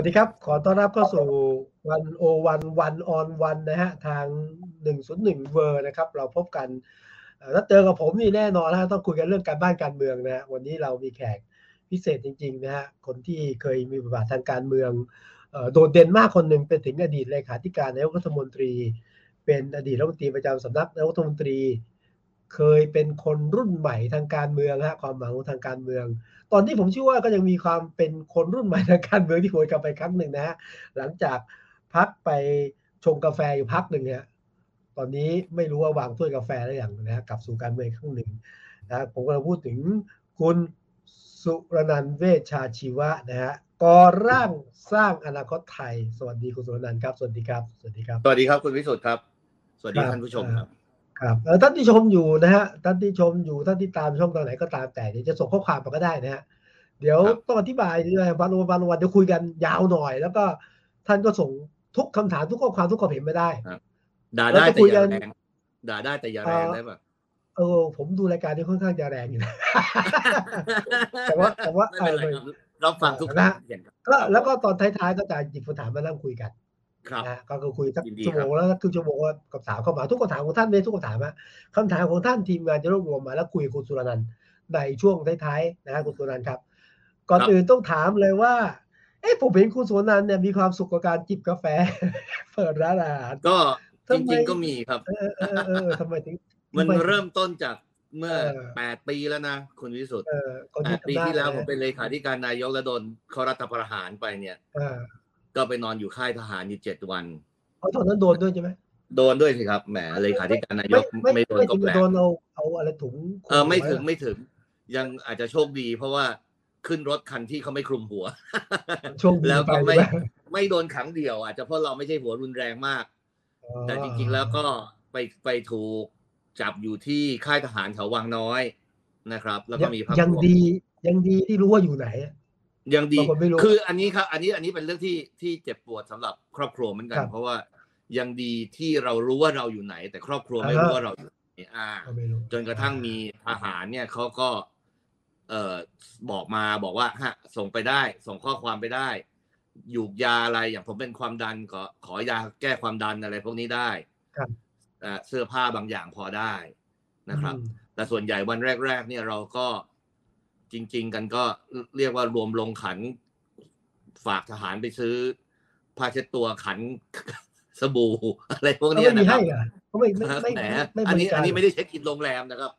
วัสดีครับ ขอต้อนรับเข้าสู่วันโอวันวันออนวันนะฮะ ทาง 101เวอร์นะครับ เราพบกันถ้าเจอกับผมนี่แน่นอนนะฮะต้องคุยกันเรื่องการบ้านการเมืองนะฮะ วันนี้เรามีแขกพิเศษจริง ๆ นะฮะ คนที่เคยมีบทบาททางการเมืองโดดเด่นมากคนหนึ่งเป็นถึงอดีตเลขาธิการนายกรัฐมนตรี เป็นอดีตรัฐมนตรีประจำสำนักนายกรัฐมนตรี เคยเป็นคนรุ่นใหม่ทางการเมืองฮะความหมายของทางการเมือง ตอนนี้ผมเชื่อว่าก็ยังมีความเป็นคนรุ่นใหม่ทางการเมืองที่โหยกลับไปครั้งหนึ่งนะฮะหลังจากพักไปชงกาแฟอยู่พักหนึ่งเนี่ยตอนนี้ไม่รู้ว่าวางถ้วยกาแฟหรือยังนะฮะกลับสู่การเมืองครั้งหนึ่งนะผมกำลังพูดถึงคุณสุรนันท์เวชชาชีวะนะฮะก่อร่างสร้างอนาคตไทย สวัสดีคุณสุรนันท์ครับ สวัสดีครับ สวัสดีครับ สวัสดีครับคุณวิสุทธ์ครับ สวัสดีครับท่านผู้ชมครับ ครับเอ่อท่านที่ชมอยู่นะฮะท่านที่ชมอยู่ท่านที่ตามช่องทางไหนก็ตามแต่เดี๋ยวจะส่งข้อความมาก็ได้นะฮะเดี๋ยวครับต้องอธิบายด้วยวันวันวันวันเดี๋ยวคุยกันยาวหน่อย แล้วก็ท่านก็ส่งทุกคำถามทุกข้อความทุกความเห็นมาได้ด่าแล้วได้ก็แต่คุยอย่ากันแรงด่าได้แต่อย่าแรงเอ่อได้ปะเออผมดูรายการนี้ค่อนข้างจะแรงอยู่นะแต่ว่าแต่ว่าไม่เป็นไรเออครับรับฟังทุกนะท่านเห็นครับก็แล้วก็ตอนท้ายๆก็จะหยิบคำถามมานั่งคุยกัน ครับนะฮะก็คือคุยสักยินดีชั่วโมงครับแล้วก็ครึ่งชั่วโมงก็กับถามเข้ามาทุกคำถามของท่านไม่ใช่ทุกคำถามนะคำถามของท่านทีมงานจะรวบรวมมาแล้วคุยกับคุณสุรนันท์ในช่วงท้ายๆนะฮะคุณสุรนันท์ครับ ก่อนอื่นต้องถามเลยว่าเอ๊ะผมเห็นคุณสุรนันท์เนี่ยมีความสุขกับการจิบกาแฟ เปิดร้านอาหารก็ทำจไมริงๆก็มีครับเออเออเออเออทำไมถึงมันทำไเริ่มต้นจากเมื่อเออแปดปีแล้วนะคุณวิสุทธ์เออคนแปที่ดปีทำได้ที่แล้วนะผมเป็นเลขาธิการนายกและโดนเขารัฐประหารไปเนี่ยเออ ก็ไปนอนอยู่ค่ายทหารอยู่เจ็ดวันเอาตอนนั้นโดนด้วยใช่ไหมโดนด้วยสิครับแหมเลขาธิการนายกไม่ไม่โดนไม่ก็ถึงแปลกับกโดนเอาเอาอะไรถุงเออไม่ถึงคลุไม่ถึง ยังอาจจะโชคดี เพราะว่าขึ้นรถคันที่เขาไม่คลุมหัวโชคดีแล้วก็ปไม่ใช่หไม่โดนขังเดียว อาจจะเพราะเราไม่ใช่หัวรุนแรงมากอ๋อแต่จริง ๆ แล้วก็ไปไปถูกจับอยู่ที่ค่ายทหารแถววังน้อยนะครับ แล้วก็มีพรรคยังร่วมดียังดีที่รู้ว่าอยู่ไหนอะ ยังดีบางคนไม่รู้คืออันนี้ครับ อันนี้อันนี้เป็นเรื่องที่ที่เจ็บปวดสำหรับครอบครัวเหมือนกัคนรับเพราะว่ายังดีที่เรารู้ว่าเราอยู่ไหน แต่ครอบครัวไม่อ่าฮะรู้ว่าเราอยู่ไหนอ่าก็ไม่รู้จนกระทั่งมีทหารเนี่ยเขาก็ เอ่อบอกมาบอกว่าฮะส่งไปได้ ส่งข้อความไปได้อยู่ยาอะไรอย่างผมเป็นความดันขอขอยาแก้ความดันอะไรพวกนี้ได้ครับเอ่อเสื้อผ้าบางอย่างพอได้นะครับอืมแต่ส่วนใหญ่วันแรก ๆ เนี่ยเราก็ จริง ๆ กันก็เรียกว่ารวมลงขัน ฝากทหารไปซื้อผ้าเช็ดตัวขันสบู่อะไรพวกเขาเนี้ยไม่มีนะครัให้บเหรอเขาไม่ไม่ไม่แหมไม่อันนี้บริการอันนี้ไม่ได้เช็คอินโรงแรมนะครับ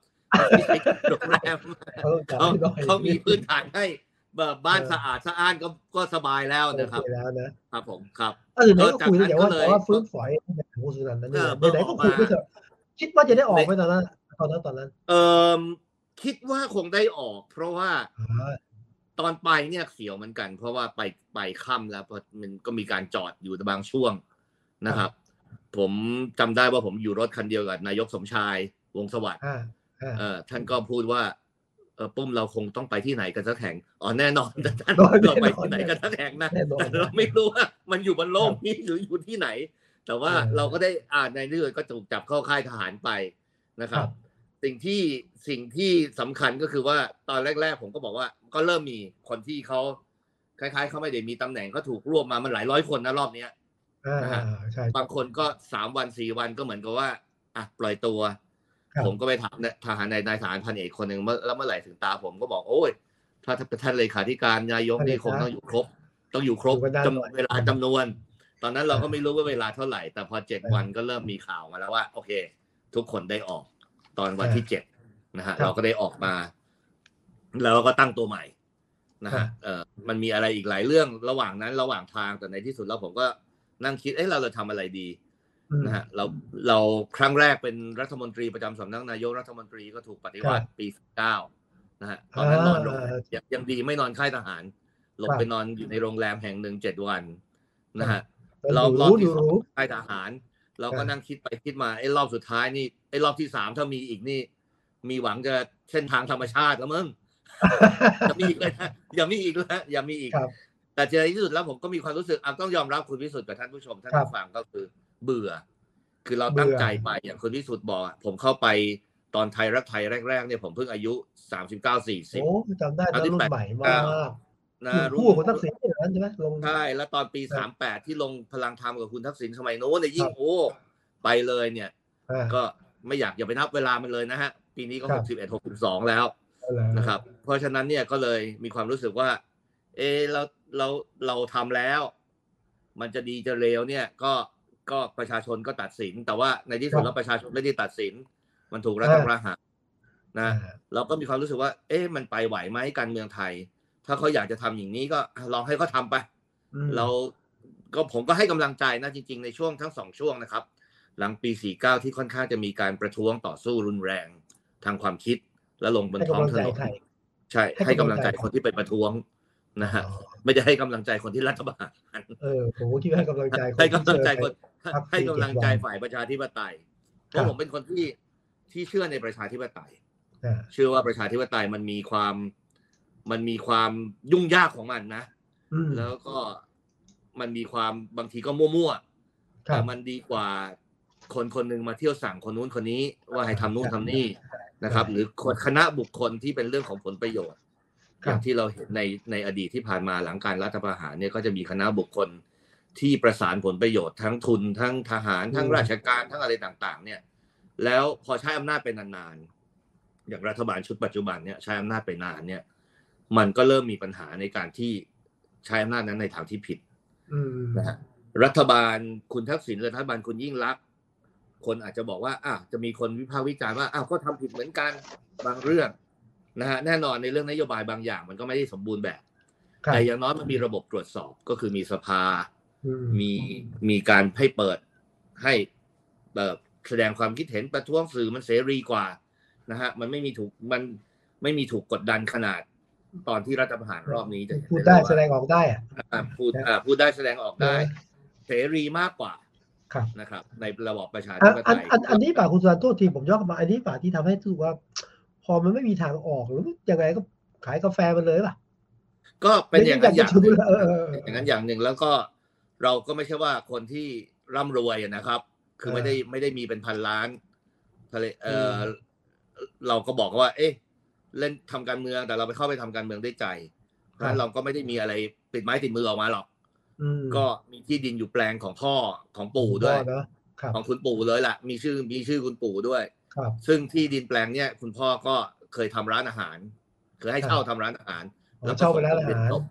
ไม่ได้เช็คอินโรงแรมเขาเขาหน่อยเขามีพื้นฐานให้แบบบ้านเออสะอาดสะอ้านก็ก็สบายแล้วโอนะครับเคแล้วนะครับผมครับเออไหนก็คุยก็จากนั้นแต่ว่าก็เลยแต่ว่าฟื้นฝอยแบบคุณสุนันท์นั่นเองเออไหนๆก็ออกคุยมาไปเถอะคิดว่าจะได้ออกไหมตอนนั้นตอนนั้นตอนนั้น เออ คิดว่าคงได้ออก เพราะว่าอ่าตอนไปเนี่ยเสียวเหมือนกัน เพราะว่าไปไปค่ำแล้วเพราะมันก็มีการจอดอยู่บางช่วงนะครับ ผมจำได้ว่าผมอยู่รถคันเดียวกับนายกสมชายวงศ์สวัสดิ์อ่าอ่าเออท่านก็พูดว่าเออปุ้มเราคงต้องไปที่ไหนกันสักแห่งอ๋อแน่นอนแต่ท่านโดนแน่นอนเราไปที่ไหนกันสักแห่งนะแน่นอนแต่เราไม่รู้ว่ามันอยู่บนโลกนี้หรืออยู่ที่ไหน แต่ว่าเออเราก็ได้อ่านในเรื่องก็ถูกจับเข้าค่ายทหารไปนะครับครับ สิ่งที่สิ่งที่สำคัญก็คือว่าตอนแรก ๆ ผมก็บอกว่า ก็เริ่มมีคนที่เขาคล้ายๆเขาไม่ได้มีตำแหน่งเขาถูกรวบมามันหลายร้อยคนนะรอบเนี้ยอ่านะฮะใช่บางคนก็สามวันสี่วันก็เหมือนกับว่าอะปล่อยตัวครับผมก็ไปถามเนี่ยทหารในนายทหารพันเอกคนหนึ่งเมื่อแล้วเมื่อไหร่ถึงตาผมก็บอกโอ้ยถ้าถ้าท่านเลขาธิการนายกนี่คงต้องอยู่ครบ ต้องอยู่ครบอยู่กันนานจำหน่อยเวลาจำนวน ตอนนั้นเราก็ไม่รู้ว่าเวลาเท่าไหร่ แต่พอเจ็ดเออวันก็เริ่มมีข่าวมาแล้วว่า โอเค ทุกคนได้ออก ตอนวันเออที่เจ็ดนะฮะครับเราก็ได้ออกมา แล้วก็ตั้งตัวใหม่นะครัฮะบเออมันมีอะไรอีกหลายเรื่องระหว่างนั้นระหว่างทางแต่ในที่สุดแล้วผมก็นั่งคิดเอ๊ะเราจะทำอะไรดีอืมนะฮะเราเราครั้งแรกเป็นรัฐมนตรีประจำสำนักนายกรัฐมนตรีก็ถูกปฏิวัติปีเก้านะฮะตอนนั้นนอนโรงแรมยังยังดีไม่นอนค่ายทหารหลบครับไปนอนอยู่ในโรงแรมแห่งหนึ่งเจ็ดวันนะฮะมันรอบอยู่รอบรู้อที่ยู่สองรู้ค่ายทหาร เราก็ครับนั่งคิดไปคิดมาไอ้รอบสุดท้ายนี่ไอ้รอบที่สามถ้ามีอีกนี่ มีหวังจะเส้นทางธรรมชาติแล้วมึงอย่ามีอีกเลยนะอย่ามีอีกแล้วอย่ามีอีกครับแต่ในที่สุดแล้วผมก็มีความรู้สึกอะต้องยอมรับคุณวิสุทธ์กับท่านผู้ชมท่านครับผู้ฟังก็คือ เบื่อ คือเราตั้งเบื่อใจไปอย่างคุณวิสุทธ์บอกอะผมเข้าไปตอนไทยรักไทยแรกๆเนี่ยผมเพิ่งอายุสามสิบเก้าสี่สิบโอ้จำได้ตอนรุ่นใหม่มาก นะคู่กับคุณทักษิณอย่างนั้นใช่ไหมลงใช่แล้วตอนปีสามแปดที่ลงพลังธรรมกับคุณทักษิณสมัยโน้นเนี่ยยิ่คงรับโอ้ไปเลยเนี่ยอ่าก็ไม่อยากอย่าไปนับเวลามันเลยนะฮะ ปีนี้ก็ครัหบกสิบเอ็ดหกสิบสองแล้วเอาล่ะนะครับ เพราะฉะนั้นเนี่ยก็เลยมีความรู้สึกว่า เออเราเราเราทำแล้ว มันจะดีจะเลวเนี่ยก็ก็ประชาชนก็ตัดสิน แต่ว่าในที่สุดแล้วประชาชนไม่ได้ตัดสิน มันถูกรัฐประหารนะอ่าเราก็มีความรู้สึกว่า เอ๊ะมันไปไหวไหมการเมืองไทย ถ้าเขาอยากจะทำอย่างนี้ก็ลองให้เขาทำไปอืมเราก็ผมก็ให้กำลังใจนะจริง ๆ ในช่วงทั้งสองช่วงนะครับ หลังปี 49 ที่ค่อนข้างจะมีการประท้วงต่อสู้รุนแรงทางความคิดและลงบนให้ท้องกำลังถใจนนใครใช่ ให้ให้กำกำลัลังงใจใจคนที่ไปประท้วงนะฮะอ๋อไม่ได้ให้กำลังใจคนที่รัฐประหารเออผมก็คิดว่าให้กำลังใจคนให้ที่กำลังใจคนเจอไปให้กำลังใจ47ฝ่ายประชาธิปไตยเพครัราะบผมเป็นคนที่ที่เชื่อในประชาธิปไตยอ่าเชื่อว่าประชาธิปไตยมันมีความ มันมีความยุ่งยากของมันนะอืมแล้วก็มันมีความบางทีก็มั่วๆครัแต่บมันดีกว่าคนคนหนึ่งมาเที่ยวสั่งคนนู้นคนนี้ ว่าให้ทำนู่นทำนี่นะครับ หรือคนคณะบุคคลที่เป็นเรื่องของผลประโยชน์คอรับย่างที่เราเห็นในในอดีตที่ผ่านมาหลังการรัฐประหารเนี่ยก็จะมีคณะบุคคลที่ประสานผลประโยชน์ทั้งทุนทั้งทหารทั้งราชการทั้งอะไรต่าง ๆ เนี่ย แล้วพอใช้อำนาจไปนานๆอย่างรัฐบาลชุดปัจจุบันเนี่ยใช้อำนาจไปนานเนี่ย มันก็เริ่มมีปัญหาในการที่ใช้อำนาจนั้นในทางที่ผิดอืมนะฮะรัฐบาลคุณทักษิณหรือรัฐบาลคุณยิ่งรักษณ์คนอาจจะบอกว่าอะจะมีคนวิพากษ์วิจารณ์ว่าอ้าวก็ทำผิดเหมือนกันบางเรื่องนะฮะแน่นอนในเรื่องนโยบายบางอย่าง มันก็ไม่ได้สมบูรณ์แบบครับแต่อย่างน้อยมันมีระบบตรวจสอบก็คือมีสภาอืมมีมีการให้เปิดให้เปิดแสดงความคิดเห็นประท้วงสื่อมันเสรีกว่านะฮะมันไม่มีถูกมันไม่มีถูกกดดันขนาด ตอนที่รัฐประหารรอบนี้จะเห็นพูดได้เลยว่าแสดงออกได้อะอ่าพูดอ่าพูดได้แสดงออกได้นะเสรีมากกว่าครับนะครับ ในระบอบประชาธิอันปไตอันยอันอันนี้ป่ะคุณสุรันโทษทีผมย้อนกลับมาอันนี้ป่ะที่ทำให้รู้สึกว่า พอมันไม่มีทางออกหรือยังไงก็ขายกาแฟมันเลยป่ะก็เป็นอย่างนั้นอย่างหเดี๋นึ่วงจะเออเออเอออย่างนั้นอย่างหนึ่งแล้วก็เราก็ไม่ใช่ว่าคนที่ร่ำรวยอะนะครับ คือเออไม่ได้ไม่ได้มีเป็นพันล้านทะเลเอออมเราก็บอกว่า เอ๊ะ เล่นทำการเมืองแต่เราไปเข้าไปทำการเมืองด้วยใจเพราะฉะนั้นเราก็ไม่ได้มีอะไรติดไม้ติดมือออกมาหรอกอืมก็มีที่ดินอยู่แปลงของพ่อของปู่ด้วยเนาะครับของคุณปู่เลยล่ะ มีชื่อมีชื่อคุณปู่ด้วยครับซึ่งที่ดินแปลงเนี้ยคุณพ่อก็เคยทำร้านอาหาร เคยให้เช่าทำร้านอาหารอ๋อเช่าไปแล้วอาหารจบ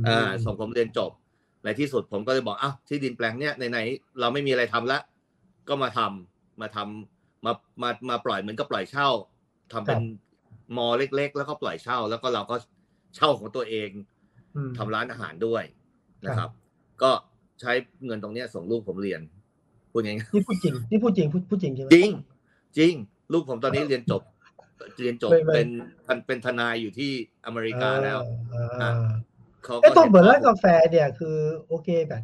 มอ่าส่งผมเรียนจบในที่สุดผมก็เลยบอกอ้าวที่ดินแปลงเนี้ยไหนๆเราไม่มีอะไรทำละ ก็มาทำมาทำมามามาปล่อยเหมือนกับปล่อยเช่าทำเป็น มอเล็ก ๆ แล้วก็ปล่อยเช่า แล้วก็เราก็เช่าของตัวเองอืมทำร้านอาหารด้วยนะคครัรับบก็ใช้เงินตรงเนี้ยส่งลูกผมเรียนพูดง่ายๆนี่พูดจริงนี่พูดจริงพูดพูดจริงใช่ไหมจริง จริง ลูกผมตอนนี้เรียนจบ เรียนจบไม่ไม่เป็นเป็นเป็นทนายอยู่ที่อเมริกาแล้วอ่าอ่าอ่าเขาไอ้ก็ตอนเปิดร้านห็กาแฟเนี่ยคือ โอเคแบบ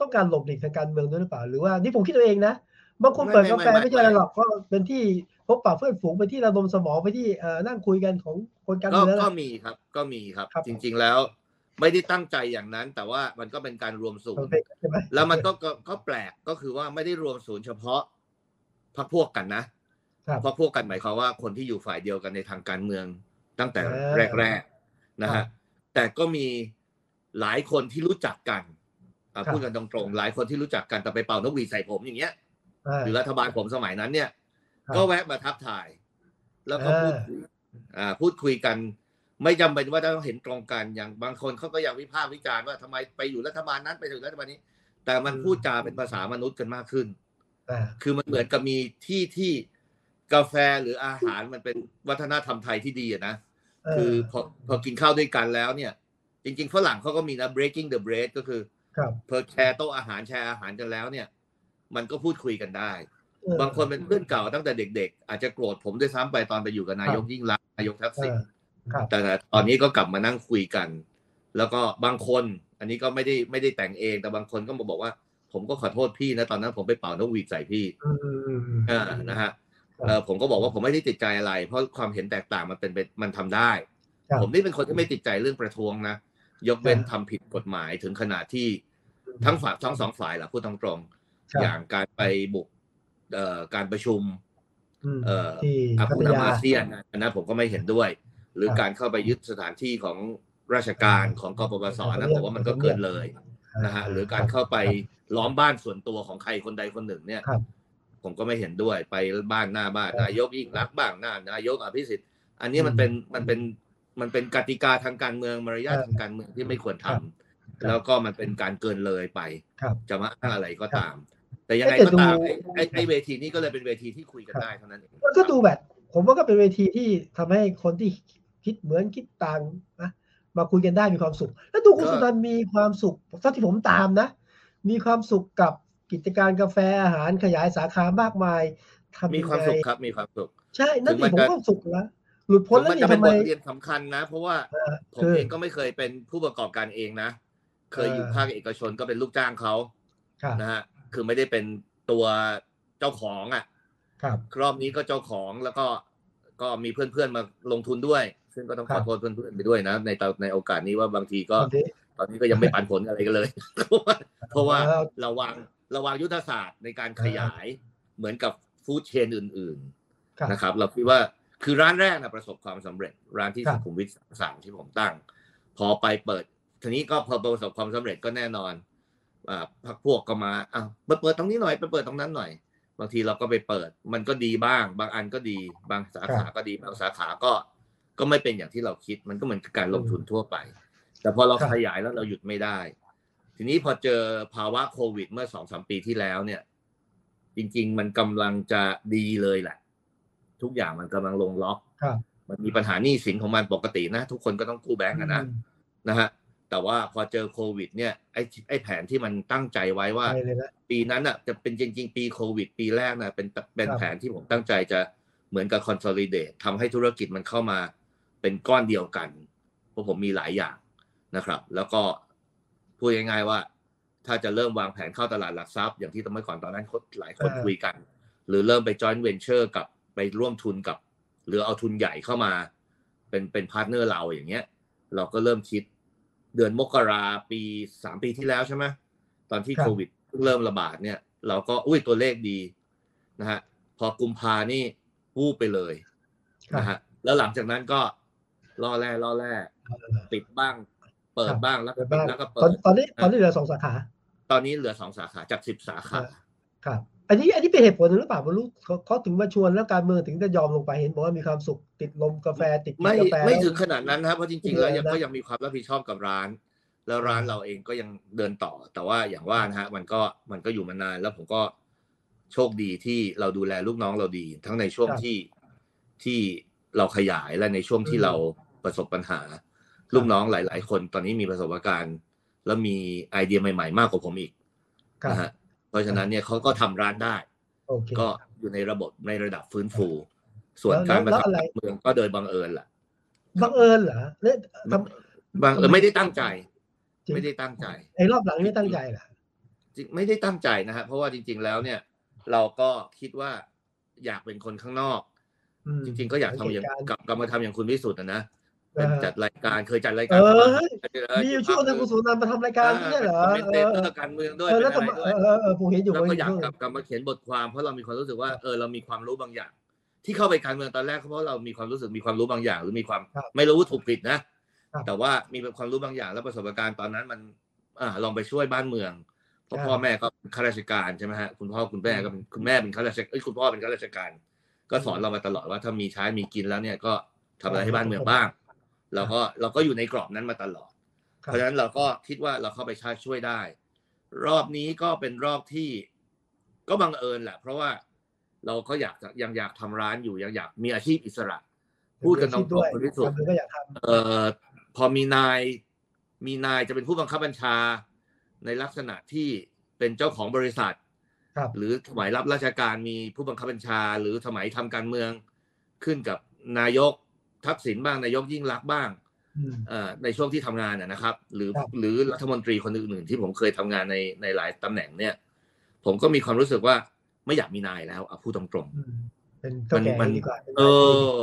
ต้องการหลบหลีกทางการเมืองด้วยหรือเปล่า หรือว่านี่ผมคิดตัวเองนะ บางคนเปิดกาแฟไม่ใช่อะไรหรอกก็เป็นที่พบปะเพื่อนฝูงไปที่ระดมสมองไปที่เอ่อนั่งคุยกันของคนการก็เมืองก็นะมีครับ ก็มีครับครับ จริง ๆ แล้ว ไม่ได้ตั้งใจอย่างนั้น แต่ว่ามันก็เป็นการรวมศูนย์ใช่ไหมแล้วมันก็ก็ก็แปลกก็คือว่าไม่ได้รวมศูนย์เฉพาะพรรคพวกกันนะครับพรรคพวกกันหมายความว่าคนที่อยู่ฝ่ายเดียวกันในทางการเมืองตั้งแต่อ่าแรกๆนะครัฮะบแต่ก็มีหลายคนที่รู้จักกันอะครับพูดกันตรงๆหลายคนที่รู้จักกันแต่ไปเป่านกหวีดใส่ผมอย่างเงี้ยอ่า หรือรัฐบาลผมสมัยนั้นเนี่ยครับก็แวะมาทักทาย แล้วก็อ่าพูดคุยอ่าพูดคุยกัน ไม่จำเป็นว่าต้องเห็นตรงกันอย่างบางคนเขาก็ยังวิพากษ์วิจารณ์ว่าทำไมไปอยู่รัฐบาลนั้นไปอยู่รัฐบาลนี้ แต่มันพูดจาเป็นภาษามนุษย์กันมากขึ้นอ่าคือมันเหมือนกับมีที่ที่กาแฟหรืออาหารมันเป็นวัฒนธรรมไทยที่ดีอะนะเออคือพอพอกินข้าวด้วยกันแล้วเนี่ย จริง ๆ ฝรั่งเขาก็มีนะ breaking the bread ก็คือครับพอแชร์โต๊ะอาหารแชร์อาหารกันแล้วเนี่ย มันก็พูดคุยกันได้เออบางคนเป็นเพื่อนเก่าตั้งแต่เด็ก ๆ อาจจะโกรธผมด้วยซ้ำไปตอนไปอยู่กับนายกยิ่งรักษณ์นายกทักเอษิณอครับแต่ตอนนี้ก็กลับมานั่งคุยกัน แล้วก็บางคน อันนี้ก็ไม่ได้ไม่ได้แต่งเอง แต่บางคนก็มาบอกว่า ผมก็ขอโทษพี่นะตอนนั้นผมไปเป่านกหวีดใส่พี่อืมอืมอืมอืมอ่านะฮะเออผมก็บอกว่าผมไม่ได้ติดใจอะไร เพราะความเห็นแตกต่างมันเป็นไปมันทำได้ครับผมนี่เป็นคนที่ไม่ติดใจเรื่องประท้วงนะยกเว้นครับทำผิดกฎหมายถึงขนาดที่ทั้งฝ่ายทั้งสองฝ่ายแหละพูดตรงครับๆ อย่างการไปบุกเอ่อการประชุมอืมเอ่อที่อาพัผู้ทยานำอาเซียนนะอันนั้นผมก็ไม่เห็นด้วย หรือครับการเข้าไปยึดสถานที่ของราชการของกปปสนะผมว่ามันก็เกินเลยนะฮะหรือการเข้าไปล้อมบ้านส่วนตัวของใครคนใดคนหนึ่งเนี่ยครับผมก็ไม่เห็นด้วยไปบ้านหน้าบ้านนายกยิ่งรักษณ์บ้างหน้านายกอภิสิทธิ์ อันนี้มันเป็นมันเป็นมันเป็นกติกาทางการเมืองมารยาททางการเมืองที่ไม่ควรทำแล้วก็มันเป็นการเกินเลยไปครับจะมาอ้างอะไรก็ตาม แต่ยังไงแต่ก็ดูตามไอ้ไอ้ไอ้เวทีนี้ก็เลยเป็นเวทีที่คุยกันได้เท่านั้นเองมันก็ดูแบบ ผมว่าก็เป็นเวทีที่ทำให้คนที่คิดเหมือนคิดต่างนะมาคุยกันได้มีความสุข แล้วดูคุณสุนันท์มีความสุขเท่าที่ผมตามนะ มีความสุขกับกิจการกาแฟอาหารขยายสาขามากมายทำมียังความไงสุขครับมีความสุข ใช่นั่นถึงมัสินผมจะก็สุขแล้วหลุดพ้นถึงแล้วมันนี่จะเป็นทำไมบทเรียนสำคัญนะ เพราะว่าเออผมคือเองก็ไม่เคยเป็นผู้ประกอบการเองนะ เคยอยู่เออภาคเอกชนก็เป็นลูกจ้างเขาครับนะฮะ คือไม่ได้เป็นตัวเจ้าของอะ ครับรอบนี้ก็เจ้าของแล้วก็ก็มีเพื่อนๆมาลงทุนด้วย ซึ่งก็ต้องคขรัอบโทษเพื่อนๆไปด้วยนะในตอนในโอกาสนี้ว่าบางทีก็ตอนนี้ตอนนี้ก็ยังไม่ปันผลอะไรกันเลย เพราะว่าเพราะว่าเออเราวางเราวางยุทธศาสตร์ในการขยายเหมือนกับฟู้ดเชนอื่นครับๆนะครับ เราคิดว่าคือร้านแรกนะประสบความสำเร็จ ร้านที่ครัสุบขุมวิทสามที่ผมตั้ง พอไปเปิด ทีนี้ก็พอประสบความสำเร็จก็แน่นอนอ่า พักพวกก็มาอ้าวมาเปิดตรงนี้หน่อยไปเปิดตรงนั้นหน่อย บางทีเราก็ไปเปิด มันก็ดีบ้าง บางอันก็ดี บางสาขาก็ดีบางสาขาก็ ก็ไม่เป็นอย่างที่เราคิด มันก็เหมือนกับการลงทุนทั่วไป แต่พอเราครับขยายแล้วเราหยุดไม่ได้ ทีนี้พอเจอภาวะโควิดเมื่อสองสามปีที่แล้วเนี่ย จริง ๆ มันกำลังจะดีเลยแหละ ทุกอย่างมันกำลังลงล็อกครับมันมีปัญหาหนี้สินของมันปกตินะ ทุกคนก็ต้องกู้แบงก์อะนะอืมนะฮะ แต่ว่าพอเจอโควิด เนี่ยไอ้ไอ้แผนที่มันตั้งใจไว้ว่าไปเลยนะปีนั้นอะจะเป็นจริง ๆ ปีโควิด ปีแรกนะเป็นเป็นครับแผนที่ผมตั้งใจจะเหมือนกับ consolidate ทำให้ธุรกิจมันเข้ามาเป็นก้อนเดียวกัน เพราะผมมีหลายอย่างนะครับ แล้วก็พูดง่ายๆว่า ถ้าจะเริ่มวางแผนเข้าตลาดหลักทรัพย์อย่างที่ตอนเมื่อก่อนตอนนั้นหลายคนอ่าคุยกัน หรือเริ่มไป joint venture กับไปร่วมทุนกับ หรือเอาทุนใหญ่เข้ามา เป็นเป็น partner เราอย่างเงี้ย เราก็เริ่มคิด เดือนมกราปีสามปีที่แล้วใช่ไหมตอนที่ครับโควิดเพิ่งเริ่มระบาดเนี่ย เราก็อุ้ยตัวเลขดีนะฮะพอกุมภานี่วูบไปเลยครับนะฮะแล้วหลังจากนั้นก็ล่อแร่ล่อแร่เออปิดบ้างเปิดครับบ้างแล้วก็เปิดปิดบ้างแล้วก็ตเปิอนดตอนนี้อะตอนนี้เหลือสองสาขา ตอนนี้เหลือสองสาขาจากสิบสาขาครับ อันนี้อันนี้เป็นเหตุผลหรือเปล่าไม่รู้เขาเขาถึงมาชวนแล้วการเมืองถึงจะยอมลงไปเห็นบอกว่ามีความสุขติดลมกาแฟติดกินไม่กาแฟไม่แล้วถึงขนาดนั้นนะครับเพราะจริง ๆ แล้วยังนะก็ยังมีความรับผิดชอบกับร้าน แล้วร้านเราเองก็ยังเดินต่อ แต่ว่าอย่างว่านะฮะมันก็มันก็อยู่มานานแล้วผมก็โชคดีที่เราดูแลลูกน้องเราดี ทั้งในช่วงครับที่ที่เราขยายและในช่วงที่อืมเราประสบปัญหา ลูกน้องหลาย ๆ คนตอนนี้มีประสบการณ์ แล้วมีไอเดียใหม่ ๆ มากกว่าผมอีกครับนะฮะเพ ราะฉะนั้นเนี่ยเขาก็ทำร้านได้โอเคก็อยู่ในระบบในระดับฟื้นฟู ส่วนแล้วการมาแล้วอะไรทำการเมืองก็โดยบังเอิญแหละบังเอิญเหรอเนี่ยทบางเออไม่ได้ตั้งใจจริงไม่ได้ตั้งใจำไอ้รอบหลังนี่ตั้งใจเหรอจริงไม่ได้ตั้งใจนะฮะเพราะว่าจริง ๆ แล้วเนี่ย เราก็คิดว่าอยากเป็นคนข้างนอกอืมจริง ๆ ก็อยากทำอย่างสังเกตกลับกลับมาทำอย่างคุณวิสุทธ์นะนะการ เป็นจัดรายการเคยจัดรายเอการอทำอาหารเฮ้ยเออมีอยู่ช่วงหนึงคุณสุนันท์มาทำรายการที่เนี่ยเหรอเป็นคอมเมนเอเตอเตอร์การเมืองด้วยเออเป็แล้วนทำอะไรไมด้เอวยอเออเออผมเห็นอยู่แล้วผมก็เห็นอยากอยู่กลับกลับมาเขียนบทความเพราะเรามีความรู้สึกว่าเออเรามีความรู้บางอย่าง ที่เข้าไปการเมืองตอนแรกเพราะเรามีความรู้สึกมีความรู้บางอย่าง หรือมีความครับไม่รู้ว่าถูกผิดนะครับแต่ว่ามีความรู้บางอย่างแล้วประสบการณ์ตอนนั้นมันอ่าลองไปช่วยบ้านเมืองเพราะครับพ่อแม่ก็เป็นข้าราชการใช่ไหมฮะคุณพ่อคุณแม่ก็เป็นคุณแม่เป็นข้าราชการเอ้ยคุณพ่อเป็นข้าราชการ ก็สอนเรามาตลอดว่าถ้ามีใช้มีกินแล้วเนี่ยก็ทำอะไรให้บ้านเมืองบ้าง เราก็เราก็อยู่ในกรอบนั้นมาตลอดครัเพบราะฉะนั้นเราก็คิดว่าเราเข้าไปช่วยได้ รอบนี้ก็เป็นรอบที่ก็บังเอิญแหละ เพราะว่าเราก็อยากจะยังอยากทำร้านอยู่ยังอยากมีอาชีพอิสระ พูดกันตรงด้วยๆคุณพิสุทการธิ์เมืองก็อยากทเอ่อพอมีนายมีนายจะเป็นผู้บังคับบัญชา ในลักษณะที่เป็นเจ้าของบริษัทำครับหรือสมัยรับราชการมีผู้บังคับบัญชา หรือสมัยทำการเมืองขึ้นกับนายก ทักษิณบ้างนายกยิ่งรักษณ์บ้างอืมเอ่อในช่วงที่ทำงานนะนะครับ หรือครับหรือรัฐมนตรีคนอื่นๆที่ผมเคยทำงานในในหลายตำแหน่งเนี่ย ผมก็มีความรู้สึกว่าไม่อยากมีนายแล้วเอาพูดตรงอืมเป็นเท่าแก่มันดีกว่าป็นๆเออ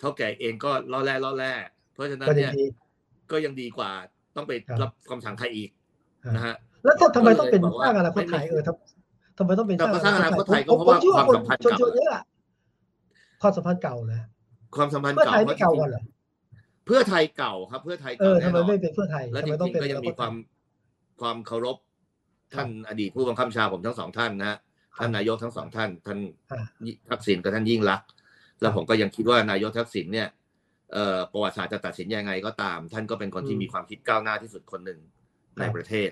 เท่าแก่เองก็ล่อแร่ล่อแร่เพราะฉะนั้นก็ดีเนี่ยดีก็ยังดีกว่าต้องไปครับรับคำสั่งใครอีกอ่านะฮะแล้วทำไมต้องเป็นก็เลยบอกสว่าร้างอนาคตไทยไม่เออทำทำไมต้องเป็นแต่สร้างอนาคตไทยก็ผมเพราะว่าผมชื่ความสัมพันธ์ชวนเก่าชวนเยอะอะความสัมพันธ์เก่านะ ความสัมพันธ์เพื่อเก่าไทยเพไม่ราะจเก่าริงกันเหรอเพื่อไทยเก่าครับ เพื่อไทยเอเก่าอแน่ทำไมนอนไม่เป็นเพื่อไทยและทำจไมต้องริงเป็นๆก็ยังมีความความเคารพท่านอดีตผู้บังคับบัญชาผมทั้งสองท่านนะฮะท่านนายกทั้งสองท่าน ท่านอ่าทักษิณกับท่านยิ่งรักษณ์แล้วผมก็ยังคิดว่านายกทักษิณเนี่ยเอ่อประวัติศาสตร์จะตัดสินยังไงก็ตาม ท่านก็เป็นคนที่มีความคิดก้าวหน้าที่สุดคนหนึ่งในประเทศ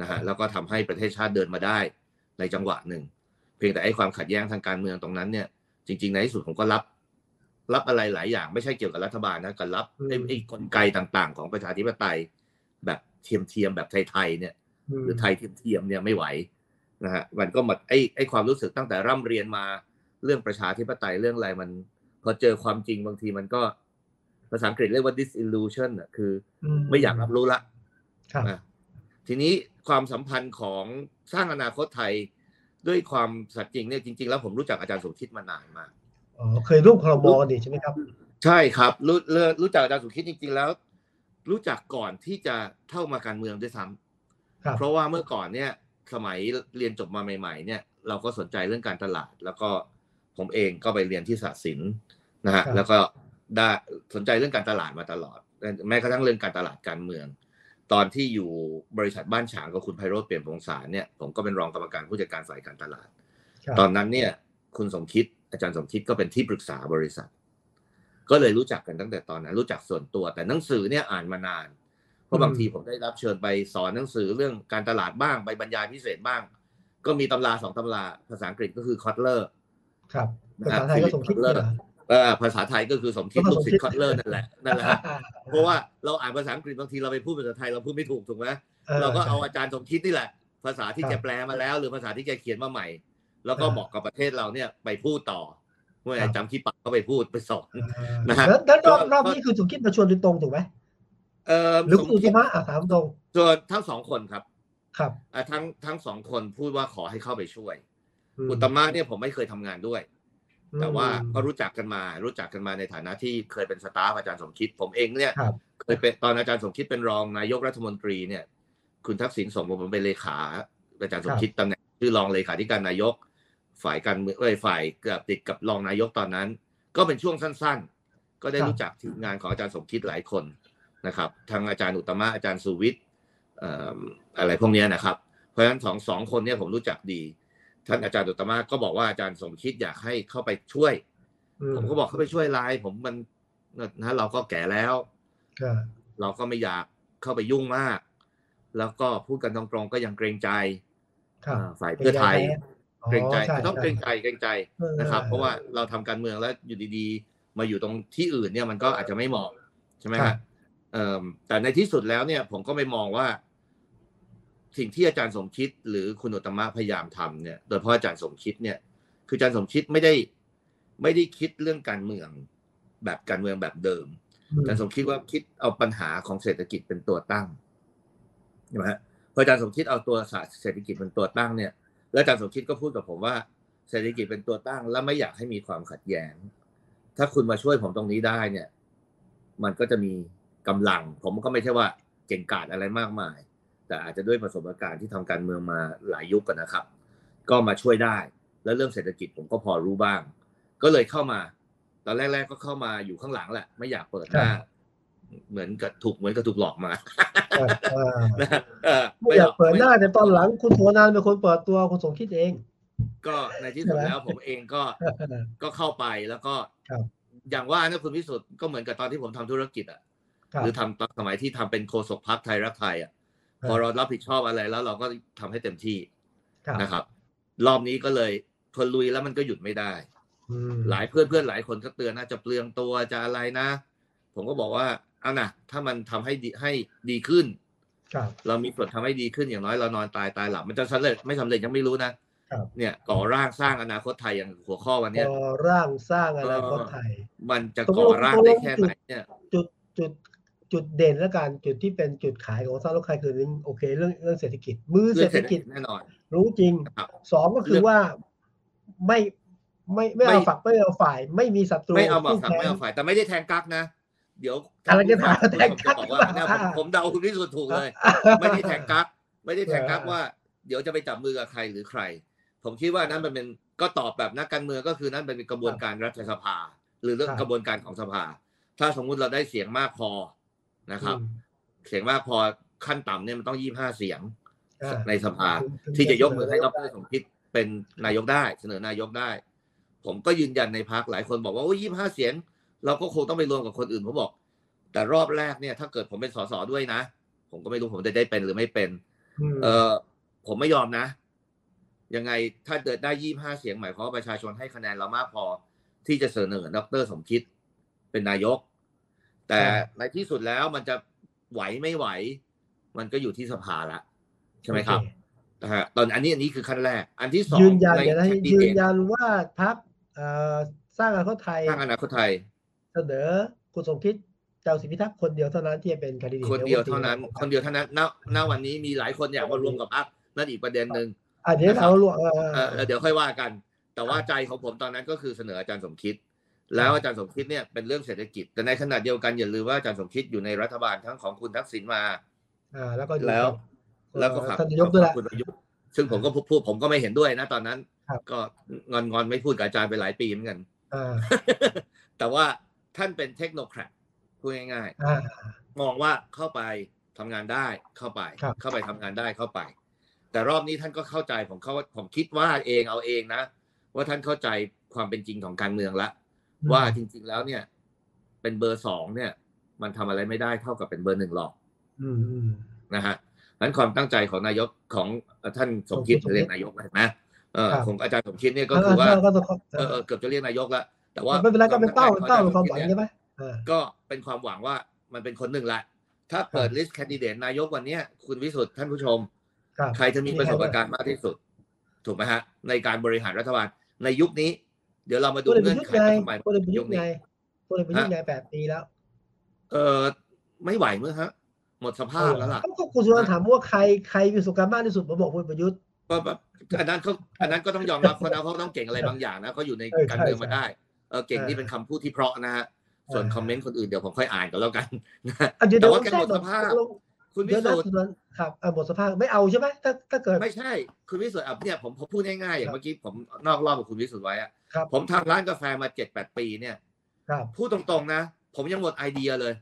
นะฮะแล้วก็ทำให้ประเทศชาติเดินมาได้ในจังหวะหนึ่ง เพียงแต่ไอ้ความขัดแย้งทางการเมืองตรงนั้นเนี่ย จริง ๆ ในที่สุดผมก็รับ รับอะไรหลายอย่างไม่ใช่เกี่ยวกับรัฐบาลนะก็รับไอ้ไอ้กลไกต่างๆ ของประชาธิปไตย แบบเทียมเทียมๆแบบไทยๆเนี่ยมหรือไทยเทียมเทียมๆเนี่ยไม่ไหวนะฮะมันก็หมดไอ้ไอ้ความรู้สึกตั้งแต่ร่ำเรียนมาเรื่องประชาธิปไตยเรื่องอะไรมัน พอเจอความจริงบางทีมันก็ภาษาอังกฤษเรียกว่า disillusion อะคือ ไม่อยากรับรู้ละครับอะทีนี้ความสัมพันธ์ของสร้างอนาคตไทยด้วยความสัตย์จริงเนี่ยจริง ๆ แล้วผมรู้จักอาจารย์สมคิดมานานมาก อ๋อเคยร่วมครมกันดีใช่ไหมครับ ใช่ครับ รู้เริ่มรู้จักอาจารย์สมคิดจริงๆแล้ว รู้จักก่อนที่จะเข้ามาการเมืองด้วยซ้ำครับเพราะว่าเมื่อก่อนเนี่ย สมัยเรียนจบมาใหม่ ๆ เนี่ย เราก็สนใจเรื่องการตลาด แล้วก็ผมเองก็ไปเรียนที่ศาสตร์ศิลป์นะฮะครับแล้วก็ได้สนใจเรื่องการตลาดมาตลอด แม้กระทั่งเรื่องการตลาดการเมือง ตอนที่อยู่บริษัทบ้านฉางกับคุณไพโรธเปลี่ยนพงษารเนี่ยผมก็เป็นรองกรรมการผู้จัดการฝ่ายการตลาดครับตอนนั้นเนี่ย คุณสมคิด อาจารย์สมคิดก็เป็นที่ปรึกษาบริษัท ก็เลยรู้จักกันตั้งแต่ตอนนั้น รู้จักส่วนตัว แต่หนังสือเนี่ยอ่านมานาน เพราะบางทีผมได้รับเชิญไปสอนหนังสือเรื่องการตลาดบ้างไปบรรยายพิเศษบ้าง ก็มีตำราสองตำราภาษาอังกฤษก็คือคอตเลอร์ครับนะภาฮะษาไทยก็สมคิดเนี่ยเหรอเออภาษาไทยก็คือสมคิดก็ลูกศิษสมคิดย์คอตเลอร์นั่นแหละนั่นแหละฮะเพราะว่าเราอ่านภาษาอังกฤษบางทีเราไปพูดภาษาไทยเราพูดไม่ถูกถูกไหมเราก็เอาอาจารย์สมคิดนี่แหละ ภาษาที่ครับแกแปลมาแล้ว หรือภาษาที่แกเขียนมาใหม่ แล้วก็อ่าเหมาะกับประเทศเราเนี่ยไปพูดต่อเมื่อครับจำที่ปักก็ไปพูดไปสอนอ่านะฮะแล้วแล้วรอบก็รอบนี้คือสมคิดมาชวนโดยตรงถูกไหมเออหรือสคุณมอุคิตดมะอะถามตรงส่วนทั้งสองคนครับ ครับอะทั้งทั้งสองคนพูดว่าขอให้เข้าไปช่วยมอุตมะเนี่ยผมไม่เคยทำงานด้วย แต่ว่าอืมก็รู้จักกันมา รู้จักกันมาในฐานะที่เคยเป็นสตาฟอาจารย์สมคิด ผมเองเนี่ยครับเคยเป็นตอนอาจารย์สมคิดเป็นรองนายกรัฐมนตรีเนี่ย คุณทักษิณส่งผมเป็นเลขาอาจารย์สมคิดตำแหน่งชื่อรองเลขาธิการนายก ฝ่ายการเมืองเอ้ยฝ่ายเกือบติดกับรองนายกตอนนั้น ก็เป็นช่วงสั้นๆ ก็ได้ครับรู้จักทีมงานของอาจารย์สมคิดหลายคนนะครับทั้งอาจารย์อุตตมะอาจารย์สุวิทย์เอ่ออะไรพวกเนี้ยนะครับ เพราะฉะนั้นสองสองคนเนี่ยผมรู้จักดี ท่านอาจารย์อุตตมะก็บอกว่าอาจารย์สมคิดอยากให้เข้าไปช่วยอืผมก็บอกเข้าไปช่วยไลน์ผมมันนะเราก็แก่แล้วครับเราก็ไม่อยากเข้าไปยุ่งมาก แล้วก็พูดกันตรงๆก็ยังเกรงใจครับอ่าฝ่ายเพื่อไทยอ๋อ เกรงใจช่ต้องเกรงช่ใจเกรงใจเออนะครับเออเพราะว่าเราทำการเมืองแล้วอยู่ดีๆ มาอยู่ตรงที่อื่นเนี่ยมันก็อาจจะไม่เหมาะใช่ไหมครัฮะบเอ่อแต่ในที่สุดแล้วเนี่ย ผมก็ไปมองว่า สิ่งที่อาจารย์สมคิด หรือคุณอุตตมะพยายามทำเนี่ย โดยเฉพาะอาจารย์สมคิดเนี่ย คืออาจารย์สมคิดไม่ได้ไม่ได้คิดเรื่องการเมืองแบบการเมืองแบบเดิมอืมอาจารย์สมคิดว่าคิดเอาปัญหาของเศรษฐกิจเป็นตัวตั้งใช่ไหมฮะพออาจารย์สมคิดเอาตัวศาสตร์เศรษฐกิจเป็นตัวตั้งเนี่ย แล้วอาจารย์สมคิดก็พูดกับผมว่า เศรษฐกิจเป็นตัวตั้ง และไม่อยากให้มีความขัดแย้ง ถ้าคุณมาช่วยผมตรงนี้ได้เนี่ย มันก็จะมีกำลัง ผมก็ไม่ใช่ว่าเก่งกาจอะไรมากมาย แต่อาจจะด้วยประสบการณ์ที่ทำการเมืองมาหลายยุคกันนะครับ ก็มาช่วยได้ แล้วเรื่องเศรษฐกิจผมก็พอรู้บ้าง ก็เลยเข้ามา ตอนแรก ๆ ก็เข้ามาอยู่ข้างหลังแหละ ไม่อยากเปิดหน้า เหมือนกับถูกเหมือนกับถูกหลอกมาครับอ่านะเออไม่อยากเปิดหน้าไม่แต่ตอนหลังคุณโถนานเป็นคนเปิดตัวคุณสมคิดเอง ก็ในที่สุดใช่ไหมแล้วผมเองก็ก็เข้าไปแล้วก็ครับอย่างว่านะคุณพิสุทธิ์ก็เหมือนกับตอนที่ผมทำธุรกิจอะครับหรือทำตอนสมัยที่ทำเป็นโฆษกพักไทยรักไทยอะครับพอเรารับผิดชอบอะไรแล้วเราก็ทำให้เต็มที่ครับนะครับ รอบนี้ก็เลยทนลุยแล้วมันก็หยุดไม่ได้อืมหลายเพื่อนเพื่อนหลายคนก็เตือนนะจะเปลืองตัวจะอะไรนะ ผมก็บอกว่า เอานะถ้ามันทำให้ดีให้ดีขึ้นครับเรามีส่วนทำให้ดีขึ้นอย่างน้อยเรานอนตายตายหลับ มันจะสำเร็จไม่สำเร็จยังไม่รู้นะครับเนี่ยก่อร่างสร้างอนาคตไทยอย่างหัวข้อวันเนี้ยก่อร่างสร้างอนาคตไทย มันจะตกลงก่อร่างได้แค่ไหนเนี่ยจุดจุดจุดเด่นและการจุดที่เป็นจุดขายของสร้างรถไฟคือเรื่องโอเค เรื่องเรื่องเศรษฐกิจ มือเรื่เศอรงษฐเศรษฐกิกิจจแน่นอน รู้จริงนะครับสองก็คือว่าไม่ไม่ไม่ไม่เอาฝักไม่เอาฝ่าย ไม่มีศัตรูไม่เอามาคู่ฝักแข่งไม่เอาฝ่าย แต่ไม่ได้แทงกักนะ เดี๋ยวอะไรจะถามแทงกั๊กผมจะบอกว่าเนี่ยผมผมเดาคุณที่สุดถูกเลย ไม่ได้แทงกัก ไม่ได้แทงกักว่า เดี๋ยวจะไปจับมือกับใครหรือใคร ผมคิดว่านั้นมันเป็นก็ตอบแบบนักการเมืองก็คือนั้นเป็นกระบวนการรัฐสภา หรือเรื่องครับกระบวนการของสภา ถ้าสมมุติเราได้เสียงมากพอนะครับอืมเสียงมากพอขั้นต่ำเนี่ยมันต้องยี่ห้าเสียงอ่าในสภาถึงถึงที่จะยกมือให้ดเสนรสมคิดเป็นนายกได้ เสนอนายกได้ ผมก็ยืนยันในพักหลายคนบอกว่าโอ้ยี่ห้าเสียง เราก็คงต้องไปรวมกับคนอื่นผมบอก แต่รอบแรกเนี่ย ถ้าเกิดผมเป็นสสด้วยนะ ผมก็ไม่รู้ผมจะได้เป็นหรือไม่เป็นมเออผมไม่ยอมนะ ยังไงถ้าเกิดได้ยี่ห้าเสียงหมายความว่าประชาชนให้คะแนนเรามากพอ ที่จะเสนอดรสมคิดเป็นนายก แต่ในที่สุดแล้วมันจะไหวไม่ไหว มันก็อยู่ที่สภาละใช่ไหมครับโอเนะฮะตอนอันนี้อันนี้คือขั้นแรก อันที่สองยืนยันในเดี๋ยวนะแคนดิยืเดนตยันว่าพักสร้างอนาคตไทยทางอนาคตไทย เสนอคุณสมคิดเจ้าสิทธิพิทักษ์คนเดียวเท่านั้นที่จะเป็นแคนดิเดตคนเดียวเท่านั้น คนเดียวเท่านั้นณณวันนี้มีหลายคนอยากมารวมกับพรรคนั่นอีกประเด็นหนึ่งอะเดี๋ยวนะครับเอาลวกเออเออเออเดี๋ยวค่อยว่ากัน แต่ว่าใจของผมตอนนั้นก็คือเสนออาจารย์สมคิด แล้วอาจารย์สมคิดเนี่ยเป็นเรื่องเศรษฐกิจ แต่ในขณะเดียวกันอย่าลืมว่าอาจารย์สมคิดอยู่ในรัฐบาลทั้งของคุณทักษิณมาอ่าแล้วก็อยู่แล้วกับแล้วก็ขับท่านนายกด้วยแหละคุณประยุทธ์ซึ่งผมก็พูดพูดผมก็ไม่เห็นด้วยนะตอนนั้นครับก็งอนงอนไม่พูดกับอาจารย์ไปหลายปีเหมือนกันอ่าแต่ว่า ท่านเป็นเทคโนแครดพูดง่ายอ่าๆมองว่าเข้าไปทำงานได้เข้าไปครับเข้าไปทำงานได้เข้าไป แต่รอบนี้ท่านก็เข้าใจผมเขาผมคิดว่าเองเอาเองนะ ว่าท่านเข้าใจความเป็นจริงของการเมืองละ ว่าจริง ๆแล้วเนี่ย เป็นเบอร์สองเนี่ย มันทำอะไรไม่ได้เท่ากับเป็นเบอร์หนึ่งหรอกอืมอืมนะฮะนั้นความตั้งใจของนายกของท่านสมคิดสมคิดเรียกนายกเห็นไหมเออครับของอาจารย์สมคิดเนี่ยก็คือว่าเก็ต้องเออเออเกือบจะเรียกนายกแล้ว แต่ว่าไม่เป็นไรก็เป็นเป้าคเป็นมเป้าตั้เป็นความใจหวังของใช่ไหมอ่าก็เป็นความหวังว่ามันเป็นคนหนึ่งแหละ ถ้าเปิดลิสต์แคนดิเดตนายกวันเนี้ยคุณวิสุทธ์ท่านผู้ชมครับใครจะมีประสบการณ์มากที่สุด ถูกไหมฮะ ในการบริหารรัฐบาลในยุคนี้ เดี๋ยวเรามาดูพลเอกประเงื่อนยุทธ์ไขไงว่าทำไมพลเอกประยุยุทคธ์นี้ไงพลเอกประยุทธ์ไงแปดปีแล้ว เออไม่ไหวมั้งฮะ หมดสภาพแล้วล่ะก็คุณสุวรรณถามว่าใครใครมีประสบการณ์มากที่สุดผมบอกพลเอกประยุทธ์ก็แบบอันนั้นเขาอันนั้นก็ต้องยอมรับเขานะเขาต้องเก่งอะไรบางอย่างนะเขาอยู่ในเออใช่การเมืองมาใช่ได้เออเก่งเออนี่เป็นคำพูดที่เพราะนะฮะส่วนเออคอมเมนต์คนอื่นเดี๋ยวผมค่อยอ่านก็แล้วกันนะอะเดี๋ยวแต่เดี๋ยวว่าแกแทรหมกดก่สอนภาพคุณเดี๋วิยวนะสุทคุธ์ณสุวรรณครับอะหมดสภาพไม่เอาใช่ไหมถ้าถ้าเกิดไม่ใช่ คุณวิสุทธ์อะเนี่ยผมผมพูดง่ายๆอย่างเมื่อกี้ผมนอกรอบกับคุณวิสุทธ์ไว้อะครับผมทำร้านกาแฟมาเจ็ดแปดปีเนี่ยครับพูดตรงๆนะ ผมยังหมดไอเดียเลย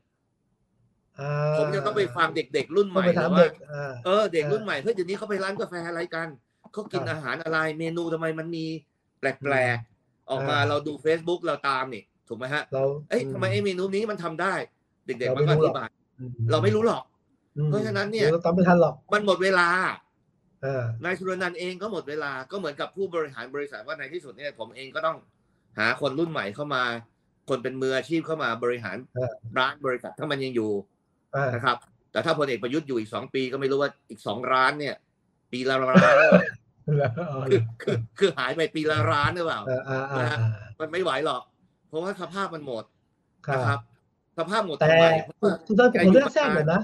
อ่าผมยังต้องไปฟังเด็กๆรุ่นใหต้องม่ไปหถารืมอเด็ว่ากอ่าเออเด็กอ่ารุ่นใหม่เฮ้ยเดี๋ยวนี้เขาไปร้านกาแฟอะไรกันเขากินครับอาหารอะไรเมนูทำไมมันมีแปลกๆ ออกมาอ่าเราดู Facebook เราตามนี่ถูกไหมฮะเราเอ้ยทำไมไอ้เมนูนี้มันทำได้ เด็กๆเรามันไม่ก็อรู้หรอกธิบายอืเราไม่รู้หรอกอืมเพราะฉะนั้นเนี่ยเราตามไม่ทันหรอกมันหมดเวลาอ่านายสุรนันท์เองก็หมดเวลาก็เหมือนกับผู้บริหารบริษัทว่าในที่สุดเนี่ยผมเองก็ต้องหาคนรุ่นใหม่เข้ามา คนเป็นมืออาชีพเข้ามาบริหารร้านบริษัทถ้ามันยังอยู่อ่านะครับ แต่ถ้าพลเอกประยุทธ์อยู่อีกสองปีก็ไม่รู้ว่าอีกสองร้านเนี่ย ปีละร้านแล้วเอา คือคือคือหายไปปีละร้านหรือเปล่าอ่าอ่าอ่าอ่ามันไม่ไหวหรอก เพราะว่าสภาพมันหมดครันะครับบสภาพหมดแต่ทำไมเพราะคุณว่าคุณต้องผมเลือกแทรกหน่อยนะ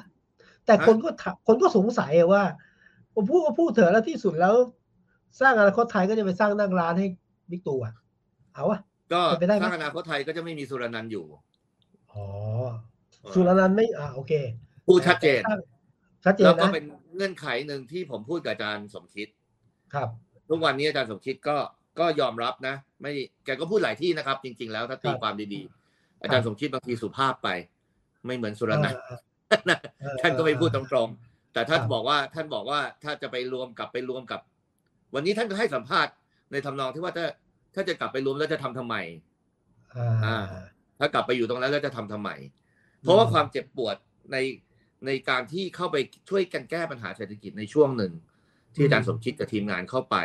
แต่ฮะคนก็ถามคนก็สงสัยอะว่าผมพูดก็พูดเถอะแล้วที่สุดแล้ว สร้างอนาคตไทยก็จะไปสร้างนั่งร้านให้บิ๊กตู่อะเอาอะก็เป็นไปได้ไหมสร้างอนาคตไทยก็จะไม่มีสุรนันท์อยู่อ๋อสุรนันท์ไม่อ่าโอเคพูดชัดเจนชัดเจนแล้วก็นะเป็นเงื่อนไขหนึ่งที่ผมพูดกับอาจารย์สมคิด ครับทุกวันนี้อาจารย์สมคิดก็ก็ยอมรับนะ ไม่แกก็พูดหลายที่นะครับ จริง ๆ แล้วถ้าตีครับความดีๆ อาจารย์สมคิดบางทีสุภาพไป ไม่เหมือนสุรนันท์อ่านะอ่ท่านก็ไม่พูดตรงๆ แต่ท่านครับบอกว่าท่านบอกว่าถ้าจะไปรวมกลับไปรวมกับ วันนี้ท่านก็ให้สัมภาษณ์ในทำนองที่ว่าถ้าถ้าจะกลับไปรวมแล้วจะทำทำไมอ่าอ่า ถ้ากลับไปอยู่ตรงนั้นแล้วจะทำทำไม เพราะว่าความเจ็บปวดในในการที่เข้าไปช่วยกันแก้ปัญหาเศรษฐกิจในช่วงหนึ่ง ที่อาจารย์สมคิดกับทีมงานเข้าไป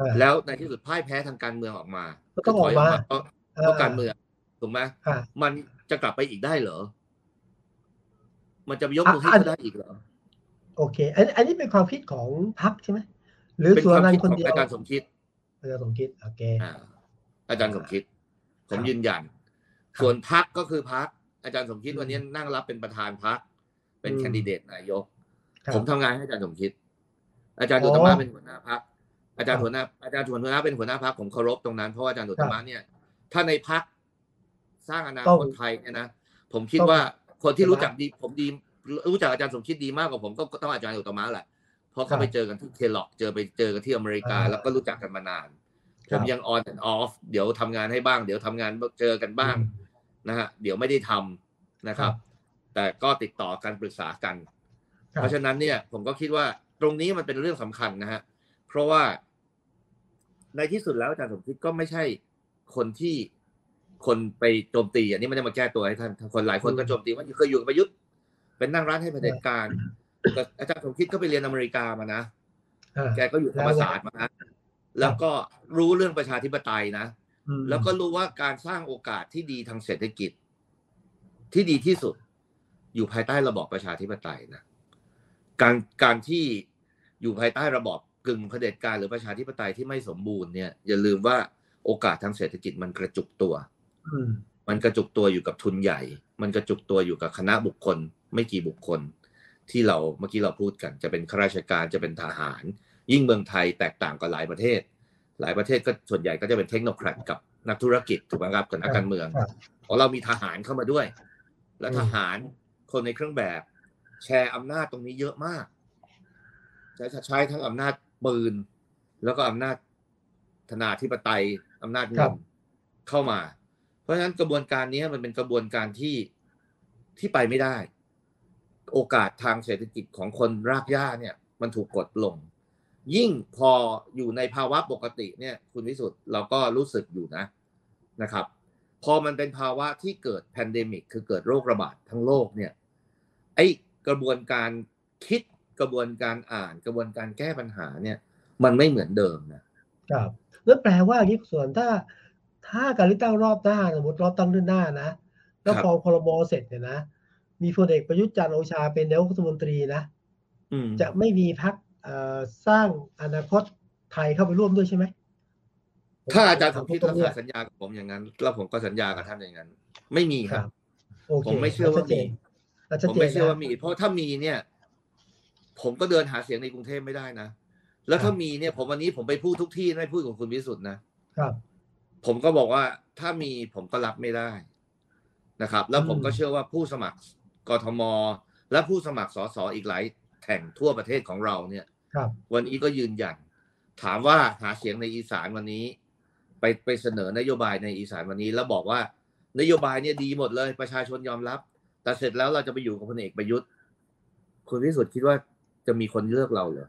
อ่าแล้วในที่สุดพ่ายแพ้ทางการเมืองออกมาก็ต้องออกมาเพราะเพราะการเมืองถูกไหมอ่ามันจะกลับไปอีกได้เหรอ มันจะยกมือให้อะเขาได้อีกเหรอ โอเค อันอันนี้เป็นความคิดของพรรคใช่ไหมหรือเป็นสุครวามนันคิดท์ขคนองเดียวอาจารย์สมคิดอาจารย์สมคิดโอเคอ่าอาจารย์สมคิด ผมครับยืนยันครับส่วนพักก็คือพัก อาจารย์สมคิดวันนี้นั่งรับเป็นประธานพัก เป็นอืมแคนดิเดตนายกครับผมทำงานให้อาจารย์สมคิด อาจารย์อ๋ดุอตมะเป็นหัวหน้าพักอาจารย์ครับหัวหน้าอาจารย์หัวหน้าเป็นหัวหน้าพักผมเคารพตรงนั้นเพราะว่าอาจารย์ดุตมะเนี่ยถ้าในพักสร้างอนาต้คอตงไทยเนี่ยนะผมคิดต้องว่าคนที่อุตมะรู้จักดี ผมดีรู้จักอาจารย์สมคิดดีมากกว่าผมก็ก็ต้องอาจารย์อุตมะแหละเพราะเขาครับไปเจอกันที่เคล็อกเจอไปเจอกันที่อเมริกาอ่าแล้วก็รู้จักกันมานานคผรับมยัง on and off เดี๋ยวทำงานให้บ้าง เดี๋ยวทำงานเจอกันบ้างนะฮะเดี๋ยวไม่ได้ทำนะครับ แต่ก็ติดต่อกันปรึกษากันครับเพราะฉะนั้นเนี่ยผมก็คิดว่า ตรงนี้มันเป็นเรื่องสำคัญนะฮะเพราะว่าในที่สุดแล้วอาจารย์สมคิดก็ไม่ใช่คนที่คนไปโจมตี อันนี้ไม่ได้มาแก้ตัวให้ท่านคนหลายคนก็โจมตีว่าเคยอยู่กับประยุทธ์เป็นนั่งร้านให้เผด็จการแต่อาจารย์สมคิดก็ไปเรียนอเมริกามานะอ่าแกก็อยู่ธรรมศาสตร์มานะแล้วก็รู้เรื่องประชาธิปไตยนะอืมแล้วก็รู้ว่าการสร้างโอกาสที่ดีทางเศรษฐกิจ ที่ดีที่สุด อยู่ภายใต้ระบอบประชาธิปไตยนะ การการที่ อยู่ภายใต้ระบอบกึ่งเผด็จการหรือประชาธิปไตยที่ไม่สมบูรณ์เนี่ยอย่าลืมว่าโอกาสทางเศรษฐกิจมันกระจุกตัวอืมมันกระจุกตัวอยู่กับทุนใหญ่ มันกระจุกตัวอยู่กับคณะบุคคล ไม่กี่บุคคล ที่เราเมื่อกี้เราพูดกัน จะเป็นข้าราชการจะเป็นทหาร ยิ่งเมืองไทยแตกต่างกับหลายประเทศ หลายประเทศก็ส่วนใหญ่ก็จะเป็นเทคโนแครดกับนักธุรกิจถูกไหมครับกับนักการเมืองครับของเรามีทหารเข้ามาด้วย และทหารคนในเครื่องแบบ แชร์อำนาจตรงนี้เยอะมาก ใช้ใช้ทั้งอำนาจปืน แล้วก็อำนาจธนาธิปไตยอำนาจคเงิรันบเข้ามา เพราะฉะนั้นกระบวนการนี้มันเป็นกระบวนการที่ที่ไปไม่ได้ โอกาสทางเศรษฐกิจของคนรากหญ้าเนี่ย มันถูกกดลง ยิ่งพออยู่ในภาวะปกติเนี่ย คุณวิสุทธ์เราก็รู้สึกอยู่นะนะครับ พอมันเป็นภาวะที่เกิด pandemic คือเกิดโรคระบาดทั้งโลกเนี่ยไอ้กระบวนการคิด กระบวนการอ่านกระบวนการแก้ปัญหาเนี่ย มันไม่เหมือนเดิมนะครับแล้วแปลว่าอย่างนี้ส่วนถ้า ถ้าการเลือกตั้งรอบหน้าสมมติรอบตั้งเดือนหน้านะแล้วพอพรบเสร็จเนี่ยนะมีพลเอกประยุทธ์จันทร์โอชาเป็นนายกรัฐมนตรีนะอืมจะไม่มีพักสร้างอนาคตไทยเข้าไปร่วมด้วยใช่ไหมถ้าอาจารย์สมคิดตรรังกเนี้ษายสัญญากับผมอย่างนั้น แล้วผมก็สัญญากับท่านอย่างนั้น ไม่มีคครัรับบโอเคผมไม่เชื่อว่ามีชัดผมเจนไม่เชื่อว่านะมี เพราะถ้ามีเนี่ย ผมก็เดินหาเสียงในกรุงเทพไม่ได้นะ แล้วถ้ามีเนี่ยผมวันนี้ผมไปพูดทุกที่ไม่พูดกับคุณวิสุทธ์นะครับ ผมก็บอกว่าถ้ามีผมก็รับไม่ได้นะครับ แล้วผมก็เชื่อว่าผู้สมัครกทม และผู้สมัครสสอีกหลายแห่งทั่วประเทศของเราเนี่ยครับวันนี้ก็ยืนยัน ถามว่าหาเสียงในอีสานวันนี้ ไปไปเสนอนโยบายในอีสานวันนี้ แล้วบอกว่านโยบายเนี่ยดีหมดเลยประชาชนยอมรับ แต่เสร็จแล้วเราจะไปอยู่กับพลเอกประยุทธ์คุณพิสุทธิ์คิดว่า จะมีคนเลือกเราเหรอ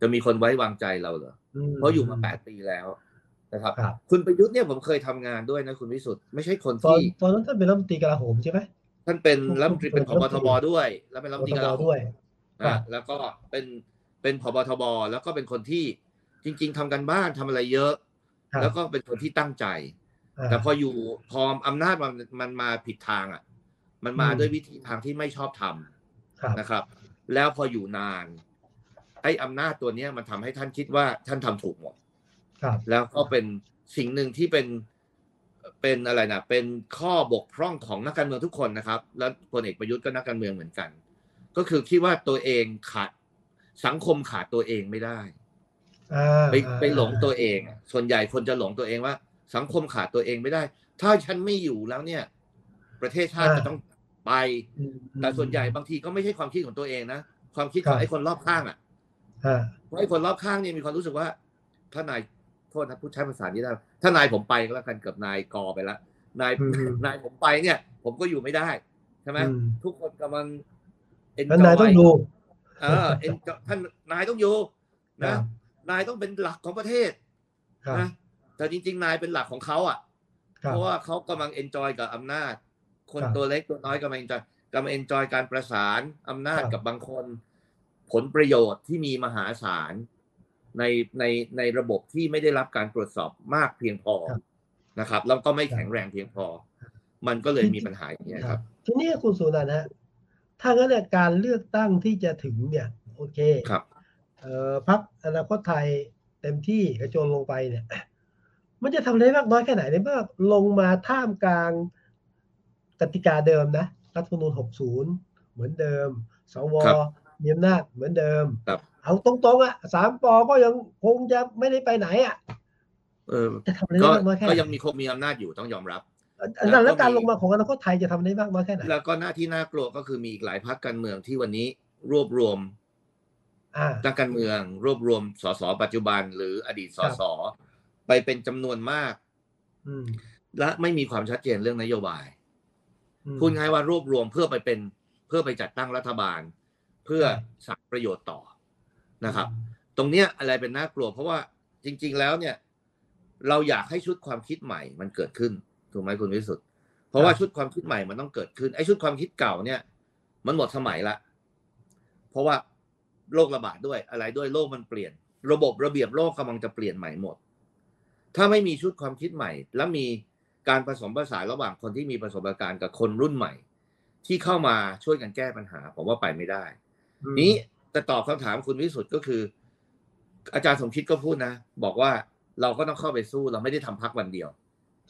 จะมีคนไว้วางใจเราเหรออืเพราะอยู่มาแปดปีแล้วนะครับครับคุณประยุทธ์เนี่ยผมเคยทำงานด้วยนะคุณวิสุทธ์ไม่ใช่คนตอนที่ตอนนั้นท่านเป็นรัฐมนตรีกลาโหมใช่ไหมท่านเป็นรัฐมนตรีเป็นพเป็นบรัฐทมนตรีบด้วย แล้วเป็นรัฐมนตรีกลาโหมด้วยครันะบแล้วก็เป็นเป็นพบทบแล้วก็เป็นคนที่จริง ๆทำกันบ้านทำอะไรเยอะครับแล้วก็เป็นคนที่ตั้งใจาแต่พออยู่พออำนาจมันมันมาผิดทางอะ มันมาอืมด้วยวิธีทางที่ไม่ชอบทำครับนะครับ แล้วพออยู่นาน ไอ้อำนาจตัวเนี้ยมันทำให้ท่านคิดว่าท่านทำถูกหมดครับแล้วก็เป็นสิ่งหนึ่งที่เป็นเป็นอะไรนะเป็นข้อบกพร่องของนักการเมืองทุกคนนะครับ แล้วพลเอกประยุทธ์ก็นักการเมืองเหมือนกัน ก็คือคิดว่าตัวเองขาดสังคมขาดตัวเองไม่ได้อ่าไปอ่าไปหลงตัวเองอะส่วนใหญ่คนจะหลงตัวเองว่า สังคมขาดตัวเองไม่ได้ ถ้าฉันไม่อยู่แล้วเนี่ย ประเทศชาติจะต้อง ไปอืมแต่ส่วนใหญ่บางทีก็ไม่ใช่ความคิดของตัวเองนะ ความคิดขครัองบไอ้คนรอบข้างอะอ่าเพราะไอ้คนรอบข้างเนี่ยมีความรู้สึกว่าถ้านายโทษนะพูดใช้ภาษานี้ได้ถ้านายผมไปก็แล้วกันกับนายกอไปแล้วนายอืมนายผมไปเนี่ย ผมก็อยู่ไม่ได้ใช่ไหมอืมทุกคนกำลังท่านนายต้องดูเออ enjoy ท่านนายต้องอยู่ครันะบนายต้องเป็นหลักของประเทศครับนะแต่จริง ๆ นายเป็นหลักของเขาอะครัเพบราะว่าเขากำลัง enjoy กับอำนาจ คนครับตัวเล็กตัวน้อยกำลัง enjoy กำลัง enjoy การประสานอำนาจครับกับบางคน ผลประโยชน์ที่มีมหาศาลในในในระบบที่ไม่ได้รับการตรวจสอบมากเพียงพอนะครับ แล้วก็ไม่แข็งแรงเพียงพอ มันก็เลยมีปัญหาอย่างนี้ยครับ ทีนี้คุณสุนันท์ฮะถ้างั้นเนี่ยการเลือกตั้งที่จะถึงเนี่ยโอเคครับเอ่อพักอนาคตไทยเต็มที่กระโจนลงไปเนี่ย มันจะทำได้มากน้อยแค่ไหนในเมื่อลงมาท่ามกลางก ติกาเดิมนะรัฐธรรมนูญ60 เหมือนเดิม สวครับมีอำนาจเหมือนเดิมครับเอาตรงๆอะสามปอก็ยังคงจะไม่ได้ไปไหนอะเออจะทำได้ก็มากน้อยแค่ไหก็นยังมีคงมีอำนาจอยู่ต้องยอมรับอันนั้นแล้แล้ววก็การมีลงมาของอนาคตไทยจะทำได้มากน้อยแค่ไหนแล้วก็หน้าที่น่ากลัวก็คือมีอีกหลายพรรคการเมืองที่วันนี้รวบรวมอ่านักการเมืองรวบรวมสสปัจจุบัน หรืออดีตสครับสไปเป็นจำนวนมากอืมและไม่มีความชัดเจนเรื่องนโยบายอืม พูดง่ายว่ารวบรวมเพื่อไปเป็นเพื่อไปจัดตั้งรัฐบาล เพื่อสั่งประโยชน์ต่อนะครับ ตรงเนี้ยอะไรเป็นน่ากลัว เพราะว่าจริง ๆ แล้วเนี่ย เราอยากให้ชุดความคิดใหม่มันเกิดขึ้นถูกไหมคุณวิสุทธ์เพราะว่าชุดความคิดใหม่มันต้องเกิดขึ้นไอ้ชุดความคิดเก่าเนี่ย มันหมดสมัยละ เพราะว่าโรคระบาดด้วยอะไรด้วยโลกมันเปลี่ยน ระบบระเบียบโลกกำลังจะเปลี่ยนใหม่หมด ถ้าไม่มีชุดความคิดใหม่ และมี การผสมผสานระหว่างคนที่มีประสบการณ์กับคนรุ่นใหม่ ที่เข้ามาช่วยกันแก้ปัญหา ผมว่าไปไม่ได้อืมนี้แต่ตอบคำถามคุณวิสุทธ์ก็คือ อาจารย์สมคิดก็พูดนะ บอกว่าเราก็ต้องเข้าไปสู้เราไม่ได้ทำพักวันเดียว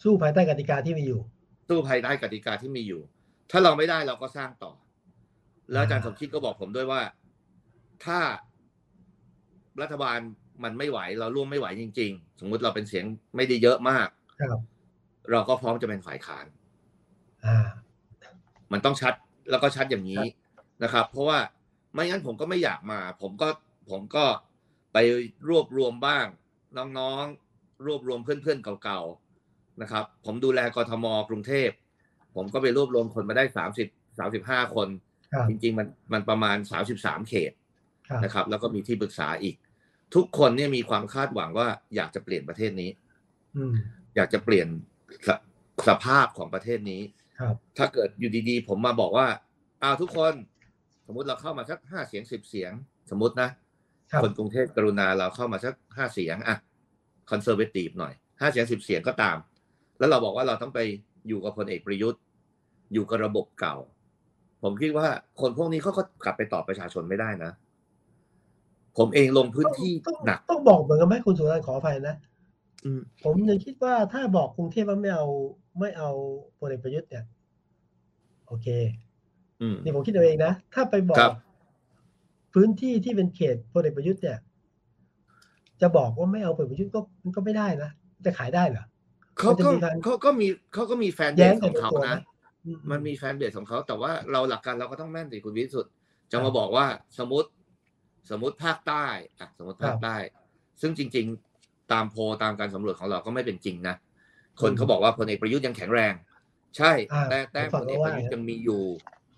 สู้ภายใต้กติกาที่มีอยู่ สู้ภายใต้กติกาที่มีอยู่ ถ้าเราไม่ได้เราก็สร้างต่อ แล้วอาจารย์สมคิดก็บอกผมด้วยว่า ถ้ารัฐบาลมันไม่ไหว เราร่วมไม่ไหวจริง ๆ สมมุติเราเป็นเสียงไม่ได้เยอะมากครับ เราก็พร้อมจะเป็นฝ่ายค้านอ่ามันต้องชัดแล้วก็ชัดอย่างนี้นะครับ เพราะว่าไม่งั้นผมก็ไม่อยากมา ผมก็ผมก็ไปรวบรวมบ้าง น้องๆ รวบรวมเพื่อนๆเก่าๆนะครับ ผมดูแลกทมกรุงเทพ ผมก็ไปรวบรวมคนมาได้สามสิบสามสิบห้าคนครับจริงๆมันมันประมาณสามสิบสามเขตครับนะครับ แล้วก็มีที่ปรึกษาอีก ทุกคนเนี่ยมีความคาดหวังว่าอยากจะเปลี่ยนประเทศนี้อืมอยากจะเปลี่ยน สสภาพของประเทศนี้ครับถ้าเกิดอยู่ดีๆ ผมมาบอกว่าอ้าวทุกคน สมมุติเราเข้ามาสักห้าเสียงสิบเสียง สมมตินะ ครับ คนกรุงเทพกรุณาเราเข้ามาสักห้าเสียงอะคอนเซอร์เวทีฟหน่อยห้าเสียงสิบเสียงก็ตาม แล้วเราบอกว่าเราต้องไปอยู่กับพลเอกประยุทธ์ อยู่กับระบบเก่า ผมคิดว่าคนพวกนี้เขาก็กลับไปตอบประชาชนไม่ได้นะ ผมเองลงพื้นที่ต้องหนัก ต้องบอกเหมือนกันไหมคุณสุรันท์ขออภัยนะอืม ผมยังคิดว่าถ้าบอกกรุงเทพว่าไม่เอาไม่เอาพลเอกประยุทธ์เนี่ย โอเคอืมนี่ผมคิดเอาเองนะ ถ้าไปบอครักบพื้นที่ที่เป็นเขตพลเอกประยุทธ์เนี่ย จะบอกว่าไม่เอาพลเอกประยุทธ์ก็มันก็ไม่ได้นะจะขายได้เหรอเขามันจะก็มีการเขาก็มีเขาก็มีแฟนเบแย้สงขกัอนงในเขาตัวไหมนะอืมันมีแฟนเบสของเขา แต่ว่าเราหลักการเราก็ต้องแม่นสิคุณวิสุทธ์จะครัมาบบอกว่าสมมติ สมมติภาคใต้อะสมมติภาคครับใต้ ซึ่งจริง ๆ ตามโพลตามการสำรวจของเราก็ไม่เป็นจริงนะ คนอืมเขาบอกว่าพลเอกประยุทธ์ยังแข็งแรง ใช่อ่าแต่แต่ผมฟัพงลเอกแล้วประยุทธ์ว่ายังมีอยู่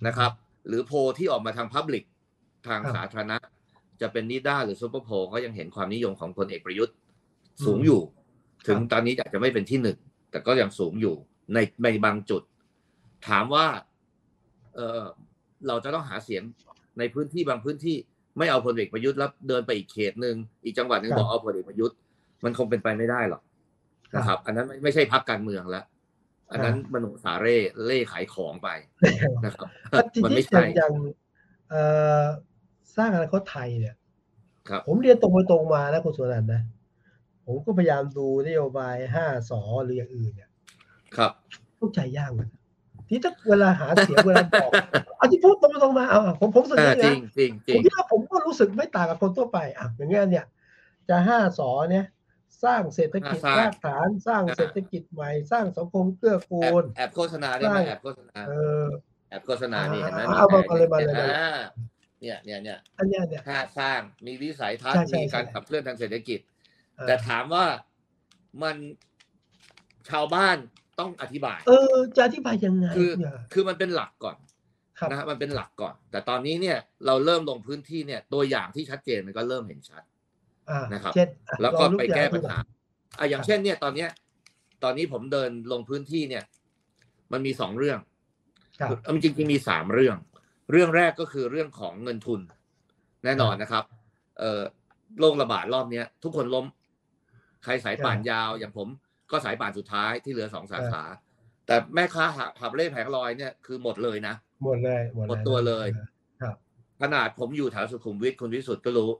นะครับ หรือโพลที่ออกมาทางพับลิกทางครับสาธารณะ จะเป็นนิด้าหรือซูเปอร์โพลก็ยังเห็นความนิยมของพลเอกประยุทธ์สูงอืมอยู่ ถึงครับตอนนี้อาจจะไม่เป็นที่หนึ่ง แต่ก็ยังสูงอยู่ในในบางจุด ถามว่า เออเราจะต้องหาเสียงในพื้นที่บางพื้นที่ไม่เอาพลเอกประยุทธ์แล้วเดินไปอีกเขตหนึ่งอีกจังหวัดหนึ่งครับบอกเอาพลเอกประยุทธ์ มันคงเป็นไปไม่ได้หรอกครับนะครับ อันนั้นไม่ไม่ใช่พักการเมืองแล้วอันนั้นครับมโนสาเร่เล่ขายของไปนะครับทีมันนี้ไม่อใช่ย่างอย่างเอ่อสร้างอนาคตไทยเนี่ยครับผมเรียนตรงไปตรงมานะคุณสุนันท์นะ ผมก็พยายามดูนโยบายห้าสอหรืออย่างอื่นเนี่ย ครับเข้าใจยากเหมือนกันที่ถ้าเวลาหาเสียงเวลาบอกเอาที่พูดตรงไปตรงมาเอาผมผมรู้สึกเอออย่างจรินี้งนะจริงจผริมงคิดว่าผมก็รู้สึกไม่ต่างกับคนทั่วไปอะอย่างเงี้ยเนี่ย จะห้าสอเนี่ย สร้างเศรษฐกิจสร้างรากฐาน สร้างอ่าเศรษฐกิจใหม่ สร้างสังคมเกื้อกูแอบลแอบโฆษณาได้ไหมใช่แอบโฆษณาเออแอบโฆษณานี่เห็นไหมเอามาแผนเลยมาเลยมาเลยอ่าเนี่ยเนี่ยเนี่ยอันเนี้ยเนี่ยถ้าสร้างมีวิสัยทัศใช่น์ใช่มีการใช่ขับเคลื่อนทางเศรษฐกิจเออแต่ถามว่ามันชาวบ้านต้องอธิบาย เออ จะอธิบายยังไงคือเนี่ยคือมันเป็นหลักก่อนครับนะฮะมันเป็นหลักก่อน แต่ตอนนี้เนี่ยเราเริ่มลงพื้นที่เนี่ยตัวอย่างที่ชัดเจนมันก็เริ่มเห็นชัดอ่า นะครับเช่นอะแล้วก็ลองยไปแก้ปัญตัวอย่หางอะอย่างเช่นเนี่ยตอนเนี้ย ตอนนี้ผมเดินลงพื้นที่เนี่ย มันมีสองเรื่องครับเอาจริงๆมีสามเรื่อง เรื่องแรกก็คือเรื่องของเงินทุน แน่นอนนะครับ เอ่อโรคระบาดรอบเนี้ย ทุกคนล้ม ใครสายป่านยาว อย่างผมก็สายป่านสุดท้ายที่เหลือสองสาขา แต่แม่ค้าหับเล่แผงลอยเนี่ยคือหมดเลยนะหมดเลยหมดหมดตัวเลยครับขนาดผมอยู่แถวสุขุมวิทคุณวิสุทธ์ก็รู้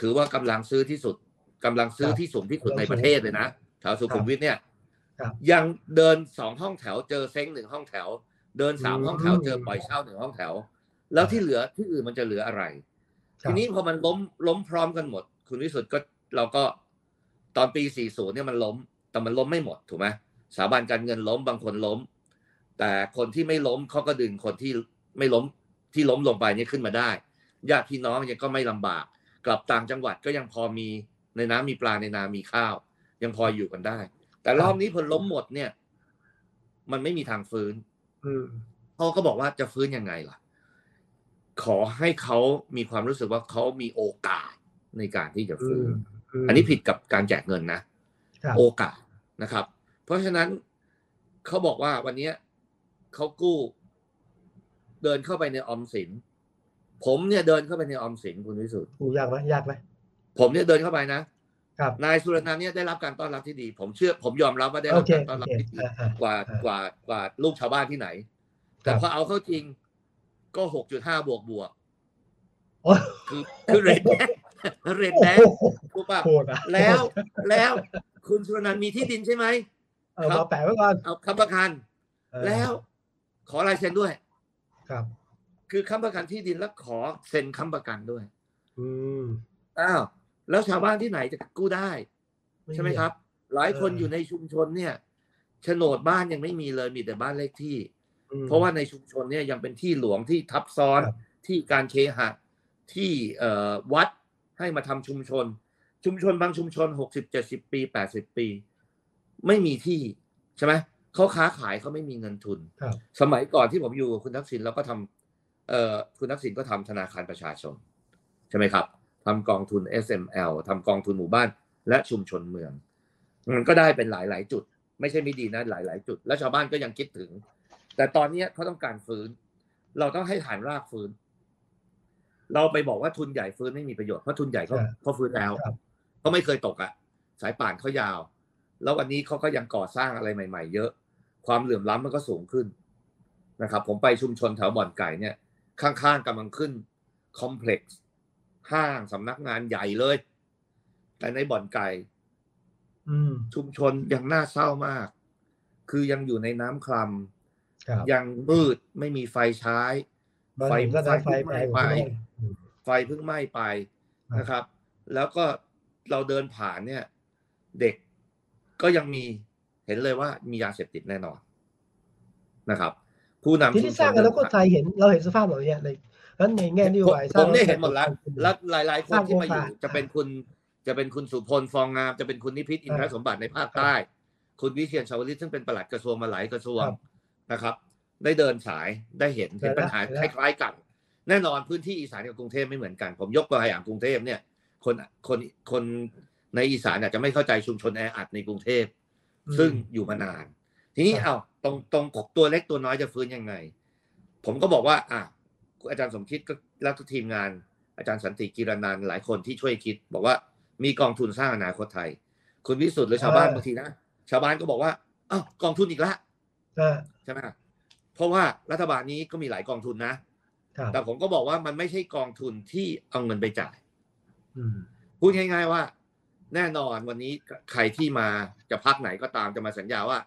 ถือว่ากำลังซื้อที่สุดกำลังซื้อครับที่สูงที่สุดกำลังในประเทศเลยนะแถวสุขุมวิทเนี่ยครับยังเดินสองห้องแถวเจอเซ้งหนึ่งห้องแถว เดินสามอืมห้องแถวเจอปล่อยเช่าหนึ่งห้องแถว แล้วที่เหลือที่อื่นมันจะเหลืออะไรครับทีนี้พอมันล้มล้มพร้อมกันหมด คุณวิสุทธ์ก็เราก็ตอนปี 40 เนี่ยมันล้ม แต่มันล้มไม่หมดถูกไหมสถาบันการเงินล้มบางคนล้ม แต่คนที่ไม่ล้มเขาก็ดึงคนที่ไม่ล้มที่ล้มลงไปเนี่ยขึ้นมาได้ญาติพี่น้องยังก็ไม่ลำบาก กลับต่างจังหวัดก็ยังพอมีในน้ำมีปลาในนามีข้าว ยังพออยู่กันได้ แต่รอบนี้พอล้มหมดเนี่ย มันไม่มีทางฟื้นอืมเขาก็บอกว่าจะฟื้นยังไงล่ะ ขอให้เขามีความรู้สึกว่าเขามีโอกาสในการที่จะอืฟื้มนอันนี้ผิดกับการแจกเงินนะครับโอกาสนะครับ เพราะฉะนั้นเขาบอกว่าวันเนี้ยเขากู้ เดินเข้าไปในออมสิน ผมเนี่ยเดินเข้าไปในออมสินคุณวิสุทธิ์กูยากไหมยากไหมผมเนี่ยเดินเข้าไปนะครับนายสุรนันท์เนี่ยได้รับการต้อนรับที่ดี ผมเชื่อ ผมยอมรับว่าได้โอรับเคการต้อนโอรับเคที่ดีอ่าอ่ากว่าอ่ากว่ากว่าลูกชาวบ้านที่ไหน แต่ครับพอเอาเข้าจริงก็หกจุดห้าบวกบวกโอ้ยคือคือเรทแดงเรทแดงโอ้โหถูกป่ะโหดอะแล้วแล้วคุณสุรนันท์มีที่ดินใช่ไหมเออครับมาแปะไว้ก่อนเอาค้ำประกันเออแล้ว ขอลายเซ็นด้วย ครับ คือค้ำประกันที่ดินแล้วขอเซ็นค้ำประกันด้วย อืมอ้าวแล้วชาวบ้านที่ไหนจะกู้ได้ ใช่ไหมครับ หลายคนเออออยู่ในชุมชนเนี่ยโฉนดบ้านยังไม่มีเลยมีแต่บ้านเลขที่อืมเพราะว่าในชุมชนเนี่ยยังเป็นที่หลวงที่ทับซ้อนครับที่การเคหะที่เอ่อวัดให้มาทำชุมชน ชุมชนบางชุมชนหกสิบเจ็ดสิบปีแปดสิบปี ไม่มีที่ใช่ไหมเขาค้าขายเขาไม่มีเงินทุนครับสมัยก่อนที่ผมอยู่กับคุณทักษิณเราก็ทำ เอ่อคุณทักษิณก็ทำธนาคารประชาชน ใช่ไหมครับทำกองทุน SML ทำกองทุนหมู่บ้าน และชุมชนเมือง มันก็ได้เป็นหลาย ๆ จุด ไม่ใช่ไม่ดีนะหลาย ๆ จุด แล้วชาวบ้านก็ยังคิดถึง แต่ตอนเนี้ยเขาต้องการฟื้น เราต้องให้ฐานรากฟื้น เราไปบอกว่าทุนใหญ่ฟื้นไม่มีประโยชน์เพราะทุนใหญ่เขาครับเขาฟื้นแล้วครับเขาไม่เคยตกอะสายป่านเขายาว แล้ววันนี้เขาก็ยังก่อสร้างอะไรใหม่ ๆ เยอะ ความเหลื่อมล้ำมันก็สูงขึ้นนะครับ ผมไปชุมชนแถวบ่อนไก่เนี่ย ข้างๆกำลังขึ้นคอมเพล็กซ์ห้างสำนักงานใหญ่เลย แต่ในบ่อนไก่อืมชุมชนยังน่าเศร้ามาก คือยังอยู่ในน้ำคลครับำยังมืดไม่มีไฟใช้บ้านไฟผมก็ได้ไฟไฟไปไหม้ผมก็ได้ไฟเพิ่งไหม้ไปครับนะครับ แล้วก็เราเดินผ่านเนี่ย เด็กก็ยังมีเห็นเลยว่ามียาเสพติดแน่นอนนะครับ ผู้นำที่ชุมที่ชสร้างนกันแล้วก็เดินไทผ่านยเห็นเราเห็นสภาพเหล่านี้ในนั้นในแง่นโยผมบายสผร้างมได้เห็นหมดแล้วแล้แล้วหลาย ๆ คนที่มาอยู่สร้างโอกาสจะเป็นคุณจะเป็นคุณสุพลฟองงามจะเป็นคุณนิพิษอินทรอ่าสมบัติในภาคใต้ คุณวิเชียนชาวลิตซึ่งเป็นปลัดกระทรวงมาหลายกระทรวงครับนะครับ ได้เดินสายได้เห็นเห็นเห็นแล้วปัญหาเห็นคแล้วล้าย ๆ กัน แน่นอนพื้นที่อีสานกับกรุงเทพไม่เหมือนกัน ผมยกตัวอย่างกรุงเทพเนี่ย คนคนคนในอีสานอาจจะไม่เข้าใจชุมชนแออัดในกรุงเทพซึ่งอยู่มานาน ทีนี้ครับเอาตรงตรงตัวเล็กตัวน้อยจะฟื้นยังไง ผมก็บอกว่า อะอาจารย์สมคิดก็แล้วก็ทีมงาน อาจารย์สันติกิรนันท์หลายคนที่ช่วยคิด บอกว่ามีกองทุนสร้างอนาคตไทย คุณวิสุทธ์หรือชาวบ้านบางทีนะชาวบ้านก็บอกว่าอ้าวกองทุนอีกแล้วอ่าใช่ไหมเพราะว่ารัฐบาลนี้ก็มีหลายกองทุนนะครับแต่ผมก็บอกว่ามันไม่ใช่กองทุนที่เอาเงินไปจ่ายอืมพูดง่าย ๆว่า แน่นอนวันนี้ใครที่มาจะพักไหนก็ตามจะมาสัญญาว่า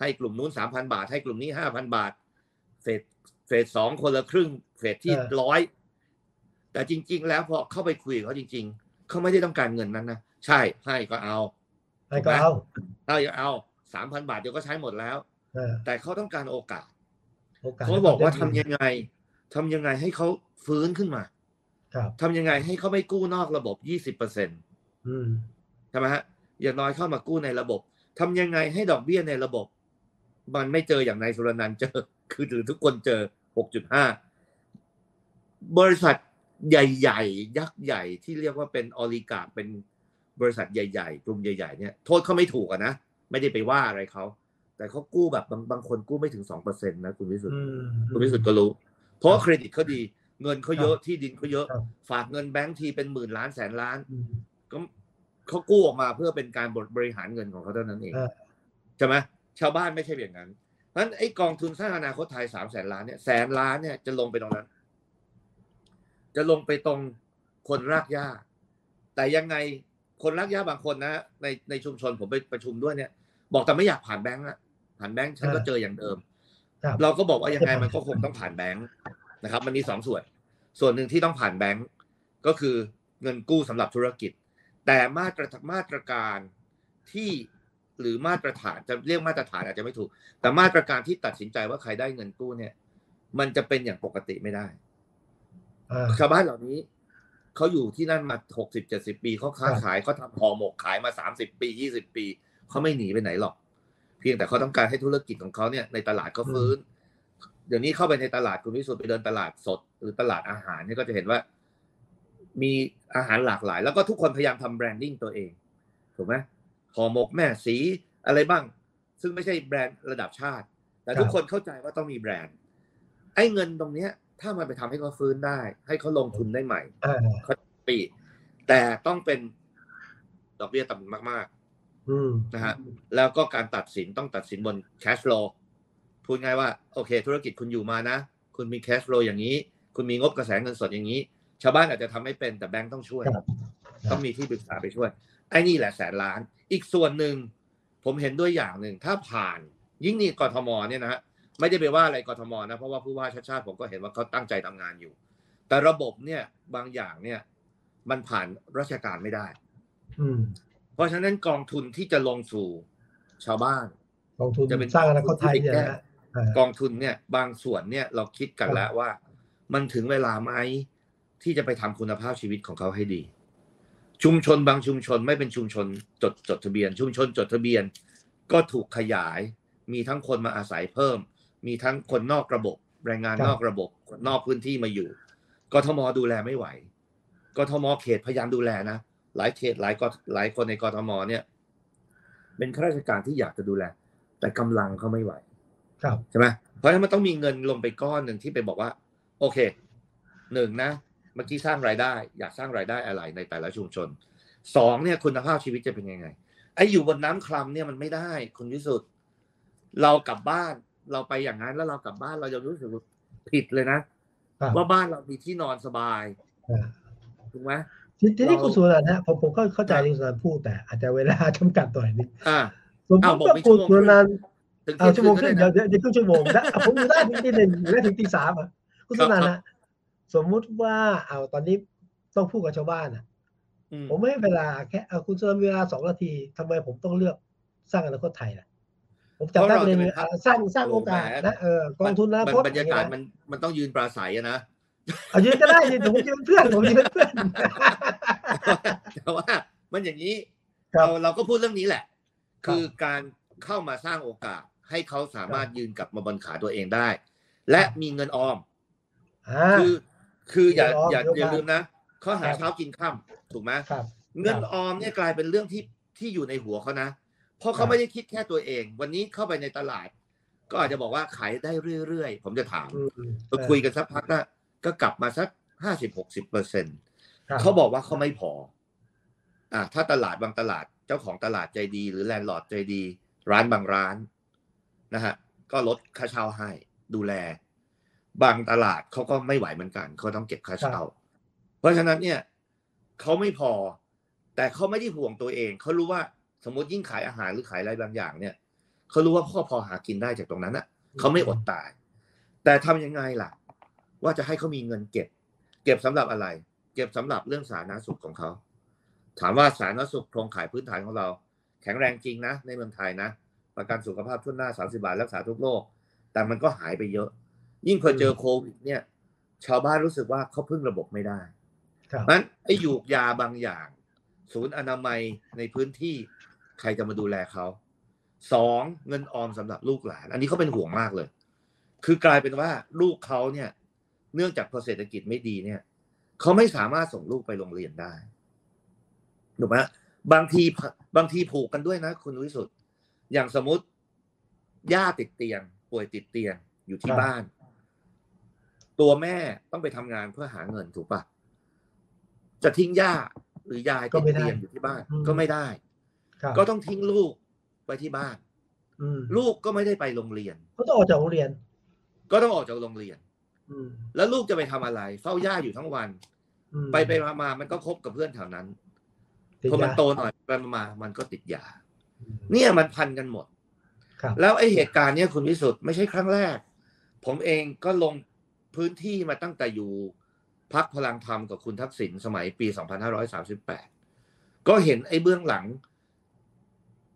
ให้กลุ่มนู้นสามพันบาท ให้กลุ่มนี้ห้าพันบาท เฟสเฟสสองคนละครึ่ง เฟสที่ร้อยแต่จริง ๆ แล้วพอเข้าไปคุยกับเขาจริง ๆเขาไม่ได้ต้องการเงินนั้นนะใช่ให้ก็เอาไอ้ก็เอาให้ก็เอาสามพันบาทเดี๋ยวก็ใช้หมดแล้วเออแต่เขาต้องการโอกาสโอกาสเขาบอกว่าทำยังไงทำยังไงให้เขาฟื้นขึ้นมาครับทำยังไงให้เขาไม่กู้นอกระบบยี่สิบเปอร์เซ็นต์อืมใช่ไหมฮะอย่างน้อยเข้ามากู้ในระบบทำยังไงให้ดอกเบี้ยในระบบ มันไม่เจออย่างนายสุรนันท์เจอ คือหรือทุกคนเจอ 6.5 บริษัทใหญ่ ๆ ยักษ์ใหญ่ที่เรียกว่าเป็นออลิกาเป็นบริษัทใหญ่ๆกลุ่มใหญ่ ๆ เนี่ยโทษเขาไม่ถูกอะนะ ไม่ได้ไปว่าอะไรเขาแต่เขากู้แบบบางบางคนกู้ไม่ถึง2%นะคุณวิสุทธิ์อืมคุณวิสุทธิ์ก็รู้ เพราะว่าเครดิตเขาดี เงินเขาเยอะที่ดินเขาเยอะครับฝากเงินแบงก์ทีเป็นหมื่นล้านแสนล้านอืมก็เขากู้ออกมาเพื่อเป็นการบริหารเงินของเขาเท่านั้นเองเออใช่ไหม ชาวบ้านไม่ใช่อย่างนั้นเพราะฉะนั้นไอ้กองทุนสร้างอนาคตไทยสามแสนล้านเนี่ยแสนล้านเนี่ยจะลงไปตรงนั้น จะลงไปตรงคนรากหญ้า แต่ยังไงคนรากหญ้าบางคนนะ ในในชุมชนผมไปประชุมด้วยเนี่ย บอกแต่ไม่อยากผ่านแบงก์อะผ่านแบงก์ฉันก็เจออย่างเดิมครับเราก็บอกว่ายังไงมันก็คงต้องผ่านแบงค์นะครับ มันมีสองส่วน ส่วนหนึ่งที่ต้องผ่านแบงค์ก็คือเงินกู้สำหรับธุรกิจ แต่มาตรมาตรการที่ หรือมาตรฐานจะเรียกมาตรฐานอาจจะไม่ถูก แต่มาตรการที่ตัดสินใจว่าใครได้เงินกู้เนี่ย มันจะเป็นอย่างปกติไม่ได้อ่าชาวบ้านเหล่านี้เขาอยู่ที่นั่นมาหกสิบเจ็ดสิบปีเขาค้าครับขายเขาทำห่อหมกขายมาสามสิบปียี่สิบปีเขาไม่หนีไปไหนหรอก เพียงแต่เขาต้องการให้ธุรกิจของเขาเนี่ยในตลาดเขาฟื้นเดี๋ยวนี้เข้าไปในตลาดคุณวิสุทธ์ไปเดินตลาดสด หรือตลาดอาหารเนี่ยก็จะเห็นว่า มีอาหารหลากหลาย แล้วก็ทุกคนพยายามทำแบรนดิ้งตัวเองถูกไหม ห่อหมกแม่สีอะไรบ้าง ซึ่งไม่ใช่แบรนด์ระดับชาติ แต่ทุกคนเข้าใจว่าต้องมีแบรนด์ ไอ้เงินตรงเนี้ย ถ้ามันไปทำให้เขาฟื้นได้ ให้เขาลงทุนได้ใหม่อ่าปี แต่ต้องเป็นดอกเบี้ยต่ำมากอืมๆนะฮะแล้วก็การตัดสินต้องตัดสินบน cash flow พูดง่ายว่า โอเค ธุรกิจคุณอยู่มานะ คุณมี cash flow อย่างนี้ คุณมีงบกระแสเงินสดอย่างนี้ ชาวบ้านอาจจะทำไม่เป็นแต่แบงก์ต้องช่วยครับต้องมีที่ปรึกษาไปช่วย ไอ้นี่แหละแสนล้าน อีกส่วนหนึ่งผมเห็นด้วยอย่างหนึ่งถ้าผ่านยิ่งนี่กทมเนี่ยนะฮะไม่ได้ไปว่าอะไรกทมนะเพราะว่าผู้ว่าชาติชาติผมก็เห็นว่าเขาตั้งใจทำงานอยู่ แต่ระบบเนี่ยบางอย่างเนี่ย มันผ่านราชการไม่ได้ อืมเพราะฉะนั้นกองทุนที่จะลงสู่ชาวบ้านกองทุนจะเป็นสร้างอนาคตไทยเนี่ยนะฮะอ่ากองทุนเนี่ย บางส่วนเนี่ยเราคิดกันแล้วว่า มันถึงเวลาไหมที่จะไปทำคุณภาพชีวิตของเขาให้ดี ชุมชนบางชุมชนไม่เป็นชุมชนจดจดทะเบียน ชุมชนจดทะเบียน ก็ถูกขยาย มีทั้งคนมาอาศัยเพิ่ม มีทั้งคนนอกระบบ แรงงานนอกระบบคนนอกพื้นที่มาอยู่กทมดูแลไม่ไหวกทมเขตพยายามดูแลนะหลายเขตหลายกหลายคนในกทมเนี่ย เป็นข้าราชการที่อยากจะดูแล แต่กำลังเขาไม่ไหวครับใช่ไหมเพราะฉะนั้นมันต้องมีเงินลงไปก้อนหนึ่งที่ไปบอกว่า โอเคหนึ่งนะ เมื่อกี้สร้างรายได้ อยากสร้างรายได้อะไรในแต่ละชุมชนสองเนี่ยคุณภาพชีวิตจะเป็นยังไงไอ้อยู่บนน้ำคลำเนี่ยมันไม่ได้คุณวิสุทธ์เรากลับบ้านเราไปอย่างนั้นแล้วเรากลับบ้านเราจะรู้สึกผิดเลยนะครับว่าบ้านเรามีที่นอนสบายอ่าถูกไหมทีทีนี้เราคุณสุนันท์ฮะผมผมก็เข้าใจที่คุณสุนันท์พูดแต่อาจจะเวลาจำกัดหน่อยนึงอ่าผมอ้าวบอกก็ไม่คุณชั่วโมงสุนันท์ถึงเอาเที่ยงชั่วโมงคคืรึ่นงก็เดี๋ได้ยวนะเดี๋ยวเดี๋ยวครึ่งชั่วโมงนะอะผมอยู่ได้ถึงที่หนึ่งหรือได้ถึงตีสามอะคุณสุนันท์ครัฮะบ สมมุติว่าเอาตอนนี้ต้องพูดกับชาวบ้านอะอืมผมไม่ให้เวลาแค่เอาคุณสุนันท์มีเวลาสองนาทีทำไมผมต้องเลือกสร้างอนาคตไทยล่ะ ผมจับได้ประเด็นหนึ่งอะสร้างสร้างโอกาสนะเออกองทุนอนาคตบรรยากาศอย่งมัเงี้ยนมันต้องยืนปราศัยอะนะเอายืนก็ได้ยืนผมยืนเป็นเพื่อนผมยืนเป็นเพื่อนแต่ว่ามันอย่างนี้ครับเราเราก็พูดเรื่องนี้แหละครับคือการเข้ามาสร้างโอกาส ให้เขาสามารถยืนกลับมาบนขาตัวเองได้ และมีเงินออมอ่าคือ คืออย่าเงินออมอย่าเดี๋ยวอย่ามาลืมนะเขาหาครับเช้ากินค่ำถูกไหมครับเงินออมเนี่ยกลายเป็นเรื่องที่ที่อยู่ในหัวเขานะเพราะครัเขาบไม่ได้คิดแค่ตัวเอง วันนี้เข้าไปในตลาด ก็อาจจะบอกว่าขายได้เรื่อยๆ ผมจะถามอืมเราคุยกันสักพักก็ก็กลับมาสักห้าสิบหกสิบเปอร์เซ็นต์ครับเขาบอกว่าเขาไม่พอ อ่าถ้าตลาดบางตลาดเจ้าของตลาดใจดี หรือแลนด์ลอร์ดใจดี ร้านบางร้านนะฮะก็ลดค่าเช่าให้ดูแล บางตลาดเขาก็ไม่ไหวเหมือนกันเขาต้องเก็บค่าเช่าเพราะฉะนั้นเนี่ยเขาไม่พอ แต่เขาไม่ได้ห่วงตัวเองเขารู้ว่าสมมติยิ่งขายอาหารหรือขายอะไรบางอย่างเนี่ยเขารู้ว่าพ่อพอหากินได้จากตรงนั้นอะเขาไม่อดตาย แต่ทำยังไงล่ะ ว่าจะให้เขามีเงินเก็บ เก็บสำหรับอะไร เก็บสำหรับเรื่องสาธารณสุขของเขาถามว่าสาธารณสุขโครงข่ายพื้นฐานของเรา แข็งแรงจริงนะ ในเมืองไทยนะ ประกันสุขภาพทุนหน้า 30 บาทรักษาทุกโรคแต่มันก็หายไปเยอะ ยิ่งพอเจอโควิดเนี่ย ชาวบ้านรู้สึกว่าเขาพึ่งระบบไม่ได้ครับนั้นไอ้หยูกยาบางอย่าง ศูนย์อนามัยในพื้นที่ใครจะมาดูแลเขาสองเงินออมสำหรับลูกหลาน อันนี้เขาเป็นห่วงมากเลย คือกลายเป็นว่าลูกเขาเนี่ย เนื่องจากพอเศรษฐกิจไม่ดีเนี่ยเขาไม่สามารถส่งลูกไปโรงเรียนได้ถูกไหมบางทีบางทีผูกกันด้วยนะ คุณวิสุทธ์อย่างสมมติย่าติดเตียง ป่วยติดเตียงอยู่ที่ครับบ้าน ตัวแม่ต้องไปทำงานเพื่อหาเงินถูกปะจะทิ้งย่าหรือยายก็ติดไม่ได้เตียงอยู่ที่บ้านอืมก็ไม่ได้ครับก็ต้องทิ้งลูกไว้ที่บ้านอืมลูกก็ไม่ได้ไปโรงเรียนเขาต้องออกจากโรงเรียน ก็ต้องออกจากโรงเรียนอืมแล้วลูกจะไปทำอะไร เฝ้าย่าอยู่ทั้งวันอืมไปไปมามามันก็คบกับเพื่อนแถวนั้นติดพอมันยาโตหน่อยไปมามันก็ติดยาอืมเนี่ยมันพันกันหมดครับแล้วไอ้เหตุการณ์เนี้ยคุณวิสุทธ์ไม่ใช่ครั้งแรก ผมเองก็ลง พื้นที่มาตั้งแต่อยู่พักพลังธรรมกับคุณทักษิณสมัยปี 2538 ก็เห็นไอ้เบื้องหลัง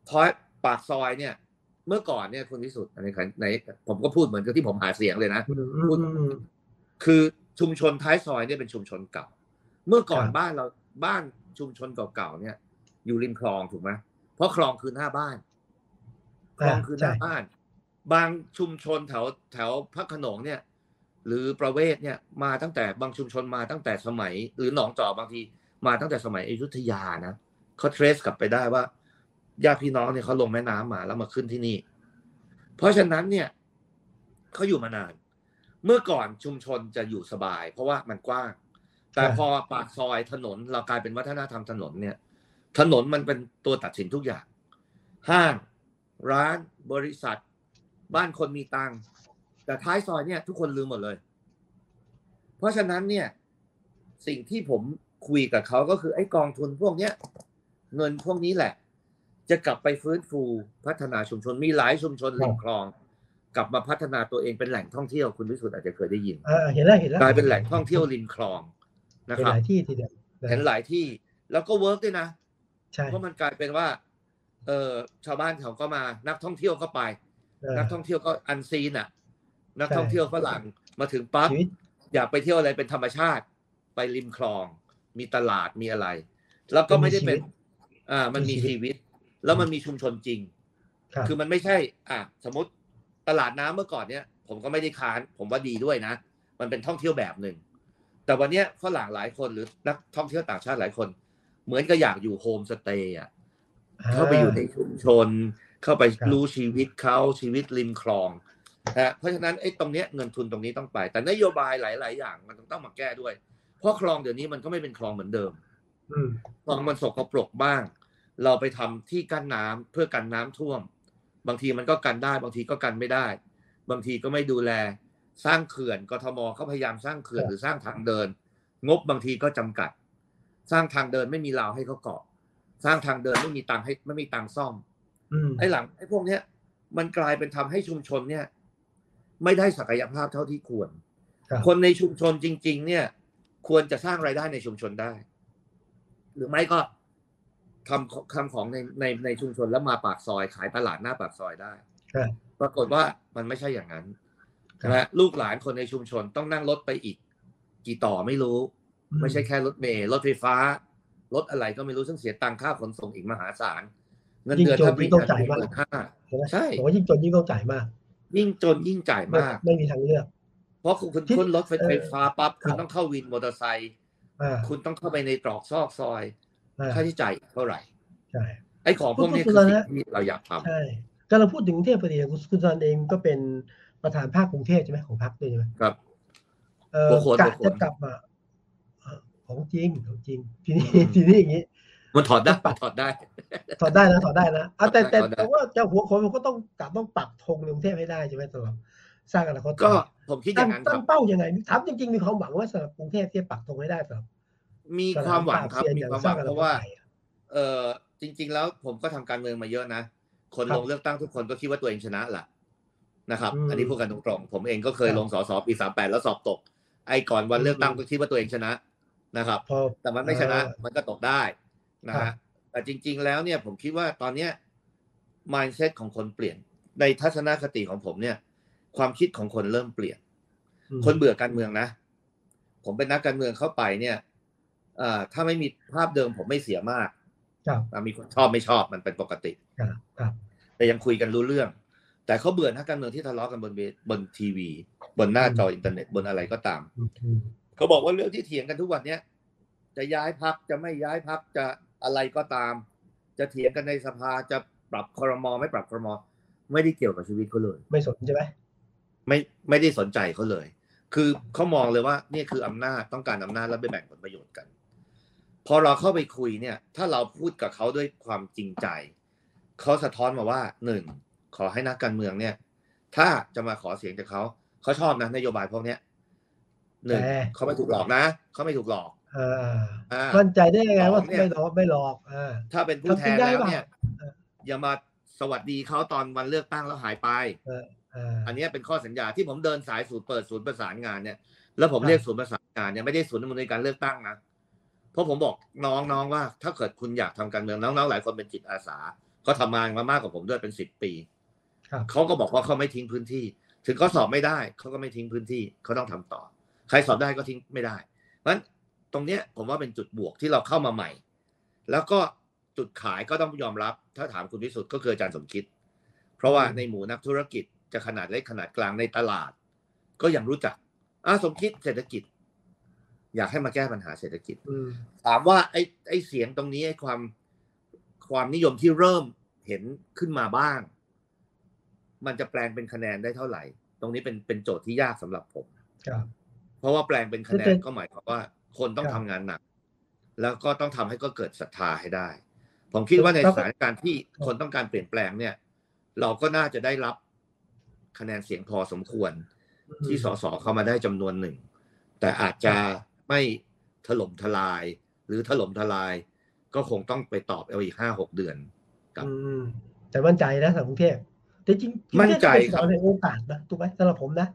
พอยปากซอยเนี่ย เมื่อก่อนเนี่ยคุณวิสุทธ์อันนี้ในผมก็พูดเหมือนกับที่ผมหาเสียงเลยนะอืมอืมอืมอืมคือชุมชนท้ายซอยเนี่ยเป็นชุมชนเก่า เมื่อก่อนครับบ้านเราบ้านชุมชนเก่าๆเนี่ย อยู่ริมคลองถูกไหมเพราะคลองคือหน้าบ้าน คลองคือหน้าใช่บ้าน บางชุมชนแถวแถวพระโขนงเนี่ย หรือประเวศเนี่ยมาตั้งแต่บางชุมชนมาตั้งแต่สมัย หรือหนองจอกบางทีมาตั้งแต่สมัยอยุธยานะเขาเทรสกลับไปได้ว่าญาติพี่น้องเนี่ยเขาลงแม่น้ำมาแล้วมาขึ้นที่นี่ เพราะฉะนั้นเนี่ยเขาอยู่มานาน เมื่อก่อนชุมชนจะอยู่สบาย เพราะว่ามันกว้าง แต่พอปากซอยถนนเรากลายเป็นวัฒนธรรมถนนเนี่ย ถนนมันเป็นตัวตัดสินทุกอย่าง ห้าง ร้านบริษัท บ้านคนมีตังค์ แต่ท้ายซอยเนี่ยทุกคนลืมหมดเลย เพราะฉะนั้นเนี่ย สิ่งที่ผมคุยกับเขาก็คือไอ้กองทุนพวกเนี้ยเงินพวกนี้แหละ จะกลับไปฟื้นฟูพัฒนาชุมชนมีหลายชุมชนริมคลอง กลับมาพัฒนาตัวเองเป็นแหล่งท่องเที่ยวคุณวิสุทธ์อาจจะเคยได้ยินอ่าเห็นแล้วเห็นแล้วกลายเป็นแหล่งท่องเที่ยวริมคลองนะเห็นครับหลายที่ทีเดียวนะเห็นหลายที่แล้วก็ work ด้วยนะใช่เพราะมันกลายเป็นว่า เออชาวบ้านเขาก็มานักท่องเที่ยวก็ไปเออนักท่องเที่ยวก็ unseen อะ นักใช่ท่องเที่ยวฝรั่งมาถึงปั๊บชีวิตอยากไปเที่ยวอะไรเป็นธรรมชาติ ไปริมคลอง มีตลาดมีอะไร แล้วก็ไม่ได้เป็น อ่า มันมีชีวิต แล้วมันมีชุมชนจริงครับคือมันไม่ใช่ อะสมมติตลาดน้ำเมื่อก่อนเนี้ยผมก็ไม่ได้ค้าน ผมว่าดีด้วยนะ มันเป็นท่องเที่ยวแบบหนึ่งแต่วันเนี้ยฝรั่งหลายคนหรือนักท่องเที่ยวต่างชาติหลายคน เหมือนก็อยากอยู่โฮมสเตย์อะเข้าไปอยู่ในชุมชน เข้าไปครับรู้ชีวิตเขาชีวิตริมคลอง นะฮะเพราะฉะนั้นไอ้ตรงเนี้ยเงินทุนตรงนี้ต้องไป แต่นโยบายหลาย ๆ อย่างมันต้องมาแก้ด้วย เพราะคลองเดี๋ยวนี้มันก็ไม่เป็นคลองเหมือนเดิมอืมคลองมันสกปรกบ้าง เราไปทำที่กั้นน้ำเพื่อกันน้ำท่วม บางทีมันก็กันได้ บางทีก็กันไม่ได้ บางทีก็ไม่ดูแล สร้างเขื่อนกทมเขาพยายามสร้างเขื่อนหรือสร้างทางเดิน งบบางทีก็จำกัด สร้างทางเดินไม่มีราวให้เขาเกาะ สร้างทางเดินไม่มีตังค์ให้ไม่มีตังค์ซ่อมอืมไอ้หลังไอ้พวกเนี้ยมันกลายเป็นทำให้ชุมชนเนี่ย ไม่ได้ศักยภาพเท่าที่ควรครับคนในชุมชนจริง ๆ เนี่ย ควรจะสร้างรายได้ในชุมชนได้ หรือไม่ก็ทำทำของในในในชุมชนแล้วมาปากซอย ขายตลาดหน้าปากซอยได้ครับปรากฏว่ามันไม่ใช่อย่างนั้นครับนะฮะลูกหลานคนในชุมชนต้องนั่งรถไปอีก กี่ต่อไม่รู้ ไม่ใช่แค่รถเมล์รถไฟฟ้ารถอะไรก็ไม่รู้ซึ่งเสียตังค่าขนส่งอีกมหาศาลเงินเดือนถ้าปริญญาตรีหมื่นห้าใช่ไหมใช่ผมว่ายิ่งจนยิ่งต้องจ่ายมาก ยิ่งจนยิ่งจ่ายไม่มาก ไม่มีทางเลือก เพราะคุณคุณที่ขึ้นรถไฟเออฟ้าปั๊บครัคุบณต้องเข้าวินมอเตอร์ไซค์อ่าคุณต้องเข้าไปในตรอกซอกซอยอ่าค่าใช้จ่ายเท่าไหร่ใช่ไอ้ของพวกนี้พูคืดอตรงๆสิ่นะงที่เราอยากทำใช่ก็เราพูดถึงกรุงเทพพอดีคุณคุณซันเองก็เป็นประธานภาคกรุงเทพใช่ไหมของพรรคด้วยใช่ไหมครับเออหัวโขนกะหัวโขนจะกลับมาเอ่อของจริงของจริง ทีนี้อืมทีนี้อย่างนี้ มันถอดได้ปรับถอดได้ ถอดได้นะถอดได้นะอะแต่แต่ถอดได้แต่ว่าจะหัวโขนมันก็ต้องกลับต้องปรับธงในกรุงเทพให้ได้ใช่ไหมสำหรับสร้างอนาคตก็ผมคิดอตั้ย่างงนั้นคตั้รังบเป้ายังไงถามจริงๆมีความหวังว่าสำหรับกรุงเทพที่จะปรับธงให้ได้สำหรับมีความหวังครับสนมีปบความเซียนหอย่วังสเพราะว่าอนาคตไทยอะเออจริง ๆ แล้วผมก็ทำการเมืองมาเยอะนะคนครับลงเลือกตั้งทุกคนก็คิดว่าตัวเองชนะแหละนะครับอืมอันนี้พูดกันตรงๆผมเองก็เคยครับลงสสปีสามแปดแล้วสอบตก ไอ้ก่อนวันเลือกตั้งอืมก็คิดว่าตัวเองชนะนะครับพอแต่มันไม่ชนะเออมันก็ตกได้ นะครัฮะบแต่จริง ๆ แล้วเนี่ยผมคิดว่าตอนเนี้ย mindset ของคนเปลี่ยน ในทัศนคติของผมเนี่ย ความคิดของคนเริ่มเปลี่ยนอืมคนเบื่อการเมืองนะ ผมเป็นนักการเมืองเข้าไปเนี่ยเอ่อถ้าไม่มีภาพเดิมผมไม่เสียมากครับอะมีคนชอบไม่ชอบมันเป็นปกติครับครับแต่ยังคุยกันรู้เรื่อง แต่เขาเบื่อนักการเมืองที่ทะเลาะกันบนเวบนทีวี บนหน้าจออินเทอร์เน็ตบนอะไรก็ตามอืมอืมเขาบอกว่าเรื่องที่เถียงกันทุกวันเนี้ยจะย้ายพรรคจะไม่ย้ายพรรคจะ อะไรก็ตาม จะเถียงกันในสภาจะปรับครมไม่ปรับครมไม่ได้เกี่ยวกับชีวิตเขาเลย ไม่สนใช่ไหมไม่ไม่ได้สนใจเขาเลย คือเขามองเลยว่านี่คืออำนาจต้องการอำนาจแล้วไปแบ่งผลประโยชน์กัน พอเราเข้าไปคุยเนี่ย ถ้าเราพูดกับเขาด้วยความจริงใจเขาสะท้อนมาว่าหนึ่งขอให้นักการเมืองเนี่ย ถ้าจะมาขอเสียงจากเขาเขาชอบนะนโยบายพวกเนี้ยหนึ่งเขาไม่ถูกหลอกนะเขาไม่ถูกหลอกอ่าอ่า มั่นใจได้ยังไงว่าสองเนี่ยไม่หลอกไม่หลอกอ่าถ้าเป็นผู้แทนทำจริงได้แล้วเปล่าเนี่ยเอออย่ามาสวัสดีเขาตอนวันเลือกตั้งแล้วหายไปอ่าอันเนี้ยเป็นข้อสัญญาที่ผมเดินสายศูนย์เปิดศูนย์ประสานงานเนี่ย แล้วผมครับเรียกศูนย์ประสานงานเนี่ยไม่ได้ศูนย์ดำเนินการเลือกตั้งนะเพราะผมบอกน้องๆว่า ถ้าเกิดคุณอยากทำการเมืองน้องๆหลายคนเป็นจิตอาสาเขาทำงานมามากกว่าผมด้วยเป็นสิบปีครับเขาก็บอกว่าเขาไม่ทิ้งพื้นที่ ถึงเขาสอบไม่ได้เขาก็ไม่ทิ้งพื้นที่เขาต้องทำต่อ ใครสอบได้ก็ทิ้งไม่ได้เพราะฉะนั้น ตรงเนี้ยผมว่าเป็นจุดบวกที่เราเข้ามาใหม่ แล้วก็จุดขายก็ต้องยอมรับ ถ้าถามคุณวิสุทธ์ก็คืออาจารย์สมคิด เพราะว่าในหมู่นักธุรกิจจะขนาดเล็กขนาดกลางในตลาด ก็ยังรู้จักอะสมคิดเศรษฐกิจ อยากให้มาแก้ปัญหาเศรษฐกิจอืมถามว่าไอ้ไอ้เสียงตรงนี้ไอ้ความความนิยมที่เริ่มเห็นขึ้นมาบ้าง มันจะแปลงเป็นคะแนนได้เท่าไหร่ ตรงนี้เป็นเป็นโจทย์ที่ยากสำหรับผมครับเพราะว่าแปลงเป็นคะแนคืนอก็หมายความว่า คนต้องครัทำบงานหนัก แล้วก็ต้องทำให้ก็เกิดศรัทธาให้ได้ ผมคิดว่าในแล้วสถานการณ์ที่คนต้องการเปลี่ยนแปลงเนี่ย เราก็น่าจะได้รับคะแนนเสียงพอสมควร ที่สสเข้ามาได้จำนวนหนึ่ง แต่อาจจะไม่ถล่มทลาย หรือถล่มทลาย ก็คงต้องไปตอบเอาอีกห้าหกเดือนครับอืมแต่มั่นใจนะสำหรับกรุงเทพแต่จริงๆมั่นใจกรุงเทพก็เป็นสนามแห่งโอกาสนะถูกไหมสำหรับผมนะ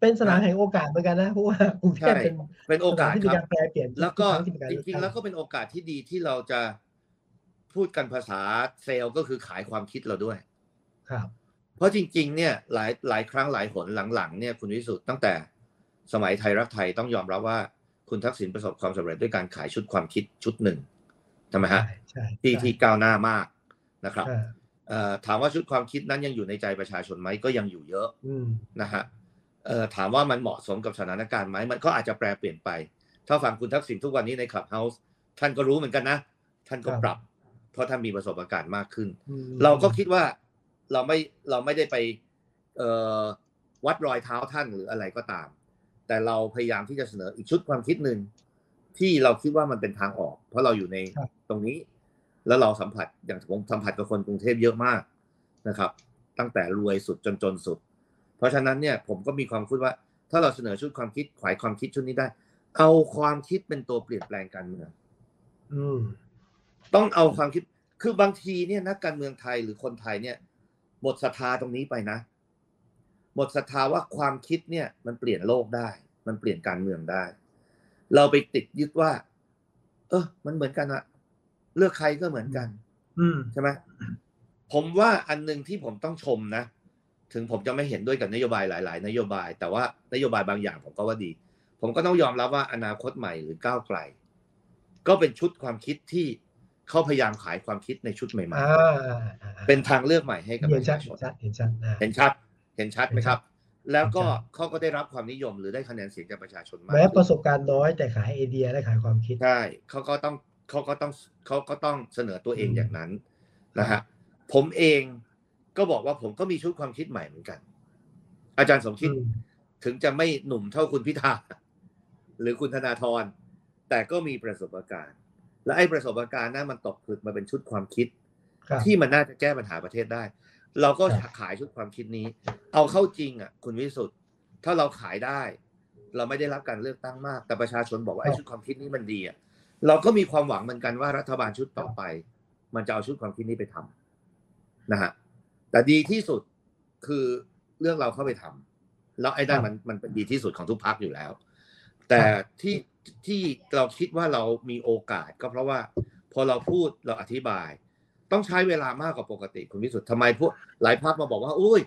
เป็นสนามแห่งโอกาสเหมือนกันนะเพราะว่ากรุงเทพใช่เป็นเป็นโอกาสสนมที่คมีรับการแปลเปลี่ยนทุแล้วก็ครั้ที่มีาจเลือริงตั้ๆแล้วก็เป็นโอกาสที่ดีที่เราจะพูดกันภาษาเซลล์ก็คือขายความคิดเราด้วย ครับ เพราะจริง ๆ เนี่ยหลายหลายครั้งหลายหนหลังๆเนี่ยคุณวิสุทธ์ตั้งแต่สมัยไทยรักไทยต้องยอมรับว่าคุณทักษิณประสบความสำเร็จด้วยการขายชุดความคิดชุดหนึ่งใช่ไหมฮะใช่ใช่ที่ใช่ที่ก้าวหน้ามากนะครับอ่าเอ่อถามว่าชุดความคิดนั้นยังอยู่ในใจประชาชนไหมก็ยังอยู่เยอะอืมนะฮะเอ่อ ถามว่ามันเหมาะสมกับสถานการณ์ไหมมันก็อาจจะแปลเปลี่ยนไป ถ้าฟังคุณทักษิณทุกวันนี้ในคลับเฮาส์ท่านก็รู้เหมือนกันนะ ท่านก็ปรับ เพราะท่านมีประสบการณ์มากขึ้นอืมเราก็คิดว่าเราไม่เราไม่ได้ไปเอ่อวัดรอยเท้าท่านหรืออะไรก็ตาม แต่เราพยายามที่จะเสนออีกชุดความคิดหนึ่งที่เราคิดว่ามันเป็นทางออก เพราะเราอยู่ในตรงนี้ แล้วเราสัมผัสอย่างผมสัมผัสกับคนกรุงเทพเยอะมากนะครับ ตั้งแต่รวยสุดจนจนสุด เพราะฉะนั้นเนี่ยผมก็มีความคิดว่า ถ้าเราเสนอชุดความคิดขวายความคิดชุดนี้ได้ เอาความคิดเป็นตัวเปลี่ยนแปลงการเมืองอืมต้องเอาความคิด คือบางทีเนี่ยนักการเมืองไทยหรือคนไทยเนี่ย หมดศรัทธาตรงนี้ไปนะ หมดศรัทธาว่าความคิดเนี่ย มันเปลี่ยนโลกได้ มันเปลี่ยนการเมืองได้ เราไปติดยึดว่า เออมันเหมือนกันอะเลือกใครก็เหมือนกัน อืมใช่ไหมผมว่าอันหนึ่งที่ผมต้องชมนะ ถึงผมจะไม่เห็นด้วยกับนโยบายหลาย ๆ นโยบาย แต่ว่านโยบายบางอย่างผมก็ว่าดี ผมก็ต้องยอมรับว่าอนาคตใหม่หรือก้าวไกล ก็เป็นชุดความคิดที่เขาพยายามขายความคิดในชุดใหม่อ่าๆเป็นทางเลือกใหม่ให้กับปเห็นระชัดชาชเห็นนชัดเห็นชัดอ่าเห็นชัดเห็นชัดไหมครับ แล้วก็เห็นชัดเขาก็ได้รับความนิยมหรือได้คะแนนเสียงจากประชาชนมากแม้ขึ้นประสบการณ์น้อยแต่ขายไอเดียและขายความคิดใช่เขาก็ต้องเขาก็ต้องเขาก็ต้องเสนอตัวเองอืมอย่างนั้นนะฮะผมเอง ก็บอกว่าผมก็มีชุดความคิดใหม่เหมือนกัน อาจารย์สมคิดอืมถึงจะไม่หนุ่มเท่าคุณพิธาหรือคุณธนาธรแต่ก็มีประสบการณ์ และไอ้ประสบการณ์นั้นมันตกผลึกมาเป็นชุดความคิดครับที่มันน่าจะแก้ปัญหาประเทศได้ เราก็ครับขายชุดความคิดนี้ เอาเข้าจริงอะ คุณวิสุทธ์ถ้าเราขายได้ เราไม่ได้รับการเลือกตั้งมาก แต่ประชาชนบอกว่าไอ้ชุดความคิดนี้มันดีอะเราก็มีความหวังเหมือนกันว่ารัฐบาลชุดต่อไป มันจะเอาชุดความคิดนี้ไปทำนะฮะ แต่ดีที่สุดคือเรื่องเราเข้าไปทำแล้วไอ้นั่นมันมันเป็นดีที่สุดของทุกพักอยู่แล้ว แต่ที่ที่เราคิดว่าเรามีโอกาสก็เพราะว่า พอเราพูดเราอธิบาย ต้องใช้เวลามากกว่าปกติคุณวิสุทธ์ทำไมพวกหลายพักมาบอกว่าอุ้ย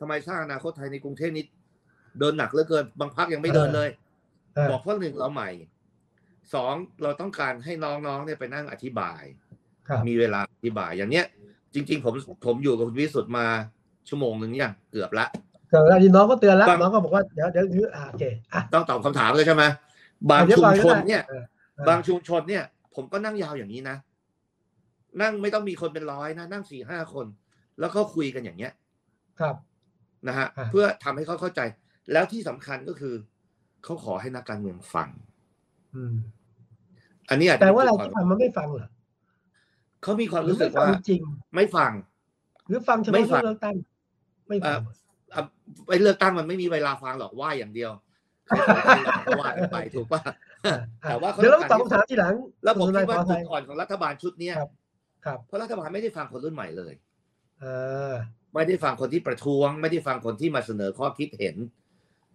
ทำไมสร้างอนาคตไทยในกรุงเทพนี้เดินหนักเหลือเกิน บางพักยังไม่เดินเลยอ่าบอกเพราะหนึ่งเราใหม่สองเราต้องการให้น้องๆเนี่ยไปนั่งอธิบายครับมีเวลาอธิบายอย่างเนี้ย จริง ๆ ผมผมอยู่กับคุณวิสุทธ์มาชั่วโมงหนึ่งยังเกือบละเกิดอะไรน้องก็เตือนแล้วบางน้องก็บอกว่าเดี๋ยวเดี๋ยวยื้ออ่าโอเคอะต้องตอบคำถามเลยใช่ไหมบางเดี๋ยวชุมก่อชนก็ได้เนี่ยออบางชุมชนเนี่ย ผมก็นั่งยาวอย่างนี้นะ นั่งไม่ต้องมีคนเป็นร้อยนะ นั่งสี่ห้าคน แล้วก็คุยกันอย่างเงี้ย ครับนะฮะอ่าเพื่อทำให้เขาเข้าใจ แล้วที่สำคัญก็คือเขาขอให้นักการเมืองฟัง อืม อันนี้อาจจะแต่ว่าอะไรเป็นที่ความทำมันไม่ฟังเหรอ เขามีความหรือรู้สึไม่กฟังว่าจริง ไม่ฟัง หรือฟังเฉไม่พาะฟังเรื่องเลือกตั้งไม่ฟังอะไปเลือกตั้งมันไม่มีเวลาฟังหรอกว่าอย่างเดียวใครขอใครก็ว่ากันไปถูกป่ะอะแต่ว่าเขาเดี๋ยวเราต้ตออบการคำถามทีหลัง แล้วผมณคิดว่าขออจุภัดยอ่อนของรัฐบาลชุดเนี้ยครับครับเพราะรัฐบาลไม่ได้ฟังคนรุ่นใหม่เลยอ่าไม่ได้ฟังคนที่ประท้วง ไม่ได้ฟังคนที่มาเสนอข้อคิดเห็น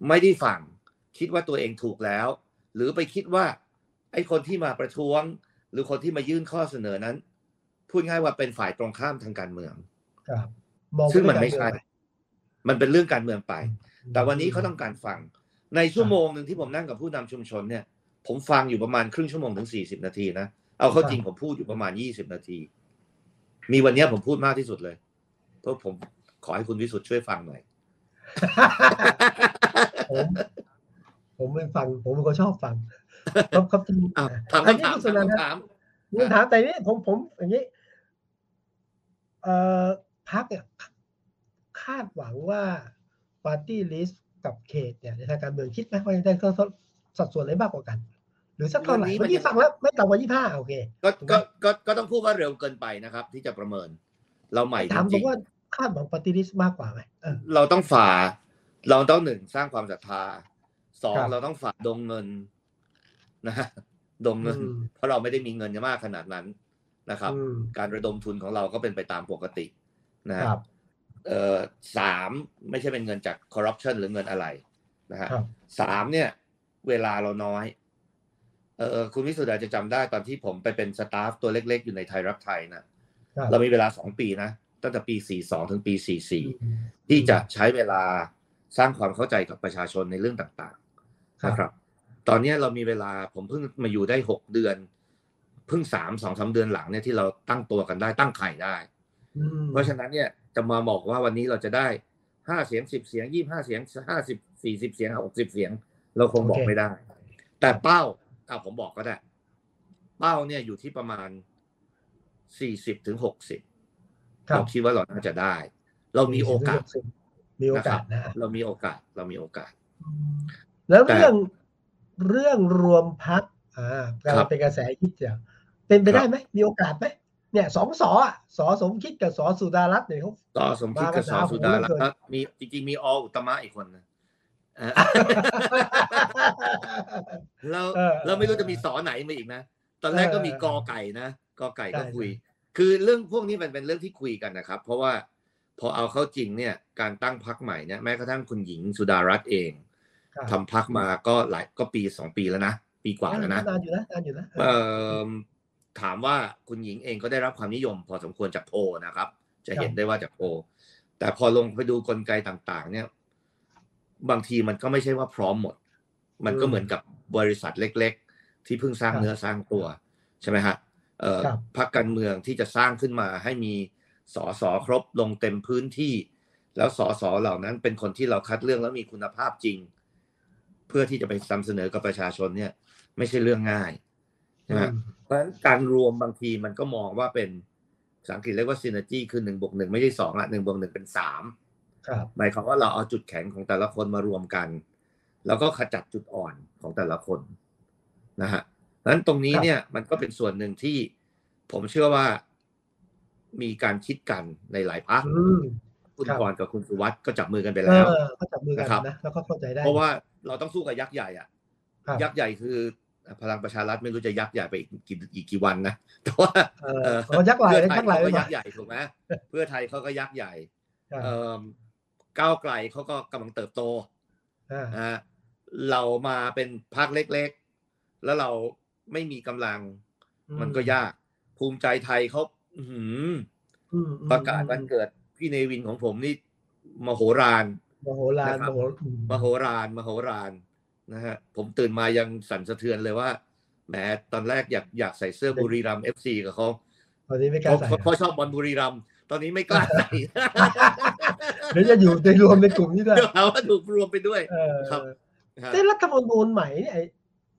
ไม่ได้ฟังคิดว่าตัวเองถูกแล้ว หรือไปคิดว่า ไอ้คนที่มาประท้วง หรือคนที่มายื่นข้อเสนอนั้น พูดง่ายว่าเป็นฝ่ายตรงข้ามทางการเมืองครับมองซึ่งมันปไม่ด้ใช่การเมืองมันเป็นเรื่องการเมืองไปอืมแต่วันนี้เขาต้องการฟัง ในชั่วโมงหนึ่งที่ผมนั่งกับผู้นำชุมชนเนี่ย ผมฟังอยู่ประมาณครึ่งชั่วโมงถึงสี่สิบนาทีนะ เอาเข้าจริงผมพูดอยู่ประมาณยี่สิบนาที มีวันเนี้ยผมพูดมากที่สุดเลย เพราะผมขอให้คุณวิสุทธ์ช่วยฟังหน่อย ผม ผมไม่ฟัง ผมเป็นคนชอบฟัง ครับครับจริงอ้าวถามอันนี้คำถามคุณสุนันท์ถามคำถามแต่นี้ผมผมอย่างนี้เอ่อ พรรคเนี่ยคาดหวังว่าปาร์ตี้ลิสต์กับเขตเนี่ยในทางการเมืองคิดไหมว่าจะได้สัดส่วนไหนมากกว่ากัน หรือสักเท่าไหร่เมื่อกี้ฟังแล้วไม่ต่ำกว่ายี่ห้าโอเคก็ก็ก็ก็ต้องพูดว่าเร็วเกินไปนะครับ ที่จะประเมิน เราใหม่จถามผริมงว่าคาดหวังปาร์ตี้ลิสต์มากกว่าไหมเออๆเราต้องฝ่า เราต้องหนึ่งสร้างความศรัทธาสองครับเราต้องฝ่าดงเงินนะฮะดงเงินอืมเพราะเราไม่ได้มีเงินมากขนาดนั้น นะครับอืมการระดมทุนของเราก็เป็นไปตามปกตินะฮะครับเอ่อสามไม่ใช่เป็นเงินจากคอร์รัปชันหรือเงินอะไรนะฮะครับสามเนี่ย เวลาเราน้อยเออคุณวิสุทธ์อาจจะจำได้ตอนที่ผมไปเป็นสตาฟตัวเล็กๆ อยู่ในไทยรักไทยนะครับเรามีเวลาสองปีนะตั้งแต่ปีสี่สองถึงปีสี่สี่อืมที่จะใช้เวลาสร้างความเข้าใจกับประชาชนในเรื่องต่างครับๆนะครับ ตอนนี้เรามีเวลาผมเพิ่งมาอยู่ได้หกเดือน เพิ่งสามสองสาเดือนหลังเนี่ยที่เราตั้งตัวกันได้ตั้งไข่ได้อืมเพราะฉะนั้นเนี่ยจะมาบอกว่าวันนี้เราจะได้ห้าเสียงสิบเสียงยี่ห้าเสียงห้าสิบสี่สิบเสียงหกสิบเสียง เราคงบอกไม่ได้ แต่เป้าอะผมบอกก็ได้ เป้าเนี่ยอยู่ที่ประมาณสี่สิบถึงหกสิบครัเราบคิดว่าเราน่าจะได้ เรามีโอกาสมีโอกาสนะเรามีโอกาสเรามีโอกาส แล้วแต่เรื่องเรื่องรวมพักอ่ากำครัลับงเป็นกระแสคิดเดียว เป็นไปครับได้ไหมมีโอกาสไหมเนี่ยสองสออะสอสมคิดกับสอสุดารัตน์เนี่ยเขาต่อสมคิดกับมากันสอหาสุดาหูเหลืรัอเกินตน์มีจริงๆมีออุตมะอีกคนนะเออเราเออเราไม่รู้จะมีสอไหนมาอีกนะ ตอนแรกก็มีเออกอไก่นะกอไก่ก็ใช่คุย คือเรื่องพวกนี้มันเป็นเรื่องที่คุยกันนะครับ เพราะว่าพอเอาเข้าจริงเนี่ยการตั้งพักใหม่เนี่ยแม้กระทั่งคุณหญิงสุดารัตน์เองครับทำพักมาก็หลายก็ปีสองปีแล้วนะ ปีกว่าแล้วนะนานอยู่นะนานอยู่นะเอ่อ ถามว่าคุณหญิงเองก็ได้รับความนิยม พอสมควรจากโพลนะครับ จะเห็นได้ว่าจากโพลแต่พอลงไปดูกลไกต่างๆ เนี่ย บางทีมันก็ไม่ใช่ว่าพร้อมหมด มันก็เหมือนกับบริษัทเล็ก ๆ ที่เพิ่งสร้างเนื้อสร้างตัว ใช่ไหมฮะเอ่อพรรคการเมืองที่จะสร้างขึ้นมาให้มีสอสอครบลงเต็มพื้นที่ แล้วสอสอเหล่านั้นเป็นคนที่เราคัดเลือกแล้วมีคุณภาพจริง เพื่อที่จะไปนำเสนอกับประชาชนเนี่ย ไม่ใช่เรื่องง่าย ใช่ไหมอืมเพราะฉะนั้นการรวมบางทีมันก็มองว่าเป็นภาษาอังกฤษเรียกว่า synergy คือหนึ่งบวกหนึ่งไม่ใช่สองละหนึ่งบวกหนึ่งเป็นสามครับหมายความว่าเราเอาจุดแข็งของแต่ละคนมารวมกัน แล้วก็ขจัดจุดอ่อนของแต่ละคนนะฮะดังนั้นตรงนี้เนี่ยมันก็เป็นส่วนหนึ่งที่ผมเชื่อว่ามีการคิดกันในหลายพักอืมคุณครับกรณ์กับคุณสุวัสด์ก็จับมือกันไปเอแล้วอก็จับมือกันนะครับนะแล้วก็เข้าใจได้ เพราะว่าเราต้องสู้กับยักษ์ใหญ่อะครับยักษ์ใหญ่คือ พลังประชารัฐไม่รู้จะยักษ์ใหญ่ไปอีกกี่อีกกี่วันนะแต่ว่าเออเออเอายักษ์ไหลเพื่อไทยยักษ์ไหลเขาไว้ก็หน่ยัอยกษ์ใหญ่ถูกไหมเพื่อไทยเขาก็ยักษ์ใหญ่ครับเอ่อก้าวไกลเขาก็กำลังเติบโตอ่านะฮะเรามาเป็นพรรคเล็กๆ แล้วเราไม่มีกำลัง มันก็ยาก ภูมิใจไทยเขาอื้อหืออืมอืมประกาศวันเกิดพี่เนวินของผมนี่มโหฬารมโหฬารนะครับมโหอืมมโหฬารมโหฬาร นะฮะผมตื่นมายังสั่นสะเทือนเลยว่าแหมตอนแรกอยากอยากใส่เสื้อบุรีรัมย์ FC กับเขาตอนนี้ไม่กเพล้าราะใส่เพราะชอบบอลบุรีรัมย์ตอนนี้ไม่กล้าใส่เดี๋ยวจะอยู่ในรวมในกลุ่มนี้ด้วยเดี๋ยวหาว่าถูกรวมไปด้วยเออครับฮะแต่รัฐธรรมนูญใหม่เนี่ยไอ้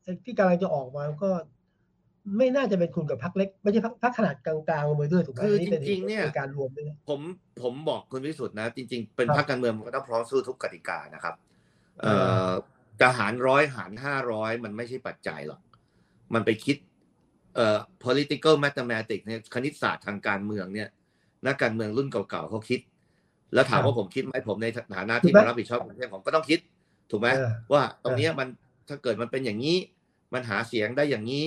ไอ้ที่กำลังจะออกมาก็ไม่น่าจะเป็นคุณกับพรรคเล็ก ไม่ใช่พรรคพรรคขนาดกลางๆลงไปด้วยถูกไหมคือนี่เป็นจริงๆเนี่ยป็การรวมด้วยนะผมผมบอกคุณวิสุทธ์นะ จริง ๆ เป็นครับพรรคการเมืองมันก็ต้องพร้อมสู้ทุกกติกานะครับเอเอ่ออ จะหารร้อยหารห้าร้อยมันไม่ใช่ปัจจัยหรอก มันไปคิดเอ่อ political mathematics เนี่ยคณิตศาสตร์ทางการเมืองเนี่ยนักการเมืองรุ่นเก่าๆเขาคิด แล้วถามว่าผมคิดไหมผมในฐานะที่มารับผิดชอบประเทศผมก็ต้องคิด ถูกไหมเออว่าตรงเนี้ยมันถ้าเกิดมันเป็นอย่างนี้ มันหาเสียงได้อย่างนี้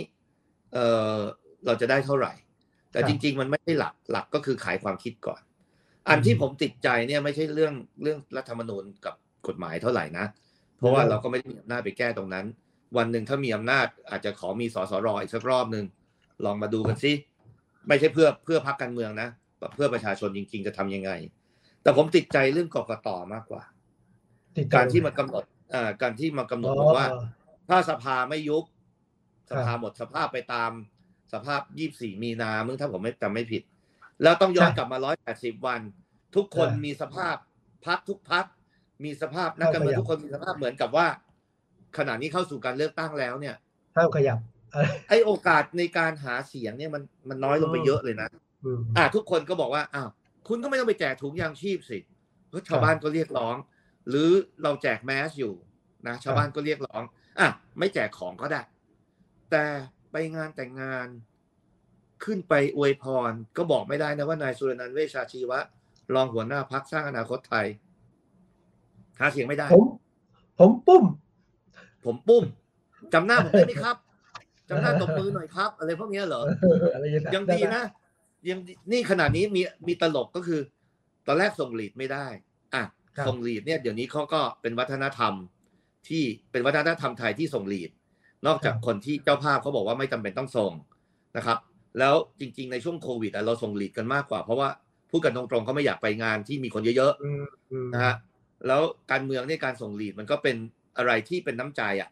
เออเราจะได้เท่าไหร่ แต่ครับจริง ๆ มันไม่ใช่หลักหลักก็คือขายความคิดก่อน อันที่ผมติดใจเนี่ยไม่ใช่เรื่องเรื่องรัฐธรรมนูญกับกฎหมายเท่าไหร่นะ เพราะว่าเราก็ไม่ได้มีอำนาจไปแก้ตรงนั้น วันหนึ่งถ้ามีอำนาจอาจจะขอมีสสรอีกสักรอบหนึ่งลองมาดูกันสิไม่ใช่เพื่อเพื่อพักการเมืองนะเพื่อประชาชนจริง ๆ จะทำยังไง แต่ผมติดใจเรื่องกกตมากกว่าติดใจการที่มากำหนดอ่า การที่มากำหนดอ๋อบอกว่า ถ้าสภาไม่ยุบคสรับภาหมดสภาพไปตามสภาพ24มีนามึงถ้าผมไม่จำไม่ผิด แล้วต้องย้อนใช่กลับมา180วัน ทุกคนอ่ามีมีสภาพพักทุกพัก มีสภาพนักการเมืองเข้าขยับทุกคนมีสภาพเหมือนกับว่า ขณะนี้เข้าสู่การเลือกตั้งแล้วเนี่ยห้ามขยับอะไรไอโอกาสในการหาเสียงเนี่ยมันมันน้อยลงไปอืมเยอะเลยนะอืมอ่าทุกคนก็บอกว่าอ้าวคุณก็ไม่ต้องไปแจกถุงยางชีพสิเพราะชาวบ้านก็เรียกร้อง หรือเราแจกแมสอยู่นะชาวบ้านก็เรียกร้องอะไม่แจกของก็ได้ แต่ไปงานแต่งงานขึ้นไปอวยพร ก็บอกไม่ได้นะว่านายสุรนันท์เวชชาชีวะ รองหัวหน้าพักสร้างอนาคตไทย หาเสียงไม่ได้ ผม ผมปุ้ม ผมปุ้มจำหน้าผมได้ไหมครับจำหน้าตบมือหน่อยครับ อะไรพวกเนี้ยเหรออะไรอย่างเงี้ยังดีนะยังดีนี่ขนาดนี้มีมีตลกก็คือ ตอนแรกส่งลีดไม่ได้อะส่งลีดเนี่ยเดี๋ยวนี้เขาก็เป็นวัฒนธรรมที่เป็นวัฒนธรรมไทยที่ส่งลีด นอกจากคนที่เจ้าภาพเขาบอกว่าไม่จำเป็นต้องส่งนะครับ แล้วจริง ๆ ในช่วงโควิดอะเราส่งลีดกันมากกว่า เพราะว่าพูดกันตรงๆเขาไม่อยากไปงานที่มีคนเยอะอืมอืมๆนะฮะ แล้วการเมืองในยการส่งลีดมันก็เป็นอะไรที่เป็นน้ำใจอะ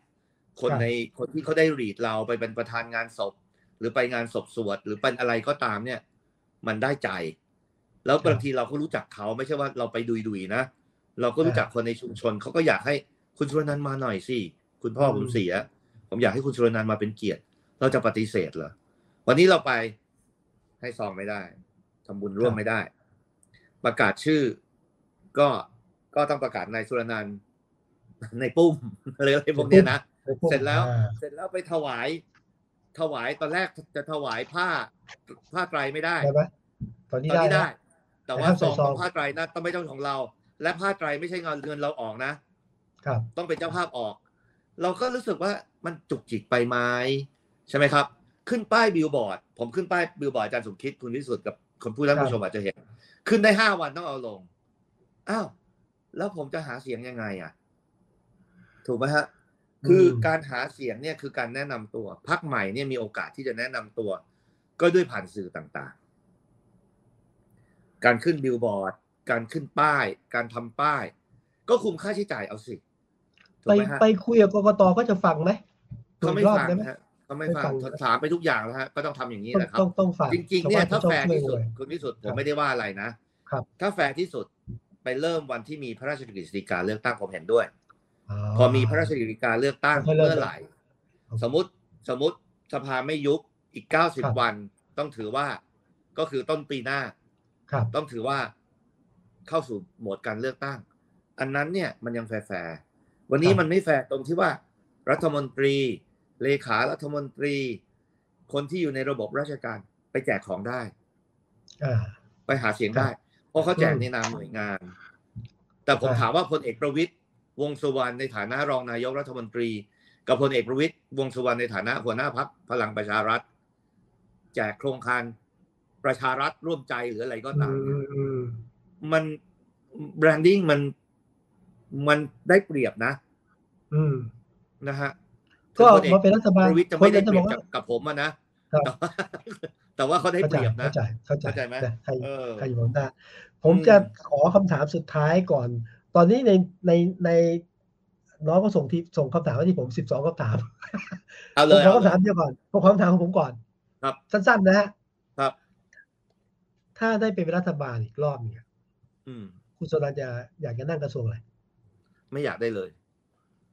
คนครับในคนที่เขาได้รีดเราไปเป็นประธานงานศพ หรือไปงานศพสวด หรือเป็นอะไรก็ตามเนี่ย มันได้ใจ แล้วบางทีเราก็รู้จักเขาไม่ใช่ว่าเราไปดุยๆนะเราก็รู้จักคนในชุมชนเขาก็อยากให้คุณชรนันท์มาหน่อยสิคุณพ่อผมเสีย ผมอยากให้คุณชรนันท์มาเป็นเกียรติ เราจะปฏิเสธเหรอวันนี้เราไปให้ซองไม่ได้ทำบุญร่วมไม่ได้ ประกาศชื่อก็ ก็ต้องประกาศนายสุรนันท์ในปุ้มอะไรอะไรพวกเนี้ยนะไปปุ้มเสร็จแล้วอ่าเสร็จแล้วไปถวาย ถวายตอนแรกจะถวายผ้าผ้าไตรไม่ได้ได้ไหมตอนนี้ตอนได้นี้นะได้ แต่ว่าแต่ห้ามซใส่องซองของผ้าไตรนะต้องไม่ใช่ของเรา และผ้าไตรไม่ใช่เงินเงินเราออกนะครับ ต้องเป็นเจ้าภาพออก เราก็รู้สึกว่ามันจุกจิกไปไหมใช่ไหมครับ ขึ้นป้ายบิลบอร์ด ผมขึ้นป้ายบิลบอร์ดอาจารย์สมคิดคุณวิสุทธ์กับคนผู้ท่านผู้ชมอาจจะเห็น ขึ้นได้ห้าวันต้องเอาลงอ้าว แล้วผมจะหาเสียงยังไงอะ ถูกไหมฮะ คือการหาเสียงเนี่ยคือการแนะนำตัวพักใหม่เนี่ยมีโอกาสที่จะแนะนำตัว ก็ด้วยผ่านสื่อต่างๆ การขึ้นบิลบอร์ด การขึ้นป้าย การทำป้าย ก็คุมค่าใช้จ่ายเอาสิถูไปกไหมฮะไปคุยกับกกตก็จะฟังไหมเขาไม่รอบฟังได้ไหมฮะเขาไม่ไม่ฟัฟังงถามไปทุกอย่างแล้วฮะก็ต้องทำอย่างนี้ต้องแหละครับต้องต้องฟังจริงๆเนี่ยชถ้าวบ้แฟร์ต้องที่ช่สุวยดเลยคุณวิสุทธ์ผครัมบไม่ได้ว่าอะไรนะครับถ้าแฟร์ที่สุด ไปเริ่มวันที่มีพระราชกฤษฎีกาเลือกตั้งผมเห็นด้วย พอมีพระราชกฤษฎีกาเลือกตั้งค่อยเริ่มเมื่อไหร่ สมมติสมมติสภาไม่ยุบอีกเก้าสิบครับวันต้องถือว่าก็คือต้นปีหน้าครับต้องถือว่าเข้าสู่โหมดการเลือกตั้ง อันนั้นเนี่ยมันยังแฟร์ๆวันนี้ครับมันไม่แฟร์ตรงที่ว่า รัฐมนตรีเลขารัฐมนตรี คนที่อยู่ในระบบราชการไปแจกของได้อ่าไปหาเสียงได้ เพราะเขาแจกอืมในนามหน่วยงาน แต่ผมใช่ถามว่าพลเอกประวิตรวงษ์สุวรรณในฐานะรองนายกรัฐมนตรี กับพลเอกประวิตยวงษ์สุวรรณในฐานะหัวหน้าพักพลังประชารัฐ แจกโครงการประชารัฐร่วมใจหรืออะไรก็อืตามมอืมอืมมันแบรนดิ้งมันมันได้เปรียบนะ อืมนะฮะก็ถึงพลเอกมาเป็นรัฐบาลประวิตยจะไม่ได้คนเปจะรีบยอบกกับว่ากับผมอะนะครับ แต่ว่าแต่ว่าเขาได้เข้าเปใจรียบนะ เข้าใจเข้าใจเข้าใจไหมแต่ใครเออใครอยู่บนหน้าผมอืมจะขอคำถามสุดท้ายก่อน ตอนนี้ในในในน้องก็ส่งที่ส่งคำถามมาที่ผมสิบสองคำถาม เอาผเลมยขอเอาคำเลถามยเดียวก่อนผมขอคำถามของผมก่อน ครับ สั้นๆนะฮะครับ ถ้าได้เป็นรัฐบาลอีกรอบเนี่ยอืมคุณสรันจะอยากจะนั่งกระทรวงอะไรไม่อยากได้เลย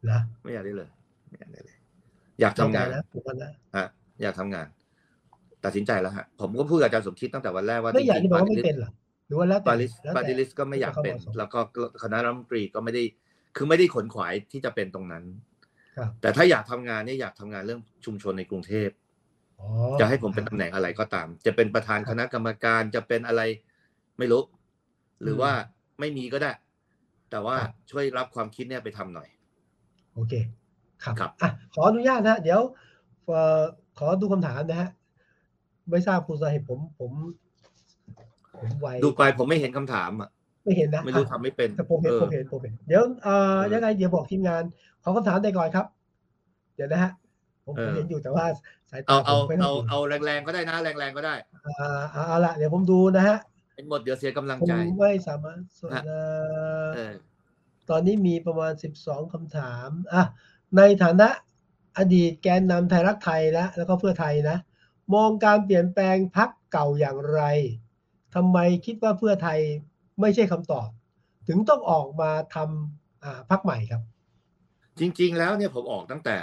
เหรอไม่อยากได้เลย ไม่อยากได้เลย อยากทำงานเข้ใจนะผมว่านะฮะอยากทำงาน ตัดสินใจแล้วฮะผมก็พูดกับอาจารย์สมคิดตั้งแต่วันแรกว่าไม่อยากจริที่งบอกๆว่าไม่เป็นเหรอหรือว่าแล้วแต่บาลิสแล้วบาแต่ลิสก็ไม่อยากเป็นแล้วแต่ความเหมาะสมแล้วก็คณะรัฐมนตรีก็ไม่ได้คือไม่ได้ขนขวายที่จะเป็นตรงนั้นครับแต่ถ้าอยากทำงานเนี่ยอยากทำงานเรื่องชุมชนในกรุงเทพอ๋อจะให้ผมเป็นตำแหน่งอะไรก็ตาม จะเป็นประธานคณะกรรมการจะเป็นอะไรไม่รู้ หรือว่าไม่มีก็ได้ แต่ว่าช่วยรับความคิดเนี่ยไปทำหน่อย โอเค ครับครับอะขออนุญาตนะฮะเดี๋ยวเอ่อขอดูคำถามนะฮะ ไม่ทราบคุณสาเหตุผมผม ผมไวดูไปผมไม่เห็นคำถามอะไม่เห็นนะไม่รู้อะทำไม่เป็นแต่ผมเห็นออผมเห็นผมเห็นเดี๋ยวเอ่อเออยังไงเดี๋ยวบอกทีมงานขอคำถามได้ก่อนครับ เดี๋ยวนะฮะผมเอผมอเห็นอยู่แต่ว่าสายตาเอาเอาผมไม่ค่เอายดีเอาแรงๆก็ได้นะแรงๆก็ได้อ่าเอาเอาละเดี๋ยวผมดูนะฮะเป็นหมดเดี๋ยวเสียกำลังผมใจไม่สามารถส่วนฮะเอ่อเออตอนนี้มีประมาณ12คำถามอะในฐานะอดีตแกนนำไทยรักไทยและแล้วก็เพื่อไทยนะ มองการเปลี่ยนแปลงพักเก่าอย่างไรทำไมคิดว่าเพื่อไทยไม่ใช่คำตอบ ถึงต้องออกมาทำอ่าพักใหม่ครับ จริง ๆ แล้วเนี่ยผมออกตั้งแต่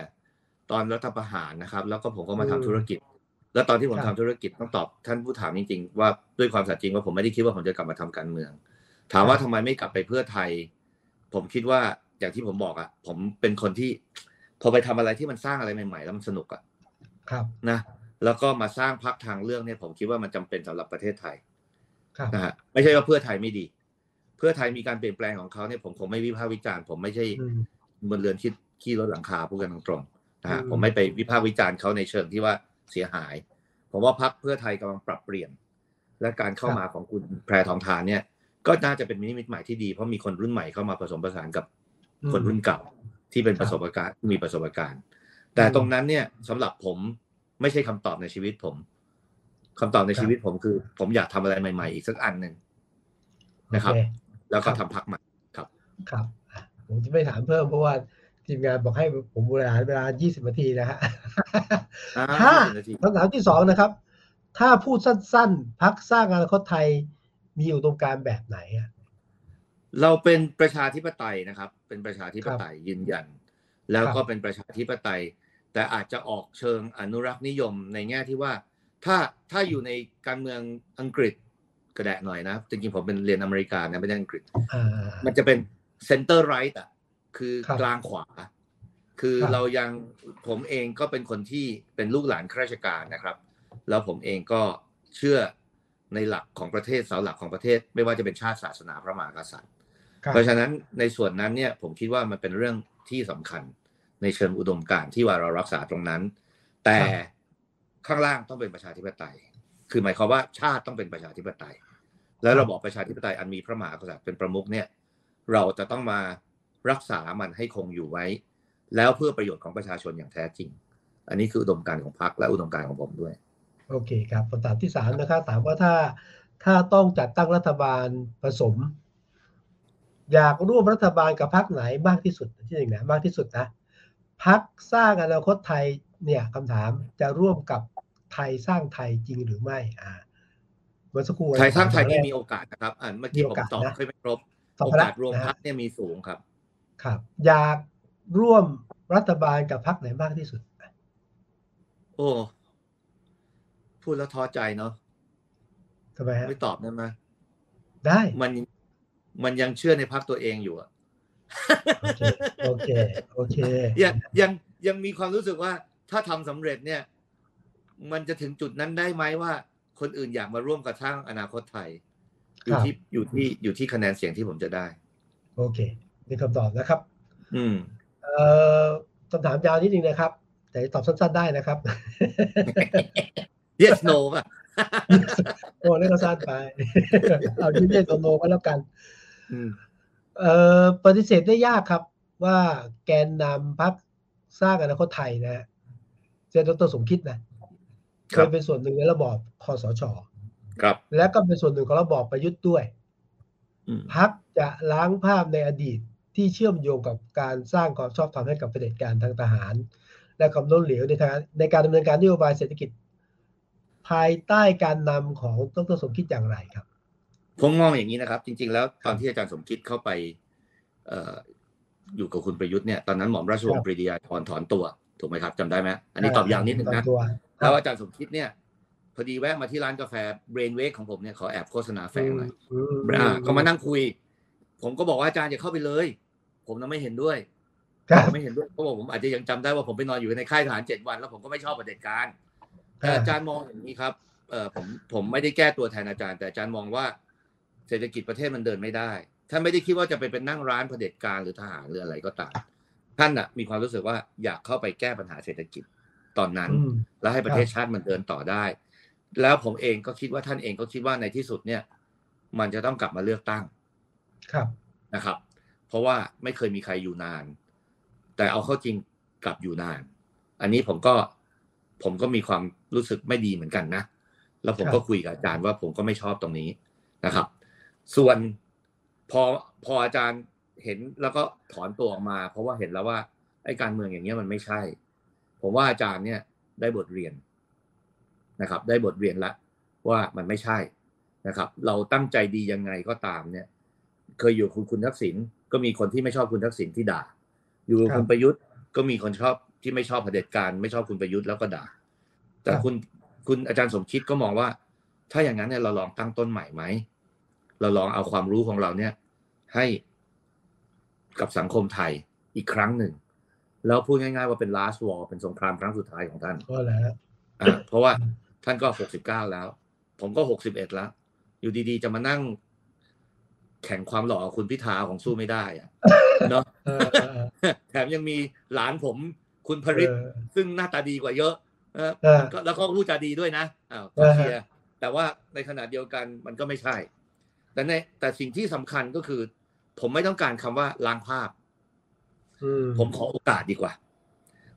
ตอนรัฐประหารนะครับ แล้วก็ผมก็มาทำอืมธุรกิจ แล้วตอนที่ผมครัทำบธุรกิจต้องตอบท่านผู้ถามจริง ๆ ว่าด้วยความสัตย์จริงว่าผมไม่ได้คิดว่าผมจะกลับมาทำการเมือง ถามว่าทำไมไม่กลับไปเพื่อไทย ผมคิดว่าอย่างที่ผมบอกอะผมเป็นคนที่พอไปทำอะไรที่มันสร้างอะไรใหม่ ๆ แล้วมันสนุกอะครับนะ แล้วก็มาสร้างพักทางเรื่องเนี่ยผมคิดว่ามันจำเป็นสำหรับประเทศไทยครับนะฮะไม่ใช่ว่าเพื่อไทยไม่ดี เพื่อไทยมีการเปลี่ยนแปลงของเขาเนี่ยผมคงไม่วิพากษ์วิจารณ์ผมไม่ใช่อืมบนเรือนที่ขี้รถหลังคาพูดกันตรงๆนะฮะอืมผมไม่ไปวิพากษ์วิจารณ์เขาในเชิงที่ว่าเสียหาย ผมว่าพักเพื่อไทยกำลังปรับเปลี่ยน และการเข้ามาของคุณแพรทองทานเนี่ย ก็น่าจะเป็นมินิมิตใหม่ที่ดีเพราะมีคนรุ่นใหม่เข้ามาผสมผสานกับคนรุ่นเก่าที่เป็นครับประสบการณ์มีประสบการณ์ แต่ตรงนั้นเนี่ยสำหรับผม ไม่ใช่คำตอบในชีวิตผมคำตอบในชีวิตผมคือ ผมอยากทำอะไรใหม่ ๆ อีกสักอันหนึ่งนะครับโอเแล้วก็ครับทำพักใหม่ครับ ครับอะผมจะไม่ถามเพิ่มเพราะว่าทีมงานบอกให้ผมบริหารเวลา 20 นาทีนะฮะอ่าถ้า20นาทีคำถามที่สองนะครับ ถ้าพูดสั้น ๆ พักสร้างอนาคตไทยมีอุดมการณ์แบบไหนอะเราเป็นประชาธิปไตยนะครับ เป็นประชาธิปไตยยืนยัน แล้วก็ครับเป็นประชาธิปไตย แต่อาจจะออกเชิงอนุรักษ์นิยมในแง่ที่ว่าถ้าถ้าอยู่ในการเมืองอังกฤษกระแดะหน่อยนะ จริงๆผมเป็นเรียนอเมริกานะไม่ได้อังกฤษอ่ามันจะเป็นเซนเตอร์ไรต์อะคือครับกลางขวา คือครับเรายังผมเองก็เป็นคนที่เป็นลูกหลานข้าราชการนะครับ แล้วผมเองก็เชื่อในหลักของประเทศเสาหลักของประเทศ ไม่ว่าจะเป็นชาติศาสนาพระมหากษัตริย์ครับเพราะฉะนั้นในส่วนนั้นเนี่ยผมคิดว่ามันเป็นเรื่องที่สำคัญ ในเชิงอุดมการณ์ที่ว่าเรารักษาตรงนั้น แต่ข้างล่างต้องเป็นประชาธิปไตย คือหมายความว่าชาติต้องเป็นประชาธิปไตย และระบอบประชาธิปไตยอันมีพระมหากษัตริย์เป็นประมุขเนี่ย เราจะต้องมารักษามันให้คงอยู่ไว้ แล้วเพื่อประโยชน์ของประชาชนอย่างแท้จริง อันนี้คืออุดมการณ์ของพรรคและอุดมการณ์ของผมด้วย โอเคครับคำถามที่สามนะครับถามว่าถ้าถ้าต้องจัดตั้งรัฐบาลผสม อยากร่วมรัฐบาลกับพรรคไหนมากที่สุดที่หนึ่งนะมากที่สุดนะ พรรคสร้างอนาคตไทยเนี่ยคำถามจะร่วมกับไทยสร้างไทยจริงหรือไม่อ่าเมื่อสักครู่ไทยสร้างไทยแรนี่กมีโอกาสนะครับอันเมื่อกี้มีผโอมกาสตอบนะไม่ครบตอบโอไปแล้วกาสรวมนะพรฮะรคเนี่ยมีสูงครับ ครับ อยากร่วมรัฐบาลกับพรรคไหนมากที่สุด โอ้พูดแล้วท้อใจเนาะทำไมฮะไม่ตอบได้ไหมได้ มันมันยังเชื่อในพรรคตัวเองอยู่อะ โอเคโอเคยังยังยังมีความรู้สึกว่าถ้าทำสำเร็จเนี่ย มันจะถึงจุดนั้นได้ไหมว่า คนอื่นอยากมาร่วมกับสร้างอนาคตไทย อยู่ที่อยู่ที่อยู่ที่คะแนนเสียงที่ผมจะได้ โอเคนี่คำตอบนะครับ อืมเอ่อคำถามยาวนิดนึงนะครับ แต่ตอบสั้นๆได้นะครับ yes no ป่ะโอ้เล่นก็สั้นไป เอายืนเย็นโนก็แล้วกัน อืม เอ่อปฏิเสธได้ยากครับ ว่าแกนนำพักสร้างอนาคตไทยนะฮะเจนดรสมคิดนะเคครับยเป็นส่วนหนึ่งในระบอบคอสชครับ และก็เป็นส่วนหนึ่งของระบอบประยุทธ์ด้วยอืมพักจะล้างภาพในอดีตที่เชื่อมโยงกับการสร้างความชอบธรรมให้กับเผด็จการทางทหาร และความล้มเหลวในทางในการดำเนินการนโยบายเศรษฐกิจ ภายใต้การนำของดรสมคิดอย่างไรครับผมมองอย่างนี้นะครับ จริง ๆ แล้วตอนที่อาจารย์สมคิดเข้าไปเอ่ออยู่กับคุณประยุทธ์เนี่ยตอนนั้นหม่อมราชวงศ์ปรีดิยาธรครับถอนตัวถูกไหมครับจำได้ไหมอันนี้ตอบอย่างนิดหนึ่งนะตัวครับแล้วอาจารย์สมคิดเนี่ยพอดีแวะมาที่ร้านกาแฟ Brainwake ของผมเนี่ยขอแอบโฆษณาแฝงหน่อยอืมอ่าก็มานั่งคุย ผมก็บอกว่าอาจารย์อย่าเข้าไปเลย ผมน่ะไม่เห็นด้วยครับผมไม่เห็นด้วยเพราะว่าผมอาจจะยังจำได้ว่าผมไปนอนอยู่ในค่ายทหารเจ็ดวัน แล้วผมก็ไม่ชอบประเผด็จการแต่อาจารย์มองอย่างนี้ครับเออผมผมไม่ได้แก้ตัวแทนอาจารย์ แต่อาจารย์มองว่า เศรษฐกิจประเทศมันเดินไม่ได้ ท่านไม่ได้คิดว่าจะไปเป็นนั่งร้านเผด็จการหรือทหารหรืออะไรก็ตามท่านน่ะมีความรู้สึกว่าอยากเข้าไปแก้ปัญหาเศรษฐกิจตอนนั้นอืมแล้วให้ประเทศชาติมันเดินต่อได้ แล้วผมเองก็คิดว่าท่านเองก็คิดว่าในที่สุดเนี่ย มันจะต้องกลับมาเลือกตั้งครับนะครับ เพราะว่าไม่เคยมีใครอยู่นาน แต่เอาเข้าจริงกลับอยู่นาน อันนี้ผมก็ผมก็มีความรู้สึกไม่ดีเหมือนกันนะ แล้วผมก็คุยกับอาจารย์ว่าผมก็ไม่ชอบตรงนี้นะครับ ส่วน พอพออาจารย์เห็นแล้วก็ถอนตัวออกมา เพราะว่าเห็นแล้วว่าไอ้การเมืองอย่างเงี้ยมันไม่ใช่ ผมว่าอาจารย์เนี่ยได้บทเรียนนะครับ ได้บทเรียนละว่ามันไม่ใช่นะครับ เราตั้งใจดียังไงก็ตามเนี่ย เคยอยู่คุณคุณทักษิณก็มีคนที่ไม่ชอบคุณทักษิณที่ด่า อยู่กับคุณประยุทธ์ก็มีคนชอบที่ไม่ชอบเผด็จการไม่ชอบคุณประยุทธ์แล้วก็ด่า แต่คุณคุณอาจารย์สมคิดก็มองว่า ถ้าอย่างนั้นเนี่ยเราลองตั้งต้นใหม่ไหม เราลองเอาความรู้ของเราเนี่ยให้กับสังคมไทยอีกครั้งหนึ่ง แล้วพูดง่ายๆว่าเป็น last war เป็นสงครามครั้งสุดท้ายของท่านก็แล้วอ่าเพราะว่าท่านก็หกสิบเก้าแล้ว ผมก็หกสิบเอ็ดแล้ว อยู่ดีๆ จะมานั่งแข่งความหล่อกับคุณพิธาของสู้ไม่ได้อะเนาะเออเออเออแถมยังมีหลานผมคุณพริตเออซึ่งหน้าตาดีกว่าเยอะเออเออก็แล้วก็พูดจาดีด้วยนะอ้าวเออเชียร์แต่ว่าในขณะเดียวกันมันก็ไม่ใช่ แต่ในแต่สิ่งที่สำคัญก็คือ ผมไม่ต้องการคำว่าล้างภาพอืมผมขอโอกาสดีกว่า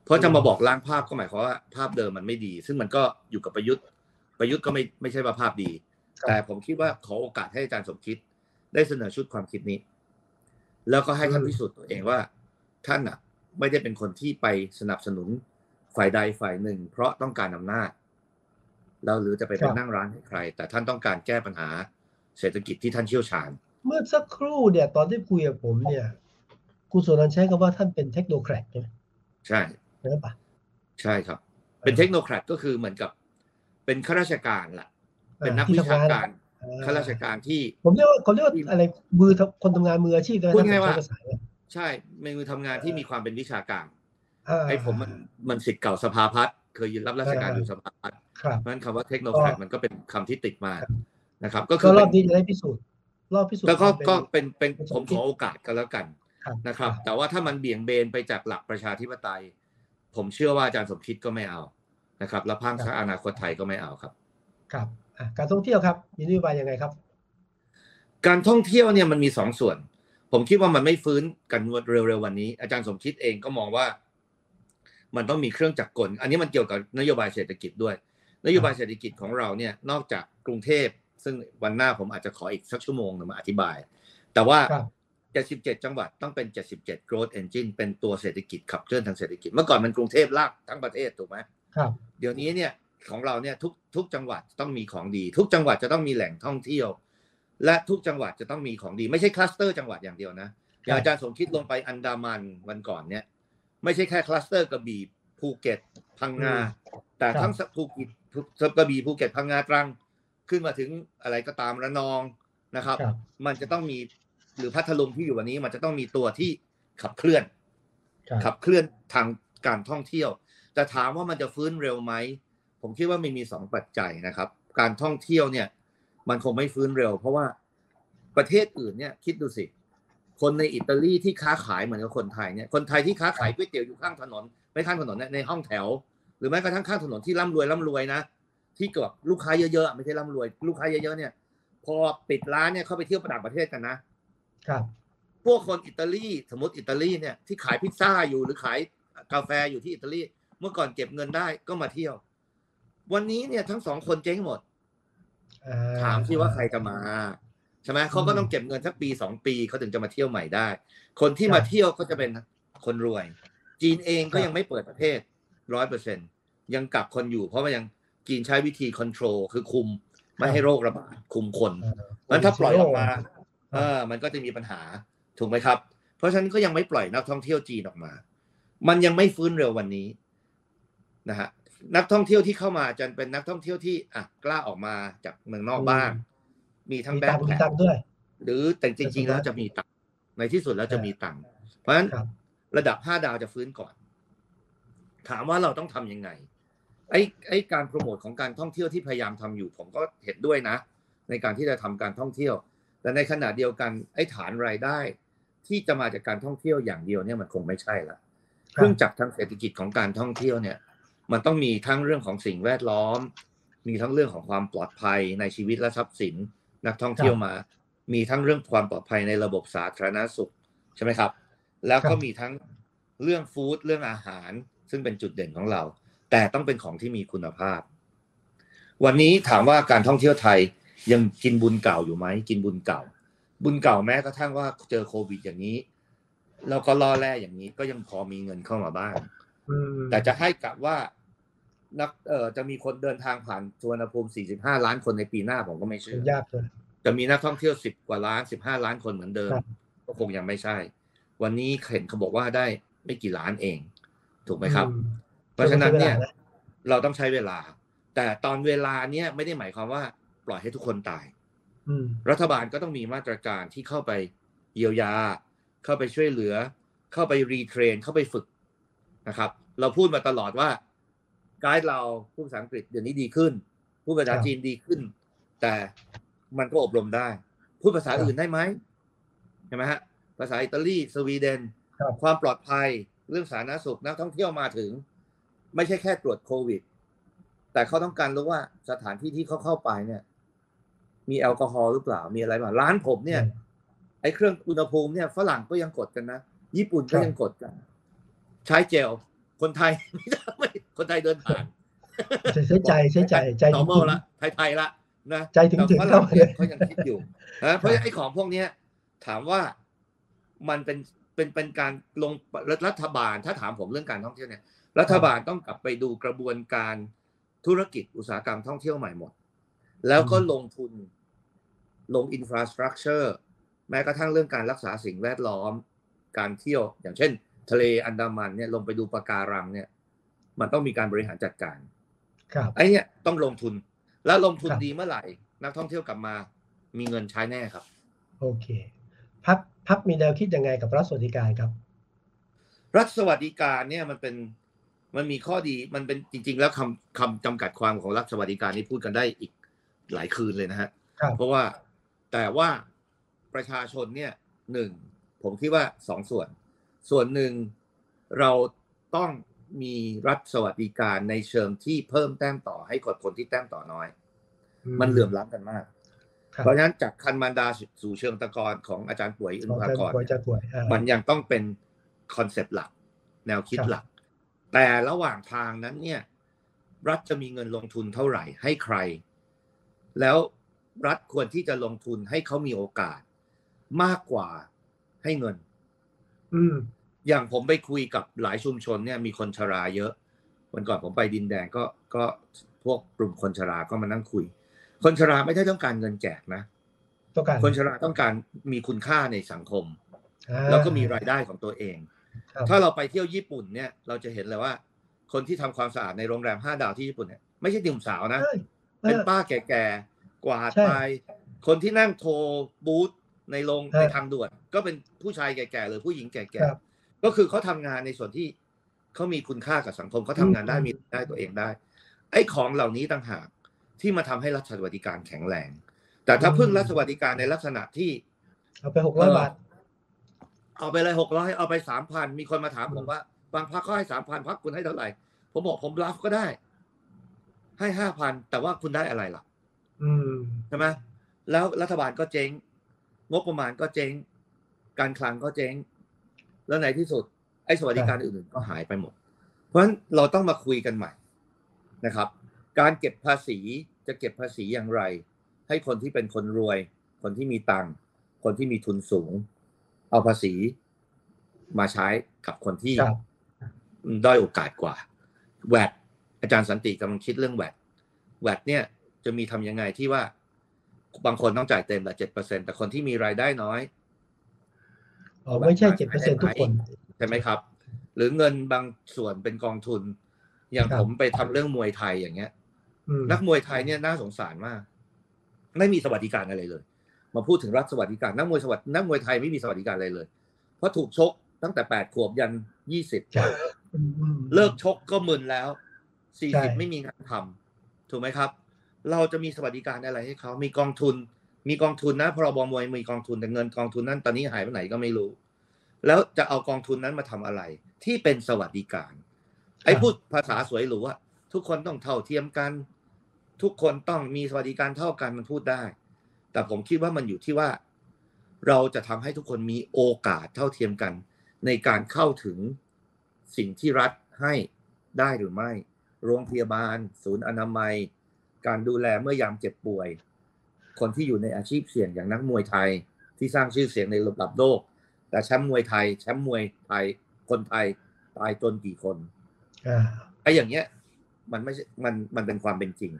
เพราะจะมาบอกล้างภาพก็หมายความว่าภาพเดิมมันไม่ดี ซึ่งมันก็อยู่กับประยุทธ์ ประยุทธ์ก็ไม่ไม่ใช่ว่าภาพดี แต่ผมคิดว่าขอโอกาสให้อาจารย์สมคิด ได้เสนอชุดความคิดนี้ แล้วก็ให้ท่านพิสูจน์ตัวเองว่า ท่านอะ ไม่ได้เป็นคนที่ไปสนับสนุนฝ่ายใดฝ่ายหนึ่ง เพราะต้องการอำนาจแล้วหรือจะไปเป็นนั่งร้านให้ใคร แต่ท่านต้องการแก้ปัญหา เศรษฐกิจที่ท่านเชี่ยวชาญ เมื่อสักครู่เนี่ย ตอนที่คุยกับผมเนี่ยคุณสุนันท์ใช้คำว่าท่านเป็นเทคโนแครดใช่ไหมใช่ใช่ปะใช่ครับ เป็นเทคโนแครดก็คือเหมือนกับ เป็นข้าราชการล่ะ เป็นนักวิชาการอ่ข้าราชการที่ ผมเรียกว่าเขาเรียกว่าอะไรมือทำคนทำงานมืออาชีพได้ไหมพูดง่ายว่าถ้ผมใช้ภษเนี่ยใช่ในมือทำงานที่มีความเป็นวิชาการาไอ้ผมมันมันสิทธิ์เก่าสภาพัฒน์เคยยืนรับราชการอ่าอยู่สภาพัฒน์ครับเพราะฉะนั้นคำว่าเทคโนแครดก็มันก็เป็นคำที่ติดมา นะครับ ก็คืก็อรอบเป็นี้นจะได้พิสูจน์รอบพิสูจน์แล้วก็ความเป็นก็เป็นเป็นเป็นผมสมคิขดอโอกาสกันแล้วกันครับนะครับ แต่ว่าถ้ามันเบี่ยงเบนไปจากหลักประชาธิปไตย ผมเชื่อว่าอาจารย์สมคิดก็ไม่เอานะครับ แล้วพังชาติอนาคตไทยก็ไม่เอาครับ ครับอะการท่องเที่ยวครับมีนโยบายยังไงครับ การท่องเที่ยวเนี่ยมันมีสองส่วน ผมคิดว่ามันไม่ฟื้นกันเร็วๆวันนี้ อาจารย์สมคิดเองก็มองว่า มันต้องมีเครื่องจักรกล อันนี้มันเกี่ยวกับนโยบายเศรษฐกิจด้วย นโยบายเศรษฐกิจของเราเนี่ยนอกจากกรุงเทพ ซึ่งวันหน้าผมอาจจะขออีกสักชั่วโมงหนึ่งมาอธิบาย แต่ว่าครับ77 จังหวัดต้องเป็น 77 growth engine เป็นตัวเศรษฐกิจขับเคลื่อนทางเศรษฐกิจ เมื่อก่อนมันกรุงเทพลากทั้งประเทศถูกไหมครับ เดี๋ยวนี้เนี่ยของเราเนี่ยทุกทุกจังหวัดต้องมีของดี ทุกจังหวัดจะต้องมีแหล่งท่องเที่ยว และทุกจังหวัดจะต้องมีของดีไม่ใช่ cluster จังหวัดอย่างเดียวนะอย่างอาจารย์สมคิดลงไปอันดามันวันก่อนเนี่ย ไม่ใช่แค่ cluster กระบี่ภูเก็ตพังงาแต่ทั้งภูเก็ตกระบี่ภูเก็ตพังงาตรัง ขึ้นมาถึงอะไรก็ตามระนองนะครับครับ มันจะต้องมีหรือพัทลุงที่อยู่วันนี้ มันจะต้องมีตัวที่ขับเคลื่อนครับขับเคลื่อนทางการท่องเที่ยว แต่ถามว่ามันจะฟื้นเร็วไหมผมคิดว่ามันมีสองปัจจัยนะครับ การท่องเที่ยวเนี่ย มันคงไม่ฟื้นเร็ว เพราะว่าประเทศอื่นเนี่ย คิดดูสิ คนในอิตาลีที่ค้าขายเหมือนกับคนไทยเนี่ยคนไทยที่ค้าขายก๋วยเตี๋ยวอยู่ข้างถนนไม่ข้างถนนนะในห้องแถว หรือแม้กระทั่งข้างถนนที่ร่ำรวยร่ำรวยนะ ที่เกิดลูกค้าเยอะๆอะไม่ใช่ร่ำรวย ลูกค้าเยอะๆเนี่ย พอปิดร้านเนี่ยเข้าไปเที่ยวต่างประเทศกันนะครับ พวกคนอิตาลีสมมติอิตาลีเนี่ยที่ขายพิซซ่าอยู่หรือขายกาแฟอยู่ที่อิตาลีเมื่อก่อนเก็บเงินได้ก็มาเที่ยว วันนี้เนี่ยทั้งสองคนเจ๊งหมดอ่ถามที่ว่าใครจะมาใช่ไหมเขาก็ต้องเก็บเงินสักปีสองปีเขาถึงจะมาเที่ยวใหม่ได้ คนที่มาเที่ยวก็จะเป็นคนรวย จีนเองก็ยังไม่เปิดประเทศร้อยเปอร์เซ็นยังกักคนอยู่ เพราะว่ายัง จีนใช้วิธีคอนโทรลคือคุมไม่ให้โรคระบาดคุมคนอ่ามันถ้าปล่อยออกมาครับเออมันก็จะมีปัญหาถูกไหมครับ เพราะฉะนั้นก็ยังไม่ปล่อยนักท่องเที่ยวจีนออกมา มันยังไม่ฟื้นเร็ววันนี้นะฮะนักท่องเที่ยวที่เข้ามาจะเป็นนักท่องเที่ยวที่อะกล้าออกมาจากเมืองนอกบ้าง มีทั้งมีแบ็ตัคงค์มีแพ็คตังค์ด้วยหรือแต่จริงๆแล้วจะมีตังค์ในที่สุดแล้วจะมีตังค์เพราะฉะนั้นครับระดับห้าดาวจะฟื้นก่อน ถามว่าเราต้องทำยังไง ไอ้ไอ้การโปรโมทของการท่องเที่ยวที่พยายามทำอยู่ผมก็เห็นด้วยนะ ในการที่จะทำการท่องเที่ยว แต่ในขณะเดียวกันไอ้ฐานรายได้ ที่จะมาจากการท่องเที่ยวอย่างเดียวเนี่ยมันคงไม่ใช่ละเครื่องจักรทางเศรษฐกิจของการท่องเที่ยวเนี่ย มันต้องมีทั้งเรื่องของสิ่งแวดล้อม มีทั้งเรื่องของความปลอดภัยในชีวิตและทรัพย์สินนักท่องเที่ยวมา มีทั้งเรื่องความปลอดภัยในระบบสาธารณสุขใช่ไหมครับ แล้วครัก็บมีทั้งเรื่องฟู้ดเรื่องอาหาร ซึ่งเป็นจุดเด่นของเรา แต่ต้องเป็นของที่มีคุณภาพ วันนี้ถามว่าการท่องเที่ยวไทยยังกินบุญเก่าอยู่ไหมกินบุญเก่า บุญเก่าแม้กระทั่งว่าเจอโควิดอย่างนี้แล้วก็ล่อแร่อย่างนี้ก็ยังพอมีเงินเข้ามาบ้างอืมแต่จะให้กลับว่านักเอ่อจะมีคนเดินทางผ่านสุวรรณภูมิ 45 ล้านคนในปีหน้าผมก็ไม่เชื่อยากเลยจะมีนักท่องเที่ยว 10 กว่าล้าน 15 ล้านคนเหมือนเดิมครับก็คงยังไม่ใช่ วันนี้เห็นเขาบอกว่าได้ไม่กี่ล้านเอง ถูกไหมครับอืม เพราะฉะนั้นเนี่ยใช้วลาะเราต้องใช้เวลา แต่ตอนเวลาเนี้ยไม่ได้หมายความว่า ปล่อยให้ทุกคนตายอืมรัฐบาลก็ต้องมีมาตรการที่เข้าไปเยียวยา เข้าไปช่วยเหลือ เข้าไปรีเทรน เข้าไปฝึกนะครับ เราพูดมาตลอดว่าไกด์เราพูดภาษาอังกฤษเดี๋ยวนี้ดีขึ้น พูดภาษาครับจีนดีขึ้น แต่มันก็อบรมได้ พูดภาษาครับอื่นได้ไหมใช่ไหมฮะภาษาอิตาลีสวีเดนครับความปลอดภัยเรื่องสาธารณสุขนักท่องเที่ยวมาถึง ไม่ใช่แค่ตรวจโควิด แต่เขาต้องการรู้ว่าสถานที่ที่เขาเข้าไปเนี่ย มีแอลกอฮอล์หรือเปล่า มีอะไรบ้างร้านผมเนี่ย ไอ้เครื่องอุณหภูมิเนี่ยฝรั่งก็ยังกดกันนะ ญี่ปุ่นก็ยังกดกัน ใช้เจล คนไทยไม่ได้ไม่คนไทยเดินผ่านใช้ใช้ใจใช้ใจใจนอร์มอลละไทยๆละนะใจถึงถึงแต่ฝเข้ารั่งมาเลเนี่ยยเขายังคิดอยู่นะเพราะฉะนั้นไอ้ของพวกเนี้ย ถามว่ามันเป็นเป็นเป็นการลงรัฐบาลถ้าถามผมเรื่องการท่องเที่ยวเนี่ย รัฐบาลต้องกลับไปดูกระบวนการธุรกิจอุตสาหกรรมท่องเที่ยวใหม่หมด แล้วก็ลงทุนลงอินฟราสตรักเจอร์แม้กระทั่งเรื่องการรักษาสิ่งแวดล้อม การเที่ยว อย่างเช่น ทะเลอันดามันเนี่ยลงไปดูปะการังเนี่ย มันต้องมีการบริหารจัดการครับไอ้เนี่ยต้องลงทุนแล้วลงทุนครับดีเมื่อไหร่ นักท่องเที่ยวกลับมา มีเงินใช้แน่ครับ โอเคพักพักมีแนวคิดยังไงกับรัฐสวัสดิการครับ รัฐสวัสดิการเนี่ยมันเป็น มันมีข้อดีมันเป็นจริง ๆ แล้วคำคำจำกัดความของรัฐสวัสดิการนี่พูดกันได้อีกหลายคืนเลยนะฮะครับเพราะว่าแต่ว่าประชาชนเนี่ยหนึ่งผมคิดว่าสองส่วน ส่วนหนึ่งเราต้องมีรัฐสวัสดิการในเชิงที่เพิ่มแต้มต่อให้กับคนที่แต้มต่อน้อย มันเหลื่อมล้ำกันมากครับเพราะฉะนั้นจากคันมันดาสู่เชิงตะกอนของอาจารย์ป่วยอินของทราการกรป่วยจะป่วยอ่ามันยังต้องเป็นคอนเซปต์หลัก แนวคิดครับหลัก แต่ระหว่างทางนั้นเนี่ยรัฐจะมีเงินลงทุนเท่าไหร่ให้ใคร แล้วรัฐควรที่จะลงทุนให้เขามีโอกาสมากกว่าให้เงิน อืม อย่างผมไปคุยกับหลายชุมชนเนี่ยมีคนชราเยอะ วันก่อนผมไปดินแดงก็ก็พวกกลุ่มคนชราก็มานั่งคุย คนชราไม่ได้ต้องการเงินแจกนะต้องการคนชราต้องการมีคุณค่าในสังคมอ่าแล้วก็มีรายได้ของตัวเองครับ ถ้าเราไปเที่ยวญี่ปุ่นเนี่ย เราจะเห็นเลยว่า คนที่ทำความสะอาดในโรงแรมห้าดาวที่ญี่ปุ่นเนี่ยไม่ใช่หนุ่มสาวนะใช่เป็นออป้าแก่ๆ กวาดใช่ไป คนที่นั่งโทรบูธในโรงใช่ในทางด่วน ก็เป็นผู้ชายแก่ๆหรือผู้หญิงแก่ครับๆก็คือเขาทำงานในส่วนที่เขามีคุณค่ากับสังคมเขาทำงานได้อืมมีได้ตัวเองได้ ไอ้ของเหล่านี้ต่างหากที่มาทำให้รัฐสวัสดิการแข็งแรง แต่ถ้าพึ่งรัฐสวัสดิการในลักษณะที่เอาไปหกร้อยบาท เอาไปเลยหกร้อยเอาไปสามพันมีคนมาถามผมว่า บางพักก็ให้สามพันพักคุณให้เท่าไหร่ ผมบอกผมรับก็ได้ ให้ห้าพันแต่ว่าคุณได้อะไรล่ะอืมใช่ไหมแล้วรัฐบาลก็เจ๊ง งบประมาณก็เจ๊ง การคลังก็เจ๊ง แล้วในที่สุด ไอ้สวัสดิการอื่นๆก็หายไปหมด เพราะฉะนั้นเราต้องมาคุยกันใหม่นะครับ การเก็บภาษีจะเก็บภาษีอย่างไร ให้คนที่เป็นคนรวย คนที่มีตังค์คนที่มีทุนสูง เอาภาษีมาใช้กับคนที่ครับด้อยโอกาสกว่า แวดอาจารย์สันติกำลังคิดเรื่องแวดแวดเนี่ยจะมีทำยังไงที่ว่าบางคนต้องจ่ายเต็มละเจ็ดเปอร์เซ็นแต่คนที่มีรายได้น้อยอ๋อไม่ใช่เจ็ดเปอร์เซ็นทุกคนใช่ไหมครับ หรือเงินบางส่วนเป็นกองทุน อย่างครับผมไปทำเรื่องมวยไทยอย่างเงี้ยอืมนักมวยไทยเนี่ยน่าสงสารมาก ไม่มีสวัสดิการอะไรเลย มาพูดถึงรัฐสวัสดิการนักมวยสวัสดนักมวยไทยไม่มีสวัสดิการอะไรเลย เพราะถูกชกตั้งแต่แปดขวบยันยี่สิบอืมอืมเลิกชกก็มึนแล้วสี่ใช่สิบไม่มีงานทำถูกไหมครับ เราจะมีสวัสดิการอะไรให้เขามีกองทุน มีกองทุนนะพรบมวยมีกองทุนแต่เงินกองทุนนั้นตอนนี้หายไปไหนก็ไม่รู้ แล้วจะเอากองทุนนั้นมาทำอะไร ที่เป็นสวัสดิการ ไอ้พูดภาษาสวยหรูว่าทุกคนต้องเท่าเทียมกัน ทุกคนต้องมีสวัสดิการเท่ากันมันพูดได้ แต่ผมคิดว่ามันอยู่ที่ว่า เราจะทำให้ทุกคนมีโอกาสเท่าเทียมกัน ในการเข้าถึงสิ่งที่รัฐให้ได้หรือไม่ โรงพยาบาล ศูนย์อนามัย การดูแลเมื่อยามเจ็บป่วย คนที่อยู่ในอาชีพเสี่ยงอย่างนักมวยไทยที่สร้างชื่อเสียงในระดับโลก แต่แชมป์มวยไทย แชมป์มวยไทย คนไทยตายจนกี่คนอ่าไอ้อย่างเงี้ย มันไม่ใช่มันมันเป็นความเป็นจริง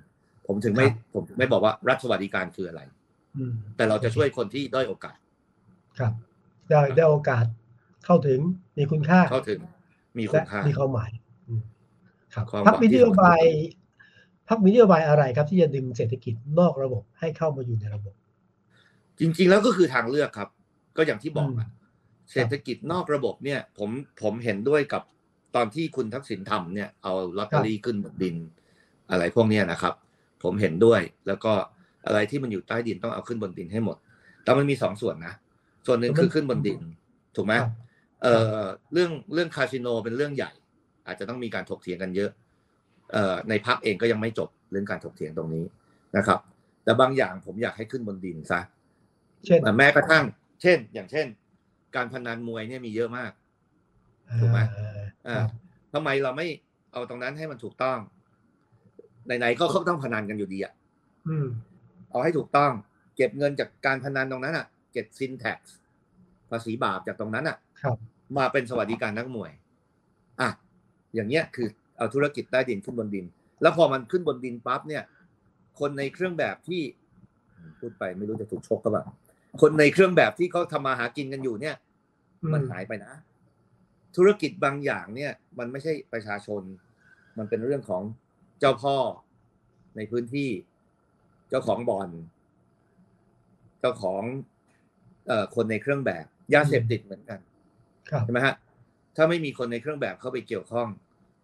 ผมถึงไม่ครับผมถึงไม่บอกว่ารัฐสวัสดิการคืออะไรอืม แต่เราจะช่วยคนที่ด้อยโอกาส ครับ ได้ได้โอกาสเข้าถึงมีคุณค่าเข้าถึง มีคุและณค่ามีความหมายอืมครับความพักหวังมีที่นโยสำคัญบายพักมีนโยบายอะไรครับที่จะดึงเศรษฐกิจนอกระบบให้เข้ามาอยู่ในระบบ จริง ๆ แล้วก็คือทางเลือกครับ ก็อย่างที่บอกอืมอะเศรษฐกิจนอกระบบเนี่ย ผมผมเห็นด้วยกับตอนที่คุณทักษิณทำเนี่ยเอาลอตเตอรี่ขึ้นบนดิน อะไรพวกเนี้ยนะครับ ผมเห็นด้วยแล้วก็ อะไรที่มันอยู่ใต้ดินต้องเอาขึ้นบนดินให้หมด แต่มันมีสองส่วนนะ ส่วนหนึ่งคือขึ้นบนดิน ถูกไหมครับเอ่อเรื่องเรื่องคาสิโนเป็นเรื่องใหญ่ อาจจะต้องมีการถกเถียงกันเยอะ เอ่อในพักเองก็ยังไม่จบเรื่องการถกเถียงตรงนี้นะครับ แต่บางอย่างผมอยากให้ขึ้นบนดินซะเช่นแม้กระทั่ง เช่น อย่างเช่น การพนันมวยเนี่ยมีเยอะมากถูกไหมอ่าอ่าครับทำไมเราไม่เอาตรงนั้นให้มันถูกต้องไหนๆก็เขาต้องพนันกันอยู่ดีอะอืม เอาให้ถูกต้อง เก็บเงินจากการพนันตรงนั้นอะเก็บซินแท็กภาษีบาปจากตรงนั้นอะครับมาเป็นสวัสดิการนักมวย อะ อย่างเงี้ยคือเอาธุรกิจใต้ดินขึ้นบนดิน แล้วพอมันขึ้นบนดินปั๊บเนี่ย คนในเครื่องแบบที่พูดไปไม่รู้จะถูกชกก็แบบคนในเครื่องแบบที่เขาทำมาหากินกันอยู่เนี่ย มันหายไปนะ ธุรกิจบางอย่างเนี่ย มันไม่ใช่ประชาชน มันเป็นเรื่องของเจ้าพ่อในพื้นที่ เจ้าของบ่อน เจ้าของเอ่อคนในเครื่องแบบยาเสพติดเหมือนกันครับใช่ไหมฮะถ้าไม่มีคนในเครื่องแบบเข้าไปเกี่ยวข้อง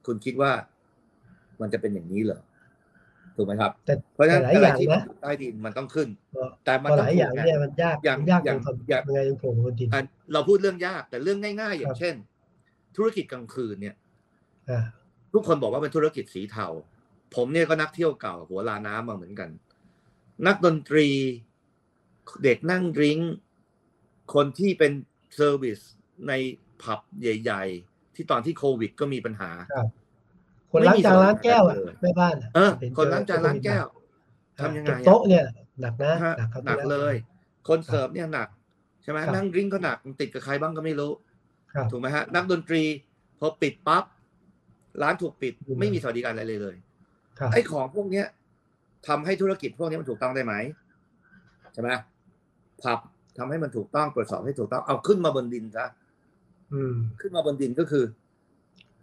คุณคิดว่ามันจะเป็นอย่างนี้เหรอถูกไหมครับแต่เพราะฉะนั้นหลายอะไรอย่างที่มันนะอยู่ใต้ดินมันต้องขึ้นก็แต่มันก็ต้หองลายอย่างถูกไงเนี่ยมันยากอย่างมันยากอย่างตรงทำอย่างยังไงยังโผล่บนดินอะเราพูดเรื่องยากแต่เรื่องง่าย ๆ อย่าครังบเช่น ธุรกิจกลางคืนเนี่ยอ่าทุกคนบอกว่าเป็นธุรกิจสีเทา ผมเนี่ยก็นักเที่ยวเก่าหัวราน้ำมาเหมือนกัน นักดนตรี เด็กนั่ง drink คนที่เป็น service ในผับใหญ่ ๆ ที่ตอนที่โควิดก็มีปัญหาครับคนล้างจานล้างแก้วอะไม่มีสวัสดิการเลยแม่บ้านอะเออห็คนล้างจานล้างแก้วอ่าทำยังไงเก็บอะโต๊ะเนี่ยหนักนะฮะหนักครับหนักเลย คนเสิร์ฟเนี่ยหนักใช่ไหมครับนั่งดริ้งก์ก็หนักมันติดกับใครบ้างก็ไม่รู้ครับถูกไหมฮะ นักดนตรีพอปิดปั๊บร้านถูกปิดอืมไม่มีสวัสดิการอะไรเลยเลยครับไอ้ของพวกเนี้ย ทำให้ธุรกิจพวกนี้มันถูกต้องได้ไหมใช่ไหมผับทำให้มันถูกต้องตรวจสอบให้ถูกต้องเอาขึ้นมาบนดินซะอืมขึ้นมาบนดินก็คือ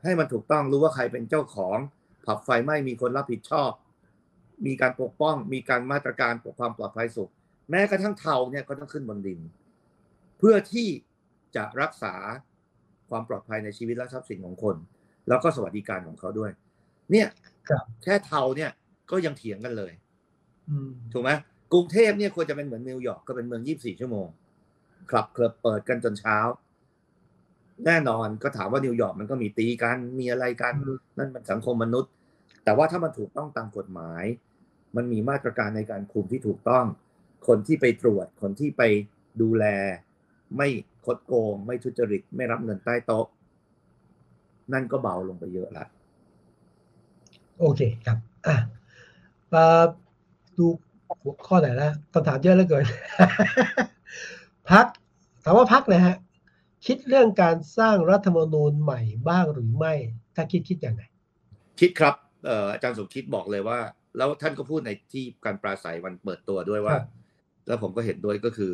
ให้มันถูกต้องรู้ว่าใครเป็นเจ้าของ ผับไฟไหม้มีคนรับผิดชอบ มีการปกป้อง มีการมาตรการปกความปลอดภัยสุขแม้กระทั่งเทาเนี่ยก็ต้องขึ้นบนดิน เพื่อที่จะรักษาความปลอดภัยในชีวิตและทรัพย์สินของคน แล้วก็สวัสดิการของเขาด้วย เนี่ยครับแค่เทาเนี่ย ก็ยังเถียงกันเลยอืมถูกไหมกรุงเทพเนี่ยควรจะเป็นเหมือนนิวยอร์กก็เป็นเมือง 24 ชั่วโมงคลับคลับเปิดกันจนเช้า แน่นอนก็ถามว่านิวยอร์กมันก็มีตีกันมีอะไรกันอืมนั่นมันสังคมมนุษย์ แต่ว่าถ้ามันถูกต้องตามกฎหมาย มันมีมาตรการในการคุมที่ถูกต้อง คนที่ไปตรวจคนที่ไปดูแล ไม่คดโกง ไม่ทุจริตไม่รับเงินใต้โต๊ะ นั่นก็เบาลงไปเยอะละโอเคครับอะมา ดูหัวข้อไหนละคำถามเยอะเหลือเกิน พักถามว่าพักนะฮะ คิดเรื่องการสร้างรัฐธรรมนูญใหม่บ้างหรือไม่ ถ้าคิดคิดอย่างไรคิดครับเอ่ออาจารย์สมคิดบอกเลยว่า แล้วท่านก็พูดในที่การปราศัยวันเปิดตัวด้วยว่าครับแล้วผมก็เห็นด้วยก็คือ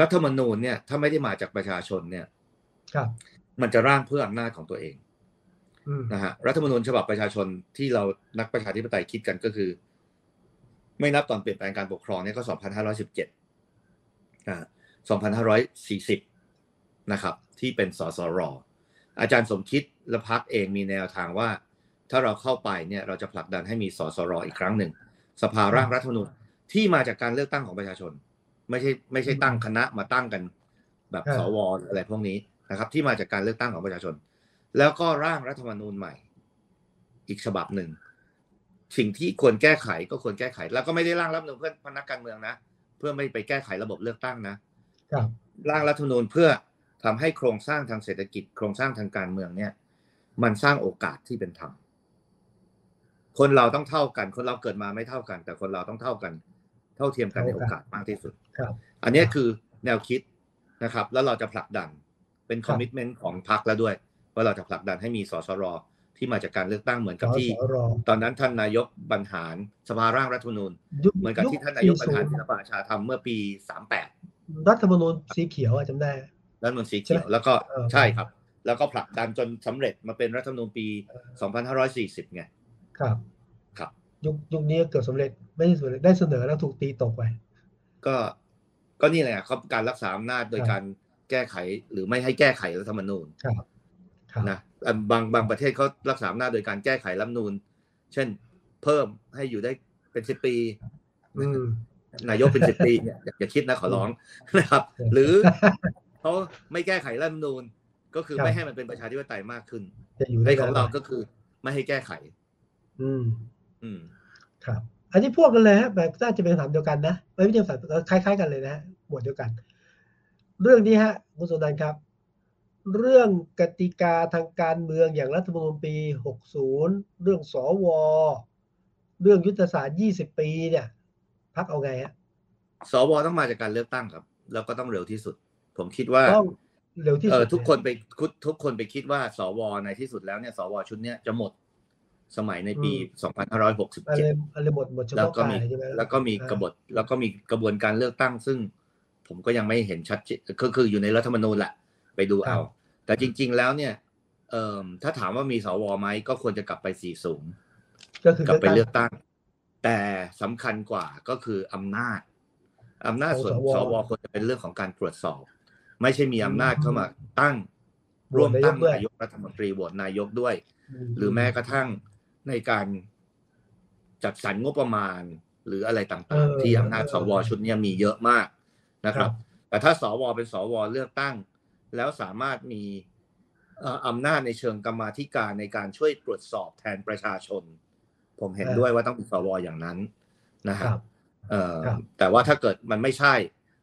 รัฐธรรมนูญเนี่ย ถ้าไม่ได้มาจากประชาชนเนี่ยครับมันจะร่างเพื่ออำนาจของตัวเองอืม นะฮะรัฐธรรมนูญฉบับประชาชนที่เรานักประชาธิปไตยคิดกันก็คือ ไม่นับตอนเปลี่ยนแปลงการปกครองเนี่ยก็ 2517อ่า2540 นะครับ ที่เป็นสสรอาจารย์สมคิดและพักเองมีแนวทางว่า ถ้าเราเข้าไปเนี่ยเราจะผลักดันให้มีสสรอีกครั้งหนึ่ง สภาร่างรัฐธรรมนูญที่มาจากการเลือกตั้งของประชาชน ไม่ใช่ไม่ใช่ตั้งคณะมาตั้งกันแบบครับสวหรืออะไรพวกนี้นะครับ ที่มาจากการเลือกตั้งของประชาชน แล้วก็ร่างรัฐธรรมนูญใหม่ อีกฉบับหนึ่ง สิ่งที่ควรแก้ไขก็ควรแก้ไข แล้วก็ไม่ได้ร่างรัฐธรรมนูญเพื่อพนักการเมืองนะ เพื่อไม่ไปแก้ไขระบบเลือกตั้งนะครับร่างรัฐธรรมนูญเพื่อทำให้โครงสร้างทางเศรษฐกิจ โครงสร้างทางการเมืองเนี่ย มันสร้างโอกาสที่เป็นธรรมคนเราต้องเท่ากัน คนเราเกิดมาไม่เท่ากัน แต่คนเราต้องเท่ากัน เท่าเทียมกันในโอกาสมากที่สุดครับอันเนี้ยคือแนวคิดนะครับ แล้วเราจะผลักดันเป็นคครับอมมิชเมนต์ของพรรคแล้วด้วย ว่าเราจะผลักดันให้มีสสรที่มาจากการเลือกตั้งเหมือนสกับที่สรตอนนั้นท่านนายกบรรหารสภาร่างรัฐธรรมนูญยุคเหมือนกับที่ท่านนายกบรรหาร40ศิลปอาชาทำเมื่อปี38รัฐธรรมนูญสีเขียวอะจำได้รัฐธรรมนูญสีใช่เขีไหยมวแล้วก็เออใช่ครับ แล้วก็ผลักดันจนสำเร็จมาเป็นรัฐธรรมนูญปี2540ไงครับครับยุคยุคนี้เกิดสำเร็จไม่ได้สำเร็จได้เสนอแล้วถูกตีตกไป ก็ก็นี่แหละครับการรักษาอำนาจโดยครับการแก้ไขหรือไม่ให้แก้ไขรัฐธรรมนูญครับครับ นะอะบางบางประเทศเขารักษาอำนาจโดยการแก้ไขรัฐธรรมนูญเช่น เพิ่มให้อยู่ได้เป็นสิบปีอืมนายกเป็นสิบปีเนี่ยอย่าอย่าคิดนะขอร้องนะครับเออหรือเขาไม่แก้ไขรัฐธรรมนูญก็คือครับไม่ให้มันเป็นประชาธิปไตยมากขึ้นจะอยู่ในได้ของเราก็คือไม่ให้แก้ไข อืม อืม ครับ อันนี้พวกกันเลยฮะแบบน่าจะเป็นคำถามเดียวกันนะไม่ใช่คำถามคล้ายๆกันเลยนะฮะหมวดเดียวกัน เรื่องนี้ฮะคุณสุนันท์ครับ เรื่องกติกาทางการเมืองอย่างรัฐธรรมนูญปี 60 เรื่องสวเรื่องยุทธศาสตร์ 20 ปีเนี่ยพักเอาไงฮะสวต้องมาจากการเลือกตั้งครับ แล้วก็ต้องเร็วที่สุด ผมคิดว่าต้องเร็วที่เอสุอดทุกคนไปคุดทุกคนไปคิดว่า สวในที่สุดแล้วเนี่ยสวชุดเนี้ยจะหมดสมัยในปีอะไร2567อะไรหมดหมดเฉแล้วพาะก็กามียใช่ไหมแล้วก็มีกบฏแล้วก็มีกระบวนการเลือกตั้ง ซึ่งผมก็ยังไม่เห็นชัดเจนก็คืออยู่ในรัฐธรรมนูญแหละ ไปดูเอา แต่จริง ๆ แล้วเนี่ยเอ่อถ้าถามว่ามีสวไหมก็ควรจะกลับไปสี่สูงก็คือกลับไปตั้งเลือกตั้ง แต่สำคัญกว่าก็คืออำนาจอำนาจส่วนของสสววควรจะเป็นเรื่องของการตรวจสอบ ไม่ใช่มีอำนาจเข้ามาตั้งโหวตร่วมตั้งนายกด้วยนายกรัฐมนตรีโหวตนายกด้วยมหรือแม้กระทั่งในการจัดสรรงบประมาณหรืออะไรต่างเออๆที่อำนาจเออสวชุดเนี้ยมีเยอะมากนะครับครับ แต่ถ้าสวเป็นสวเลือกตั้ง แล้วสามารถมีเอ่ออำนาจในเชิงกรรมาธิการในการช่วยตรวจสอบแทนประชาชน ผมเห็นเออด้วยว่าต้องเป็นสวอย่างนั้นนะคฮะรับเอ่อครับแต่ว่าถ้าเกิดมันไม่ใช่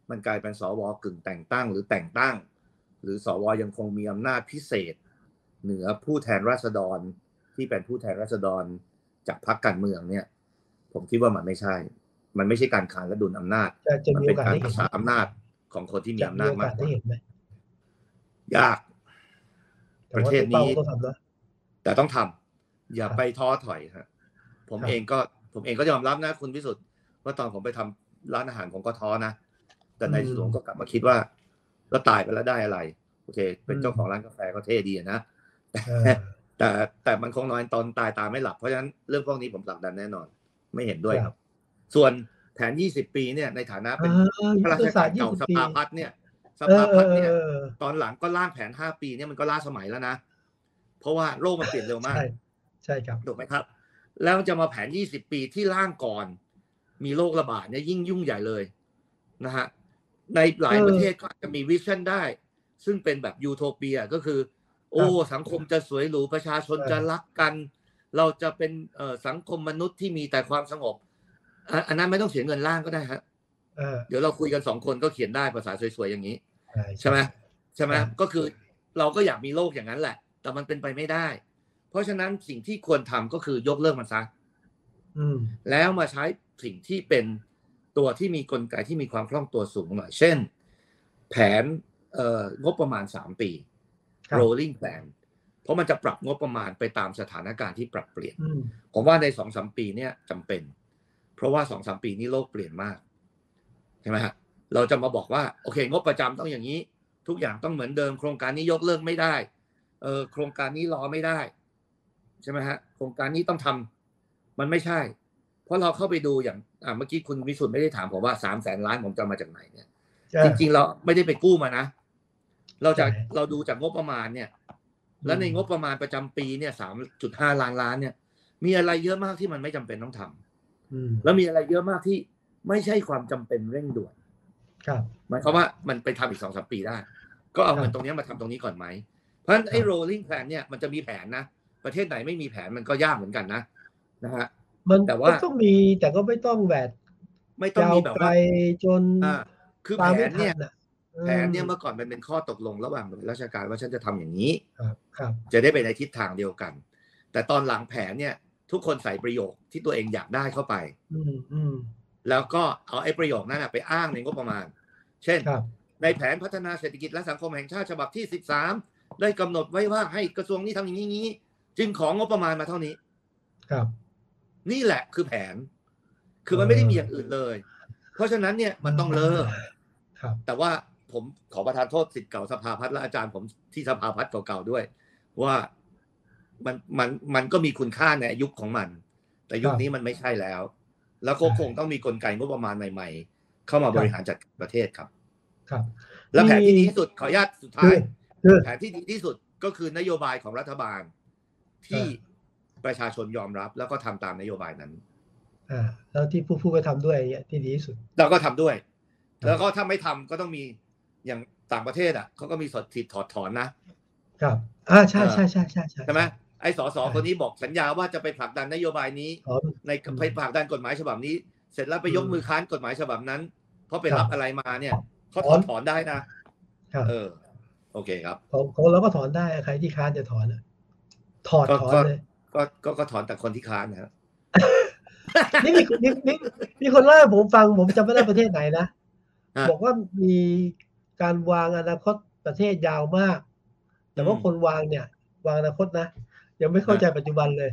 มันกลายเป็นสวกึ่งแต่งตั้ง หรือแต่งตั้ง หรือสวยังคงมีอำนาจพิเศษ เหนือผู้แทนราษฎรที่เป็นผู้แทนราษฎรจากพรรคการเมืองเนี่ย ผมคิดว่ามันไม่ใช่ มันไม่ใช่การขานและดุลอำนาจจะจะมัมีเป็โอนกาสการได้รัเห็กนษาอำนาจของคนที่มีจะอำมีนาจโอกามาสกกได้ว่าเห็นไหม ยากแต่ประว่าเทศเป็นเป้านี้ต้องทำนะแต่ต้องทำอย่าครับไปท้อถอยฮะผมครับเองก็ผมเองก็ยอมรับนะคุณพิสุทธิ์ว่าตอนผมไปทำร้านอาหารผมก็ท้อนะแต่ในที่สุดผมก็กลับมาคิดว่าเราตายไปแล้วได้อะไร โอเค เป็นเจ้าของร้านกาแฟก็เท่ดีอะนะเออแต่แต่มันคงนอนตอนตายตาไม่หลับเพราะฉะนั้นเรื่องพวกนี้ผมผลักดันแน่นอน ไม่เห็นด้วยครับ ส่วนแผน 20 ปีเนี่ยในฐานะเป็นเออยุข้าทราธชศาการสตร์เก่าส20ปีภาพัฒน์เนี่ย สเอภาอเอพัฒอน์เนี่ยเออตอนหลังก็ร่างแผน5ปีเนี่ยมันก็ล้าสมัยแล้วนะ เพราะว่าโลกมันเปลี่ยนเร็วมาก ใช่ใช่ครับถูกไหมครับ แล้วจะมาแผน20ปีที่ร่างก่อน มีโรคระบาดเนี่ยยิ่งยุ่งใหญ่เลยนะฮะในหลายเออประเทศก็อาจจะมี vision ได้ ซึ่งเป็นแบบยูโทเปียก็คือ โอ้ สังคมจะสวยหรูประชาชนเออจะรักกัน เราจะเป็นเอ่อสังคมมนุษย์ที่มีแต่ความสงบอะอันนั้นไม่ต้องเสียเงินร่างก็ได้ฮะเออเดี๋ยวเราคุยกันสองคนก็เขียนได้ภาษาสวยๆอย่างนี้ ใช่ใช่ไหมใช่ไหมครับก็คือเราก็อยากมีโลกอย่างนั้นแหละ แต่มันเป็นไปไม่ได้ เพราะฉะนั้นสิ่งที่ควรทำก็คือยกเลิกมันซะอืมแล้วมาใช้สิ่งที่เป็นตัวที่มีกลไกที่มีความคล่องตัวสูงหน่อย เช่น แผนเอ่องบประมาณ3ปีครับ rolling plan เพราะมันจะปรับงบประมาณไปตามสถานการณ์ที่ปรับเปลี่ยนอืมผมว่าในสองสามปีเนี่ยจำเป็น เพราะว่าสองสามปีนี้โลกเปลี่ยนมาก ใช่ไหมฮะ เราจะมาบอกว่าโอเค งบประจำต้องอย่างนี้ ทุกอย่างต้องเหมือนเดิม โครงการนี้ยกเลิกไม่ได้ เออโครงการนี้รอไม่ได้ ใช่ไหมฮะ โครงการนี้ต้องทำมันไม่ใช่ เพราะเราเข้าไปดูอย่างอ่าเมื่อกี้คุณวิสุทธ์ไม่ได้ถามผมว่าสามแสนล้านผมจะเอามาจากไหนเนี่ย จริงๆเราไม่ได้ไปกู้มานะ เราจะใช่เราดูจากงบประมาณเนี่ย แล้วในงบประมาณประจำปีเนี่ยสามจุดห้าล้านล้านเนี่ย มีอะไรเยอะมากที่มันไม่จำเป็นต้องทำอืมแล้วมีอะไรเยอะมากที่ไม่ใช่ความจำเป็นเร่งด่วน ครับหมายความว่ามันไปทำอีกสองสามปีได้ ก็เอาครับเงินตรงนี้มาทำตรงนี้ก่อนไหม เพราะฉะนั้นไอ้ครับ rolling plan เนี่ยมันจะมีแผนนะ ประเทศไหนไม่มีแผนมันก็ยากเหมือนกันนะนะฮะมันแต่ว่าก็ต้องมีแต่ก็ไม่ต้องแบบไม่ต้องยาวมีแบบไกลว่าจนอ่าคือตามแผไม่นทัเนี่ยนอะแผนเนี่ยเมื่อก่อนมันเป็นข้อตกลงระหว่างหน่วยราชการว่าฉันจะทำอย่างนี้ครับครับ จะได้ไปในทิศทางเดียวกัน แต่ตอนหลังแผนเนี่ย ทุกคนใส่ประโยคที่ตัวเองอยากได้เข้าไปอืมอืม แล้วก็เอาไอ้ประโยคนั้นนะไปอ้างในงบประมาณ เช่นครับในแผนพัฒนาเศรษฐกิจและสังคมแห่งชาติฉบับที่ 13 ได้กำหนดไว้ว่าให้กระทรวงนี้ทำอย่างนี้ จึงของงบประมาณมาเท่านี้ ครับ นี่แหละคือแผน คือมันไม่ได้มีอย่างอื่นเลย เพราะฉะนั้นเนี่ยมันต้องเลิกครับแต่ว่าผมขอประทานโทษสิทธิ์เก่าสภาพัฒน์และอาจารย์ผมที่สภาพัฒน์เก่าๆด้วย ว่ามันมันมันก็มีคุณค่าในยุคของมัน แต่ยุคนี้มันไม่ใช่แล้ว แล้วก็คงต้องมีกลไกงบประมาณใหม่ ๆ เข้ามาบริหารจัดการประเทศครับ ครับ และแผนที่ดีที่สุดขออนุญาตสุดท้ายคือแผนที่ดีที่สุดก็คือนโยบายของรัฐบาล ที่อ่ประชาชนยอมรับ แล้วก็ทำตามนโยบายนั้นอ่าแล้วที่ผู้ผู้ก็ทำด้วยเนี่ยที่ดีที่สุด เราก็ทำด้วยครับแล้วก็ถ้าไม่ทำก็ต้องมีอย่างต่างประเทศอะเขาก็มีสดสิทธิ์ถอดถอนนะครับ อ่าใช่เออใช่ใช่ใช่ใช่ใช่ไหม ไอ้สสใช่คนนี้บอกสัญญาว่าจะไปผลักดันนโยบายนี้ถอนในอืมไปผลักดันกฎหมายฉบับนี้ เสร็จแล้วไปยกอืมมือค้านกฎหมายฉบับนั้น เพราะไปครับรับอะไรมาเนี่ยเขาถถออนนถอนได้นะครับเออ โอเคครับของของเราก็ถอนได้ใครที่ค้านจะถอนอะถอดก็ถอนก็เลยก็ก็ก็ถอนแต่คนที่ค้านนะครับนี่มีมีมีมีคนเล่าให้ผมฟังผมจำไม่ได้ประเทศไหนนะฮะบอกว่ามีการวางอนาคตประเทศยาวมาก แต่ว่าอืมคนวางเนี่ย วางอนาคตนะ ยังไม่เข้าใจปัจจุบันเลย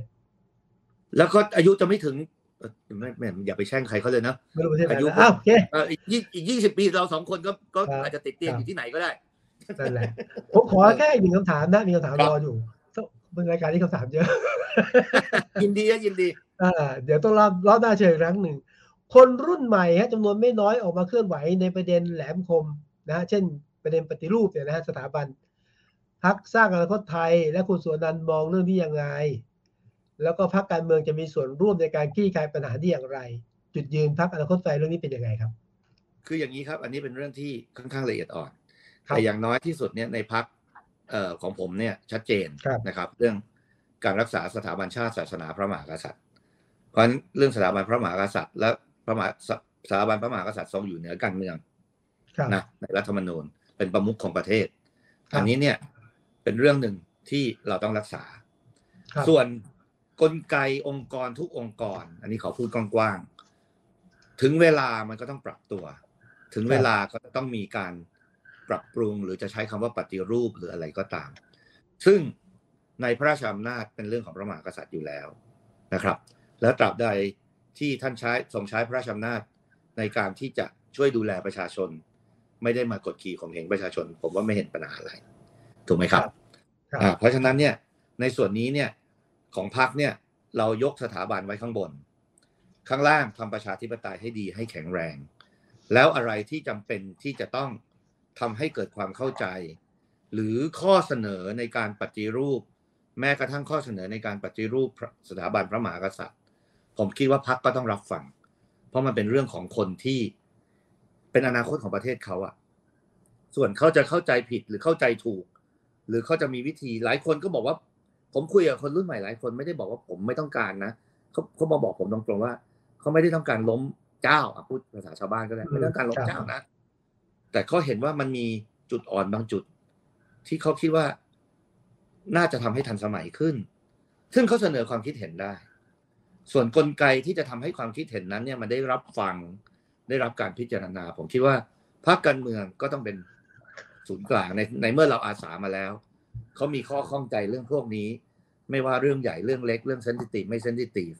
แล้วก็อายุจะไม่ถึงเอ่อไม่ไม่อย่าไปแช่งใครเขาเลยนะไม่รู้ประเทศไหนอายุนะอ้าวโอเคเอ่ออีกยี่อีกยี่สิบปีเราสองคนก็ก็ครับอาจจะติดเตียงครับอยู่ที่ไหนก็ได้นั่นแหละผมขอแค่อีกหนึ่งคำถามนะมีคำถามครับรออยู่เป็นรายการที่คำถามเยอะ ยินดีนะยินดีอ่าเดี๋ยวต้องรอบรอบหน้าเชิญอีกครั้งหนึ่ง คนรุ่นใหม่ฮะจำนวนไม่น้อยออกมาเคลื่อนไหวในประเด็นแหลมคมนะฮะเช่นประเด็นปฏิรูปเนี่ยนะฮะสถาบัน พักสร้างอนาคตไทย และคุณสุวรรณันท์มองเรื่องนี้ยังไง แล้วก็พักการเมืองจะมีส่วนร่วมในการคลี่คลายปัญหานี้อย่างไร จุดยืนพักอนาคตไทยเรื่องนี้เป็นยังไงครับ คืออย่างนี้ครับ อันนี้เป็นเรื่องที่ค่อนข้างละเอียดอ่อนครับแต่อย่างน้อยที่สุดเนี่ยในพักเอ่อของผมเนี่ยชัดเจนครับนะครับ เรื่องการรักษาสถาบันชาติศาสนาพระมหากษัตริย์ เพราะฉะนั้นเรื่องสถาบันพระมหากษัตริย์ และพระมหาสสถาบันพระมหากษัตริย์ทรงอยู่เหนือการเมืองครับนะในรัฐธรรมนูญเป็นประมุขของประเทศครับอันนี้เนี่ย เป็นเรื่องหนึ่งที่เราต้องรักษาครับส่วนกลไกองค์กรทุกองค์กร อันนี้ขอพูดกว้างๆถึงเวลามันก็ต้องปรับตัว ถึงเวลาก็ต้องมีการปรับปรุง หรือจะใช้คำว่าปฏิรูปหรืออะไรก็ตาม ซึ่งในพระราชอำนาจเป็นเรื่องของพระมหากษัตริย์อยู่แล้วนะครับ และตราบใดที่ท่านใช้ทรงใช้พระราชอำนาจในการที่จะช่วยดูแลประชาชน ไม่ได้มากดขี่ข่มเหงประชาชน ผมว่าไม่เห็นปัญหาอะไร ถูกไหมครับครับอ่าเพราะฉะนั้นเนี่ยในส่วนนี้เนี่ยของพรรคเนี่ยเรายกสถาบันไว้ข้างบน ข้างล่างทำประชาธิปไตยให้ดีให้แข็งแรง แล้วอะไรที่จำเป็นที่จะต้องทำให้เกิดความเข้าใจ หรือข้อเสนอในการปฏิรูป แม้กระทั่งข้อเสนอในการปฏิรูปสถาบันพระมหากษัตริย์ ผมคิดว่าพรรคก็ต้องรับฟังเพราะมันเป็นเรื่องของคนที่เป็นอนาคตของประเทศเขาอะส่วนเขาจะเข้าใจผิดหรือเข้าใจถูก หรือเขาจะมีวิธีหลายคนก็บอกว่า ผมคุยกับคนรุ่นใหม่หลายคนไม่ได้บอกว่าผมไม่ต้องการนะเขาเขามาบอกผมตรงๆว่าเขาไม่ได้ต้องการล้มเจ้าอะพูดภาษาชาวบ้านก็ได้ไม่ได้ต้องการล้มเจ้านะแต่เขาเห็นว่ามันมีจุดอ่อนบางจุด ที่เขาคิดว่าน่าจะทำให้ทันสมัยขึ้น ซึ่งเขาเสนอความคิดเห็นได้ ส่วนกลไกที่จะทำให้ความคิดเห็นนั้นเนี่ยมันได้รับฟัง ได้รับการพิจารณา ผมคิดว่าพรรคการเมืองก็ต้องเป็น ศูนย์กลางในในเมื่อเราอาสามาแล้วเขามีข้อข้องใจเรื่องพวกนี้ ไม่ว่าเรื่องใหญ่เรื่องเล็กเรื่องเซนซิทีฟไม่เซนซิทีฟ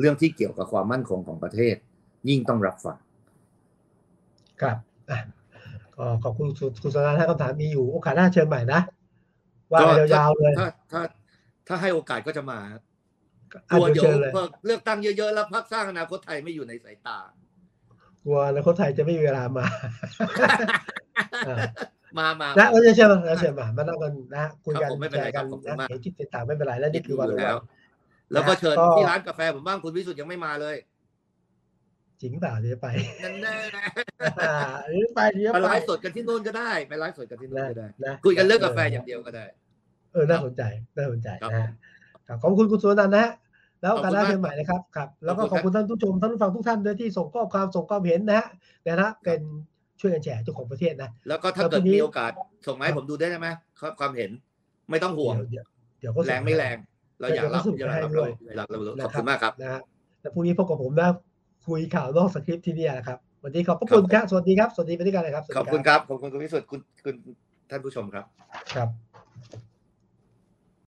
เรื่องที่เกี่ยวกับความมั่นคงของประเทศ ยิ่งต้องรับฟังครับอะก็ขอบคุณคุณคุณสนานถ้าคำถามมีอยู่โอกาสหน้าเชิญใหม่นะว่ากันยาวๆเลยถ้าถ้าถ้าให้โอกาสก็จะมาอ่กะลัวเดี๋ยวเดี๋ยวเชิญเลยพอเลือกตั้งเยอะๆแล้วพรรคสร้างอนาคตไทยไม่อยู่ในสายตากลัวอนาคตไทยจะไม่มีเวลามาอ่า มามานะเราจะเชิญมาเราเชิญมามานั่งกันนะคุยกันครับผมไม่เป็นไรแชร์กันครับขอบคุณนะมากเห็นคิดต่างๆไม่เป็นไรแล้วนี่คือวันอยู่แล้แล้ววแล้วก็เชิญก็ที่ร้านกาแฟผมบ้างคุณวิสุทธ์ยังไม่มาเลยจริงเปล่าเดี๋ยวไปนั่นแน่อ่าเดี๋ยวไปเดี๋ยวไปไปไลฟ์สดกันที่นู่นก็ได้ไปไลฟ์สดกันที่นู่นก็ได้นะคุยกันเรื่องกาแฟอย่างเดียวก็ได้ เออน่าสนใจน่าสนใจครับนะฮะครับขอบคุณคุณสุวรรณันท์นะฮะแล้วโอกาสหน้าขอบคุณมากเชิญใหม่นะครับครับ แล้วก็ขขออบบคุคุณณท่านผู้ชมท่านผู้ฟังทุกท่านด้วยที่ส่งข้อความส่งความเห็นนะฮะในฐานะเป็น ช่วยกันแชร์เจ้าของประเทศนะ แล้วก็ถ้าแล้วเกิดพรุ่งนี้มีโอกาสส่งมาให้ผมดูได้ไหมครับความเห็นไม่ต้องห่วงเดี๋ยวเดี๋ยวก็ส่แรงไม่แรง เราอยากรับเดี๋ยวก็ส่งอยากรับให้ด้วยอยากรับรู้นะขอบคุณมากครับนะฮะแล้วพรุ่งนี้พบกับผมนะคุยข่าวนอกสคริปต์ที่นี่นะครับวันนี้ขอบพระคุณครับสวัสดีครับสวัสดีไปด้วยกันเลยครับสวัสขดีอบคุณครับขอบคุณคุณวิสุทธ์คุณคุณท่านผู้ชมครับ ครับ